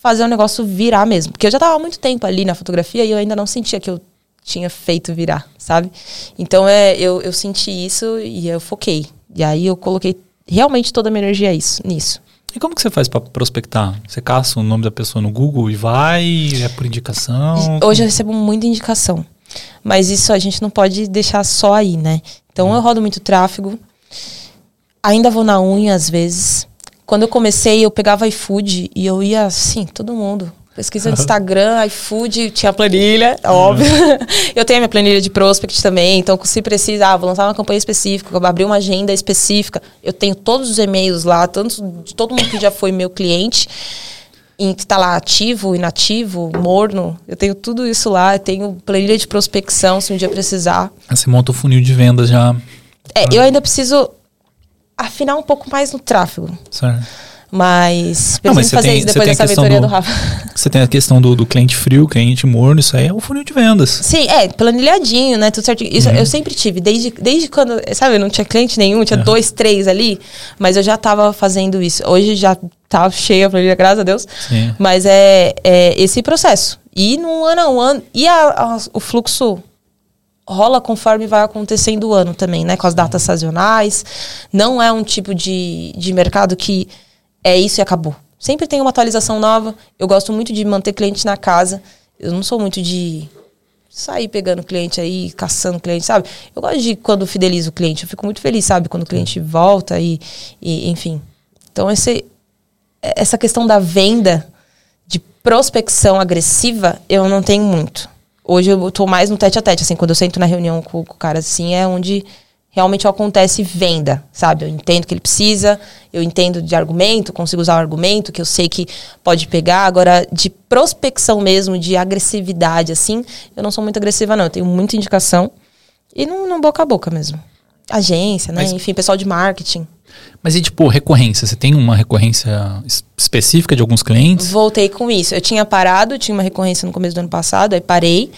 fazer o negócio virar mesmo. Porque eu já estava há muito tempo ali na fotografia e eu ainda não sentia que eu tinha feito virar, sabe? Então é, eu, eu senti isso e eu foquei. E aí eu coloquei realmente toda a minha energia isso, nisso. E como que você faz para prospectar? Você caça o nome da pessoa no Google e vai? É por indicação? Hoje eu recebo muita indicação. Mas isso a gente não pode deixar só aí, né? Então hum. eu rodo muito tráfego. Ainda vou na unha às vezes. Quando eu comecei, eu pegava iFood e eu ia assim, todo mundo. Pesquisa no Instagram, iFood, tinha planilha, óbvio. eu tenho a minha planilha de prospect também, então se precisar, ah, vou lançar uma campanha específica, vou abrir uma agenda específica. Eu tenho todos os e-mails lá, tanto de todo mundo que já foi meu cliente, que está lá ativo, inativo, morno. Eu tenho tudo isso lá, eu tenho planilha de prospecção se um dia precisar. Você monta o funil de vendas já. É, eu ainda preciso afinar um pouco mais no tráfego. Certo. Mas não, mas fazer tem, isso depois dessa aventura do, do Rafa. Você tem a questão do, do, cliente frio, cliente morno, isso aí é o funil de vendas. Sim, é, planilhadinho, né? Tudo certinho. Isso uhum. eu sempre tive, desde, desde quando, sabe, eu não tinha cliente nenhum, tinha uhum. dois, três ali, mas eu já tava fazendo isso. Hoje já tá cheia a planilha, graças a Deus. Sim. Mas é, é esse processo. E no ano a um ano, e a, a, o fluxo rola conforme vai acontecendo o ano também, né? Com as datas sazonais. Não é um tipo de, de mercado que é isso e acabou. Sempre tem uma atualização nova. Eu gosto muito de manter cliente na casa. Eu não sou muito de sair pegando cliente aí, caçando cliente, sabe? Eu gosto de quando fidelizo o cliente. Eu fico muito feliz, sabe? Quando o cliente volta e, e enfim. Então, esse, essa questão da venda, de prospecção agressiva, eu não tenho muito. Hoje eu tô mais no tete a tete, assim, quando eu sento na reunião com, com o cara, assim, é onde realmente acontece venda, sabe? Eu entendo que ele precisa, eu entendo de argumento, consigo usar o argumento que eu sei que pode pegar. Agora, de prospecção mesmo, de agressividade, assim, eu não sou muito agressiva, não. Eu tenho muita indicação e no, no boca a boca mesmo. Agência, né? Mas, Enfim, pessoal de marketing. Mas e tipo, recorrência? Você tem uma recorrência específica de alguns clientes? Voltei com isso. Eu tinha parado, tinha uma recorrência no começo do ano passado, aí parei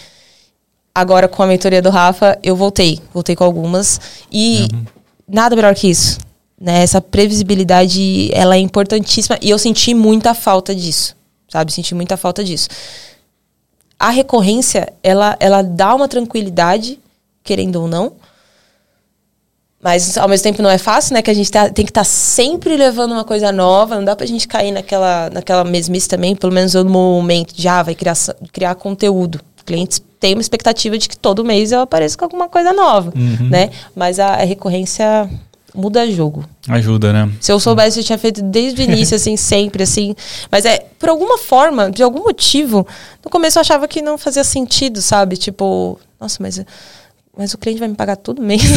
agora com a mentoria do Rafa, eu voltei. Voltei com algumas. E uhum. nada melhor que isso. Né? Essa previsibilidade, ela é importantíssima. E eu senti muita falta disso. Sabe? Senti muita falta disso. A recorrência, ela, ela dá uma tranquilidade, querendo ou não. Mas ao mesmo tempo não é fácil, né? Que a gente tá, tem que estar tá sempre levando uma coisa nova. Não dá pra gente cair naquela, naquela mesmice também. Pelo menos no momento de, ah, vai criar, criar conteúdo. Clientes têm uma expectativa de que todo mês eu apareça com alguma coisa nova, uhum. né? Mas a, a recorrência muda jogo. Ajuda, né? Se eu soubesse, eu tinha feito desde o início, assim, sempre, assim. Mas é, por alguma forma, de algum motivo, no começo eu achava que não fazia sentido, sabe? Tipo, nossa, mas mas o cliente vai me pagar tudo mesmo.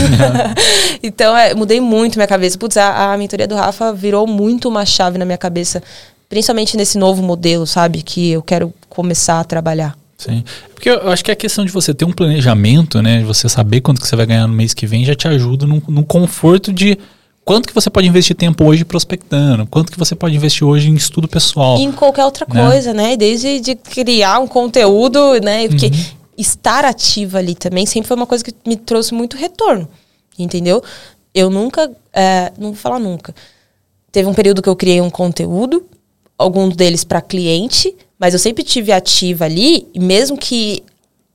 então, é, mudei muito minha cabeça. Putz, a, a mentoria do Rafa virou muito uma chave na minha cabeça, principalmente nesse novo modelo, sabe? Que eu quero começar a trabalhar. Sim. Porque eu acho que a questão de você ter um planejamento, né? De você saber quanto que você vai ganhar no mês que vem, já te ajuda no, no conforto de quanto que você pode investir tempo hoje prospectando, quanto que você pode investir hoje em estudo pessoal. E em qualquer outra né? coisa, né? Desde de criar um conteúdo, né? Porque uhum. Estar ativa ali também sempre foi uma coisa que me trouxe muito retorno, entendeu? Eu nunca, é, não vou falar nunca. Teve um período que eu criei um conteúdo, alguns deles para cliente, mas eu sempre tive ativa ali, e mesmo que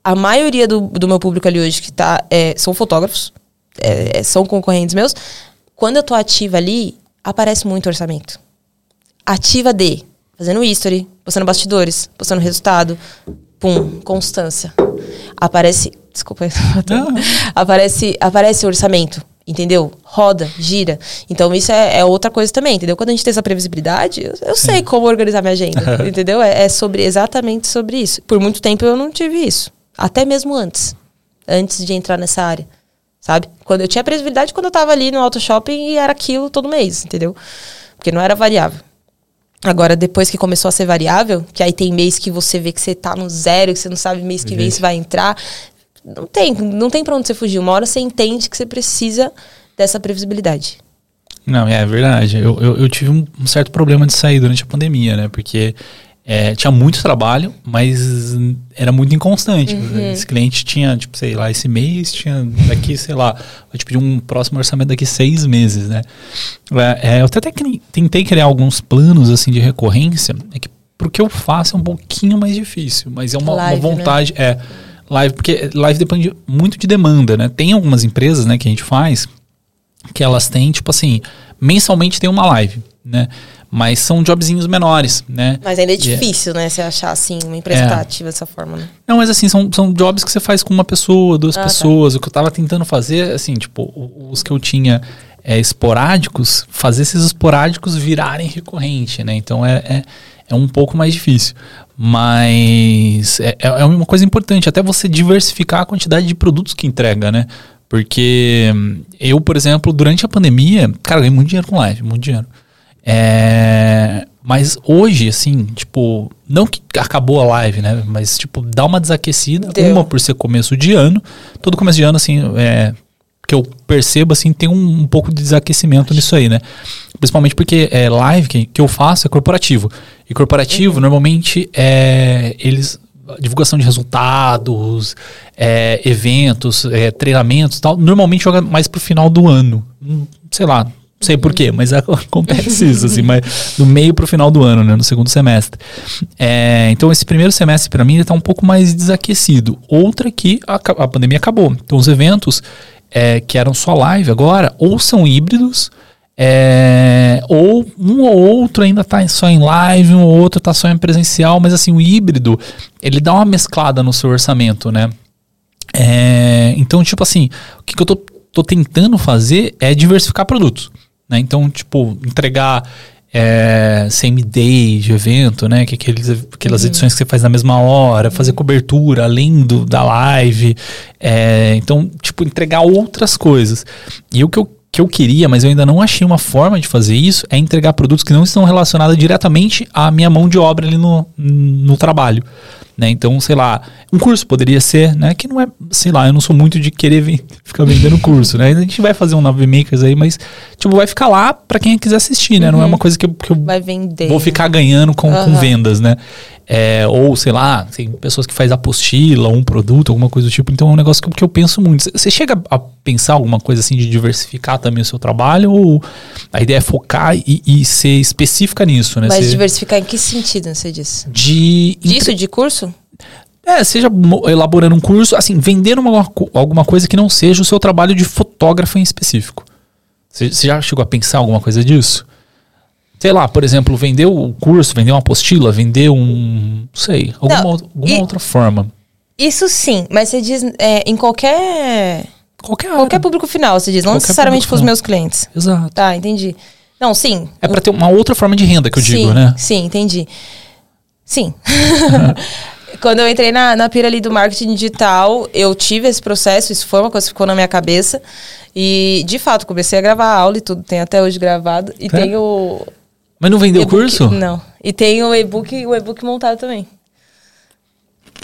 a maioria do, do meu público ali hoje que tá, é, são fotógrafos, é, é, são concorrentes meus, quando eu tô ativa ali, aparece muito orçamento. Ativa de fazendo history, postando bastidores, postando resultado, pum, constância. Aparece, desculpa, aparece, aparece orçamento entendeu? Roda, gira. Então isso é, é, outra coisa também, entendeu? Quando a gente tem essa previsibilidade, eu, eu sei como organizar minha agenda, entendeu? É, é, sobre exatamente sobre isso. Por muito tempo eu não tive isso, até mesmo antes, antes de entrar nessa área, sabe? Quando eu tinha previsibilidade quando eu tava ali no auto shopping e era aquilo todo mês, entendeu? Porque não era variável. Agora, depois que começou a ser variável, que aí tem mês que você vê que você tá no zero, que você não sabe mês que vem se vai entrar, não tem, não tem pra onde você fugir. Uma hora você entende que você precisa dessa previsibilidade. Não, é verdade. Eu, eu, eu tive um, um, certo problema de sair durante a pandemia, né? Porque é, tinha muito trabalho, mas era muito inconstante. Uhum. Esse cliente tinha, tipo, sei lá, esse mês tinha daqui, sei lá, vai te pedir um próximo orçamento daqui seis meses, né? É, é eu até tentei criar alguns planos, assim, de recorrência. É que porque eu faço é um pouquinho mais difícil, mas é uma, Live, uma né? vontade. Né? É, live, porque live depende muito de demanda, né? Tem algumas empresas, né, que a gente faz que elas têm, tipo assim, mensalmente tem uma live, né? Mas são jobzinhos menores, né? Mas ainda é, é difícil, é. né? Você achar, assim, uma empresa é. ativa dessa forma, né? Não, mas assim, são, são jobs que você faz com uma pessoa, duas ah, tá. pessoas. Tá. O que eu tava tentando fazer, assim, tipo, os que eu tinha é, esporádicos, fazer esses esporádicos virarem recorrente, né? Então é, é, é um pouco mais difícil. Mas é, é, é uma coisa importante, até você diversificar a quantidade de produtos que entrega, né? Porque eu, por exemplo, durante a pandemia, cara, ganhei muito dinheiro com live, muito dinheiro. É, mas hoje, assim, tipo, não que acabou a live, né? Mas, tipo, dá uma desaquecida. Deu. Uma por ser começo de ano. Todo começo de ano, assim, é, que eu percebo, assim, tem um, um pouco de desaquecimento nisso aí, né? Principalmente porque é, live que, que eu faço é corporativo. E corporativo, uhum. normalmente, é, eles divulgação de resultados, é, eventos, é, treinamentos tal, normalmente joga mais pro final do ano. Hum, sei lá, sei porquê, mas acontece isso, assim, mas do meio pro final do ano, né, no segundo semestre. É, então esse primeiro semestre para mim está um pouco mais desaquecido. Outra que a, a pandemia acabou. Então os eventos é, que eram só live agora, ou são híbridos, é, ou um ou outro ainda está só em live, um ou outro está só em presencial, mas assim, o híbrido, ele dá uma mesclada no seu orçamento, né? É, então, tipo assim, o que, que eu tô, tô tentando fazer é diversificar produtos. Né? Então, tipo, entregar é, same day de evento, né? Que aqueles, aquelas uhum. edições que você faz na mesma hora, fazer uhum. cobertura além do, da live. É, então, tipo, entregar outras coisas. E o que eu, que eu queria, mas eu ainda não achei uma forma de fazer isso, é entregar produtos que não estão relacionados diretamente à minha mão de obra ali no, no trabalho. Né? Então, sei lá, um curso poderia ser, né? Que não é, sei lá, eu não sou muito de querer ficar vendendo curso, né? A gente vai fazer um Nave Makers aí, mas, tipo, vai ficar lá para quem quiser assistir, né? Uhum. Não é uma uhum. coisa que eu, que eu vou ficar ganhando com, uhum. com vendas, né? É, ou, sei lá, tem pessoas que faz apostila, um produto, alguma coisa do tipo. Então é um negócio que, que eu penso muito. Você chega a pensar alguma coisa assim de diversificar também o seu trabalho? Ou a ideia é focar e, e ser específica nisso, né? Mas diversificar em que sentido você disse? De. Disso, de curso? É, seja elaborando um curso, assim, vendendo uma, alguma coisa que não seja o seu trabalho de fotógrafo em específico. Você já chegou a pensar alguma coisa disso? Sei lá, por exemplo, vender o curso, vender uma apostila, vender um, não sei, alguma, não, alguma e, outra forma. Isso sim, mas você diz é, em qualquer qualquer qualquer público final, você diz, não qualquer necessariamente para os meus clientes. Exato. Tá, entendi. Não, sim. É para ter uma outra forma de renda que eu sim, digo, né? Sim, entendi. Sim. Quando eu entrei na, na pira ali do marketing digital, eu tive esse processo, isso foi uma coisa que ficou na minha cabeça. E, de fato, comecei a gravar aula e tudo, tem até hoje gravado. E é? tenho mas não vendeu o curso? Não. E tem o e-book, o e-book montado também.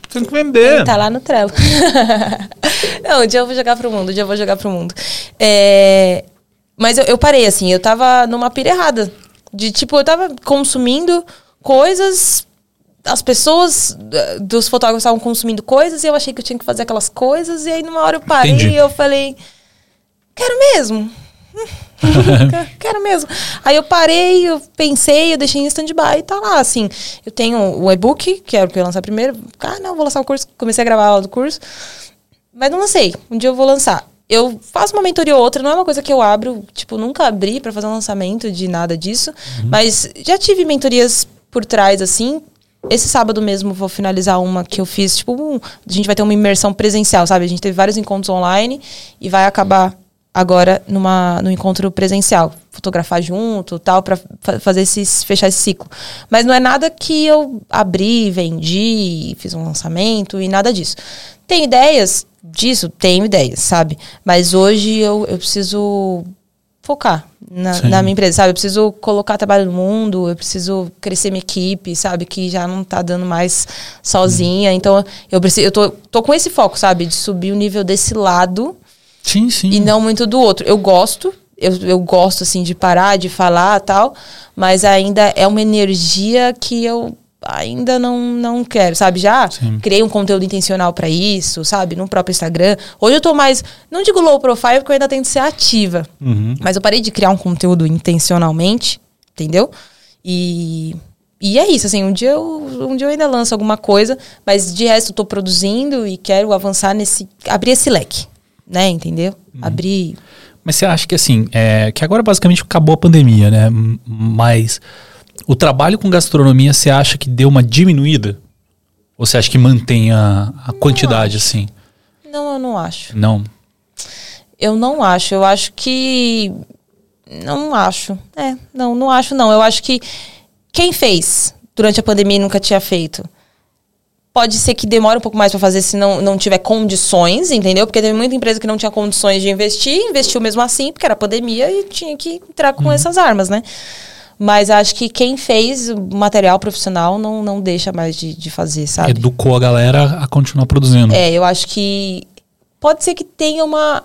Tem que vender. Ele tá lá no Trello. não, um dia eu vou jogar pro mundo, um dia eu vou jogar pro mundo. É... Mas eu, eu, parei, assim, eu tava numa pira errada. De tipo, eu tava consumindo coisas. As pessoas dos fotógrafos estavam consumindo coisas e eu achei que eu tinha que fazer aquelas coisas. E aí, numa hora eu parei Entendi. e eu falei: Quero mesmo. Quero mesmo. Aí eu parei, eu pensei, eu deixei em stand-by e tá lá, assim. Eu tenho o e-book, que era o que eu ia lançar primeiro. Ah, não, vou lançar o curso. Comecei a gravar a aula do curso. Mas não lancei. Um dia eu vou lançar. Eu faço uma mentoria ou outra, não é uma coisa que eu abro, tipo, nunca abri para fazer um lançamento de nada disso. Uhum. Mas já tive mentorias por trás, assim. Esse sábado mesmo vou finalizar uma que eu fiz, tipo, um, a gente vai ter uma imersão presencial, sabe? A gente teve vários encontros online e vai acabar agora numa, no encontro presencial, fotografar junto, tal, para fa fazer esse, fechar esse ciclo. Mas não é nada que eu abri, vendi, fiz um lançamento e nada disso. Tem ideias disso? Tenho ideias, sabe? Mas hoje eu, eu preciso focar na, na, minha empresa, sabe? Eu preciso colocar trabalho no mundo, eu preciso crescer minha equipe, sabe? Que já não tá dando mais sozinha. Hum. Então, eu preciso, eu tô, tô com esse foco, sabe? De subir o nível desse lado Sim, sim. E não muito do outro. Eu gosto, eu, eu gosto, assim, de parar, de falar tal, mas ainda é uma energia que eu ainda não, não quero, sabe? Já Sim. criei um conteúdo intencional para isso, sabe? No próprio Instagram. Hoje eu tô mais, não digo low profile porque eu ainda tento ser ativa, uhum. mas eu parei de criar um conteúdo intencionalmente, entendeu? E e é isso, assim, um dia, eu, um dia eu ainda lanço alguma coisa, mas de resto eu tô produzindo e quero avançar nesse, abrir esse leque, né? Entendeu? Uhum. Abrir. Mas você acha que assim, é, que agora basicamente acabou a pandemia, né? Mas o trabalho com gastronomia você acha que deu uma diminuída? Ou você acha que mantém a, a quantidade assim? Não, eu não acho. Não. Eu não acho. Eu acho que. Não acho. É, não, não acho, não. Eu acho que quem fez durante a pandemia nunca tinha feito Pode ser que demore um pouco mais para fazer se não, não tiver condições, entendeu? Porque teve muita empresa que não tinha condições de investir, investiu mesmo assim, porque era pandemia e tinha que entrar com uhum. essas armas, né? Mas acho que quem fez o material profissional não, não deixa mais de, de fazer, sabe? Educou a galera a continuar produzindo. É, eu acho que pode ser que tenha uma.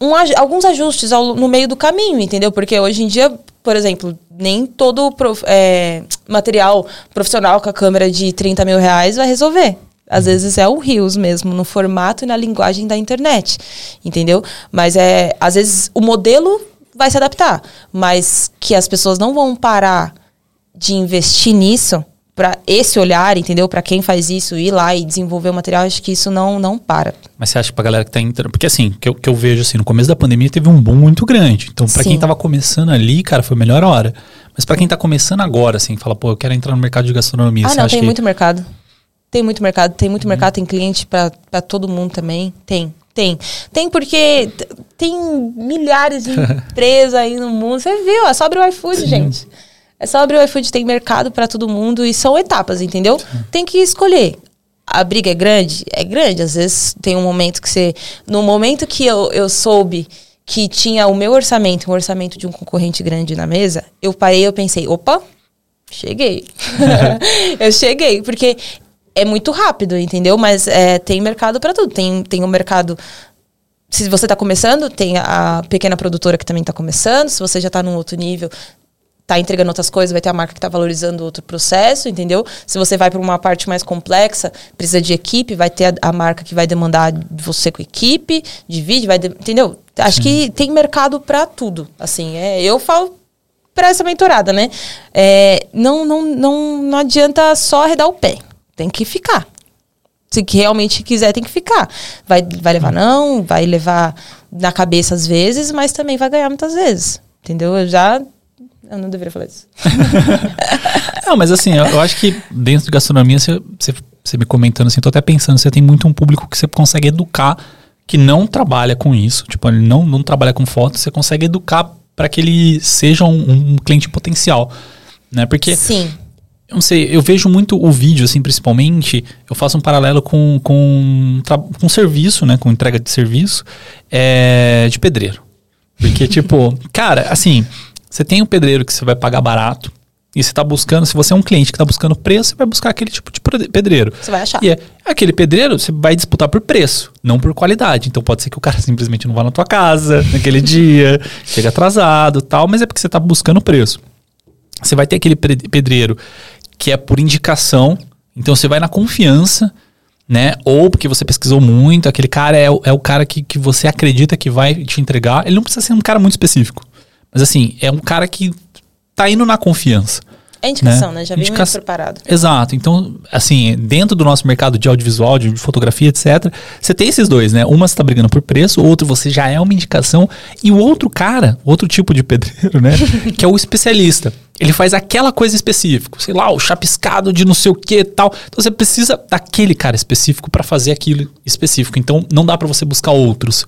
Um, alguns ajustes ao, no meio do caminho, entendeu? Porque hoje em dia, por exemplo, nem todo prof, é, material profissional com a câmera de 30 mil reais vai resolver. Às uhum. vezes é o Rios mesmo, no formato e na linguagem da internet, entendeu? Mas é, às vezes o modelo vai se adaptar, mas que as pessoas não vão parar de investir nisso para esse olhar, entendeu? Para quem faz isso, ir lá e desenvolver o material, acho que isso não, não para. Mas você acha que pra galera que tá entrando. Porque assim, que eu, que eu vejo assim, no começo da pandemia teve um boom muito grande. Então, para quem tava começando ali, cara, foi a melhor hora. Mas para quem tá começando agora, assim, fala, pô, eu quero entrar no mercado de gastronomia. Ah, não, tem que... muito mercado. Tem muito mercado, tem muito uhum. mercado, tem cliente para todo mundo também. Tem, tem. Tem porque tem milhares de empresas aí no mundo. Você viu? É só abrir o iFood, Sim. gente. É só abrir o iFood, tem mercado para todo mundo e são etapas, entendeu? Tem que escolher. A briga é grande? É grande. Às vezes tem um momento que você. No momento que eu, eu soube que tinha o meu orçamento, um orçamento de um concorrente grande na mesa, eu parei eu pensei, opa, cheguei. eu cheguei, porque é muito rápido, entendeu? Mas é, tem mercado para tudo. Tem, tem um mercado. Se você está começando, tem a pequena produtora que também está começando. Se você já está num outro nível, está entregando outras coisas, vai ter a marca que está valorizando outro processo, entendeu? Se você vai para uma parte mais complexa, precisa de equipe, vai ter a, a, marca que vai demandar de você com equipe, de vídeo, vai de, entendeu? Acho Sim. que tem mercado para tudo. Assim, é, eu falo para essa mentorada, né? É, não, não, não, não adianta só arredar o pé tem que ficar. Se realmente quiser, tem que ficar. Vai, vai levar não, vai levar na cabeça às vezes, mas também vai ganhar muitas vezes. Entendeu? Eu já. Eu não deveria falar isso. não, mas assim, eu, eu, acho que dentro de gastronomia, você, você, você me comentando assim, tô até pensando, você tem muito um público que você consegue educar, que não trabalha com isso, tipo, ele não, não trabalha com foto, você consegue educar para que ele seja um, um cliente potencial. Né? Porque Sim eu não sei, eu vejo muito o vídeo, assim, principalmente, eu faço um paralelo com, com, com serviço, né, com entrega de serviço, é, de pedreiro. Porque, tipo, cara, assim, você tem um pedreiro que você vai pagar barato, e você está buscando, se você é um cliente que está buscando preço, você vai buscar aquele tipo de pedreiro. Você vai achar. E é, aquele pedreiro, você vai disputar por preço, não por qualidade. Então pode ser que o cara simplesmente não vá na tua casa naquele dia, chega atrasado tal, mas é porque você está buscando preço. Você vai ter aquele pedreiro que é por indicação. Então você vai na confiança, né? Ou porque você pesquisou muito, aquele cara é, é o cara que, que você acredita que vai te entregar. Ele não precisa ser um cara muito específico. Mas assim, é um cara que tá indo na confiança. É indicação, né? né? Já vem Indica... muito preparado. Exato. Então, assim, dentro do nosso mercado de audiovisual, de fotografia, etc., você tem esses dois, né? Uma você tá brigando por preço, o outro você já é uma indicação. E o outro cara, outro tipo de pedreiro, né? que é o especialista. Ele faz aquela coisa específica, sei lá, o chapiscado de não sei o que tal. Então você precisa daquele cara específico para fazer aquilo específico. Então não dá para você buscar outros,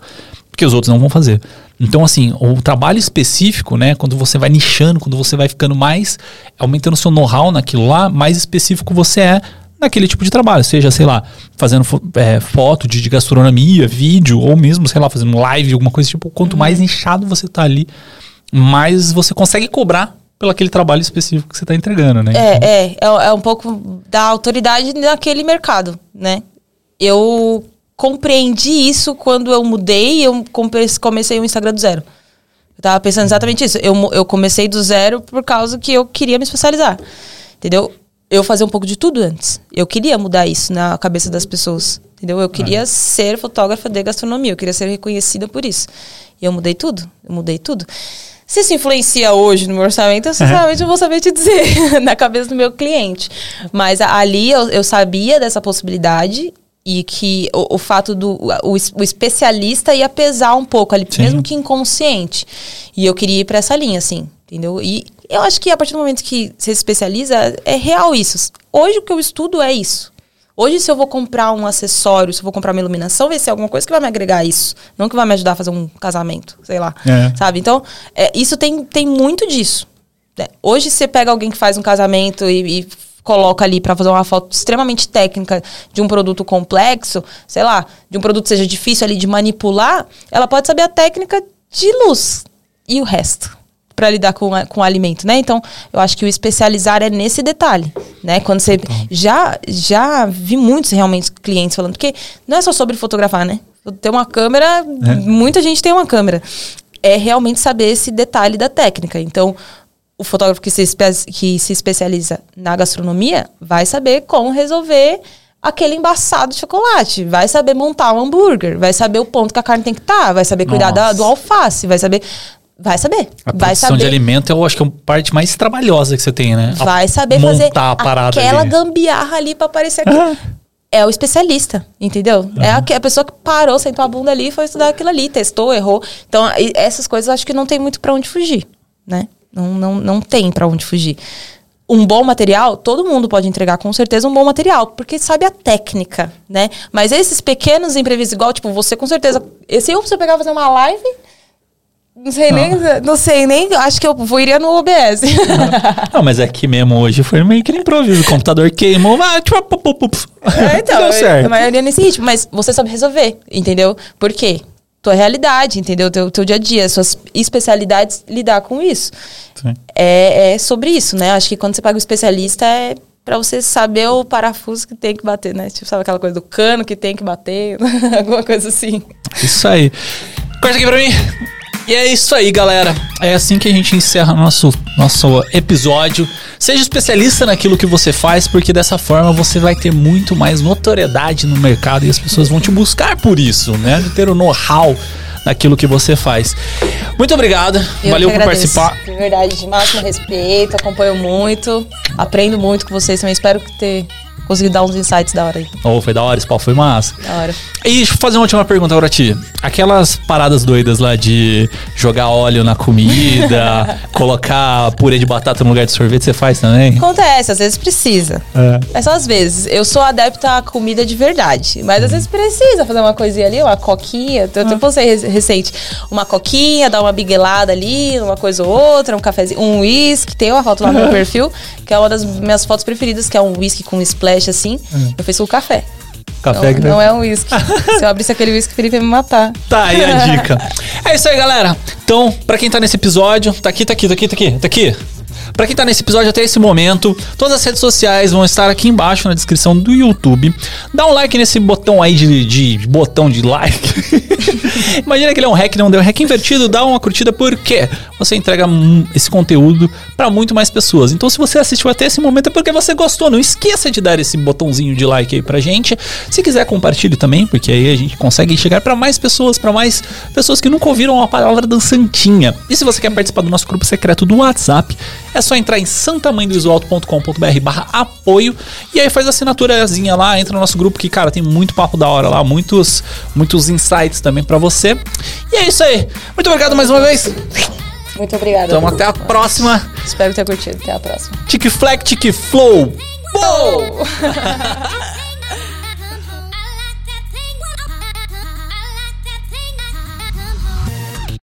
porque os outros não vão fazer. Então, assim, o trabalho específico, né? Quando você vai nichando, quando você vai ficando mais, aumentando seu know-how naquilo lá, mais específico você é naquele tipo de trabalho. Seja, sei lá, fazendo é, foto de, de, gastronomia, vídeo, ou mesmo, sei lá, fazendo live, alguma coisa tipo. Quanto mais uhum. nichado você tá ali, mais você consegue cobrar pelo aquele trabalho específico que você está entregando, né? É, é, é, é um pouco da autoridade naquele mercado, né? Eu compreendi isso quando eu mudei eu comecei o Instagram do zero. Eu tava pensando exatamente isso. Eu, eu comecei do zero por causa que eu queria me especializar. Entendeu? Eu fazia um pouco de tudo antes. Eu queria mudar isso na cabeça das pessoas. Entendeu? Eu queria ah. ser fotógrafa de gastronomia. Eu queria ser reconhecida por isso. E eu mudei tudo. Eu mudei tudo. Se isso influencia hoje no meu orçamento, eu sinceramente não vou saber te dizer na cabeça do meu cliente. Mas ali eu, eu sabia dessa possibilidade e que o, o fato do o, o, especialista ia pesar um pouco ali, Sim. mesmo que inconsciente. E eu queria ir para essa linha, assim, entendeu? E eu acho que a partir do momento que você se especializa, é real isso. Hoje o que eu estudo é isso. Hoje, se eu vou comprar um acessório, se eu vou comprar uma iluminação, vai ser alguma coisa que vai me agregar isso. Não que vai me ajudar a fazer um casamento, sei lá. É. Sabe? Então, é, isso tem, tem muito disso. É, hoje, você pega alguém que faz um casamento e, e coloca ali para fazer uma foto extremamente técnica de um produto complexo, sei lá, de um produto que seja difícil ali de manipular, ela pode saber a técnica de luz e o resto para lidar com, com o alimento, né? Então, eu acho que o especializar é nesse detalhe, né? Quando você já já vi muitos realmente clientes falando porque não é só sobre fotografar, né? Ter uma câmera, é. muita gente tem uma câmera. É realmente saber esse detalhe da técnica. Então, o fotógrafo que se, que se especializa na gastronomia vai saber como resolver aquele embaçado de chocolate, vai saber montar um hambúrguer, vai saber o ponto que a carne tem que estar, tá, vai saber cuidar da, do alface, vai saber Vai saber. A vai produção de alimento eu acho que é a parte mais trabalhosa que você tem, né? Vai saber fazer a parada aquela ali. gambiarra ali para aparecer aqui. É o especialista, entendeu? É a, a, pessoa que parou, sentou a bunda ali e foi estudar aquilo ali, testou, errou. Então, essas coisas eu acho que não tem muito para onde fugir, né? Não, não, não tem para onde fugir. Um bom material, todo mundo pode entregar com certeza um bom material, porque sabe a técnica, né? Mas esses pequenos imprevistos, igual, tipo, você com certeza. Se eu pegar fazer uma live, Não sei nem, não sei nem, acho que eu vou iria no OBS. Não, mas aqui mesmo hoje foi meio que improviso. O computador queimou, vai, tipo, é, então, Deu certo. a maioria nesse ritmo, mas você sabe resolver, entendeu? Por quê? Tua realidade, entendeu? Teu, teu dia a dia, suas especialidades, lidar com isso. É, é sobre isso, né? Acho que quando você paga o especialista é para você saber o parafuso que tem que bater, né? Tipo, sabe aquela coisa do cano que tem que bater, alguma coisa assim. Isso aí. Corta aqui pra mim. E é isso aí, galera. É assim que a gente encerra nosso, nosso episódio. Seja especialista naquilo que você faz, porque dessa forma você vai ter muito mais notoriedade no mercado e as pessoas vão te buscar por isso, né? De ter o know-how naquilo que você faz. Muito obrigado. Eu Valeu por participar. De verdade, de máximo respeito, acompanho muito, aprendo muito com vocês também. Espero ter consegui dar uns insights da hora aí. Oh, foi da hora, esse pau foi massa. Da hora. E deixa eu fazer uma última pergunta agora, Ti. Aquelas paradas doidas lá de jogar óleo na comida, colocar purê de batata no lugar de sorvete, você faz também? Acontece, às vezes precisa. É. é só às vezes. Eu sou adepta à comida de verdade, mas às vezes precisa fazer uma coisinha ali, uma coquinha. Eu até ah. postei recente. Uma coquinha, dar uma biguelada ali, uma coisa ou outra, um cafezinho, um whisky. Tem uma foto lá no meu perfil, que é uma das minhas fotos preferidas, que é um whisky com splash assim, hum. eu fiz com café. Café não, não é um uísque. Se eu abrisse aquele uísque, o Felipe ia me matar. Tá aí a dica. é isso aí, galera. Então, pra quem tá nesse episódio, tá aqui, tá aqui, tá aqui, tá aqui, tá aqui. Para quem tá nesse episódio até esse momento, todas as redes sociais vão estar aqui embaixo na descrição do YouTube. Dá um like nesse botão aí de, de botão de like. Imagina que ele é um hack, não deu hack invertido, dá uma curtida porque você entrega esse conteúdo para muito mais pessoas. Então, se você assistiu até esse momento é porque você gostou. Não esqueça de dar esse botãozinho de like aí pra gente. Se quiser, compartilhe também, porque aí a gente consegue chegar para mais pessoas, para mais pessoas que nunca ouviram a palavra dançantinha. E se você quer participar do nosso grupo secreto do WhatsApp, é só entrar em santamanhodoisoalto.com.br barra apoio e aí faz a assinaturazinha lá, entra no nosso grupo que, cara, tem muito papo da hora lá, muitos, muitos insights também para você. E é isso aí. Muito obrigado mais uma vez. Muito obrigada. Então até a próxima. Espero ter curtido. Até a próxima. Tic Fleck, Tic Flow. Flow!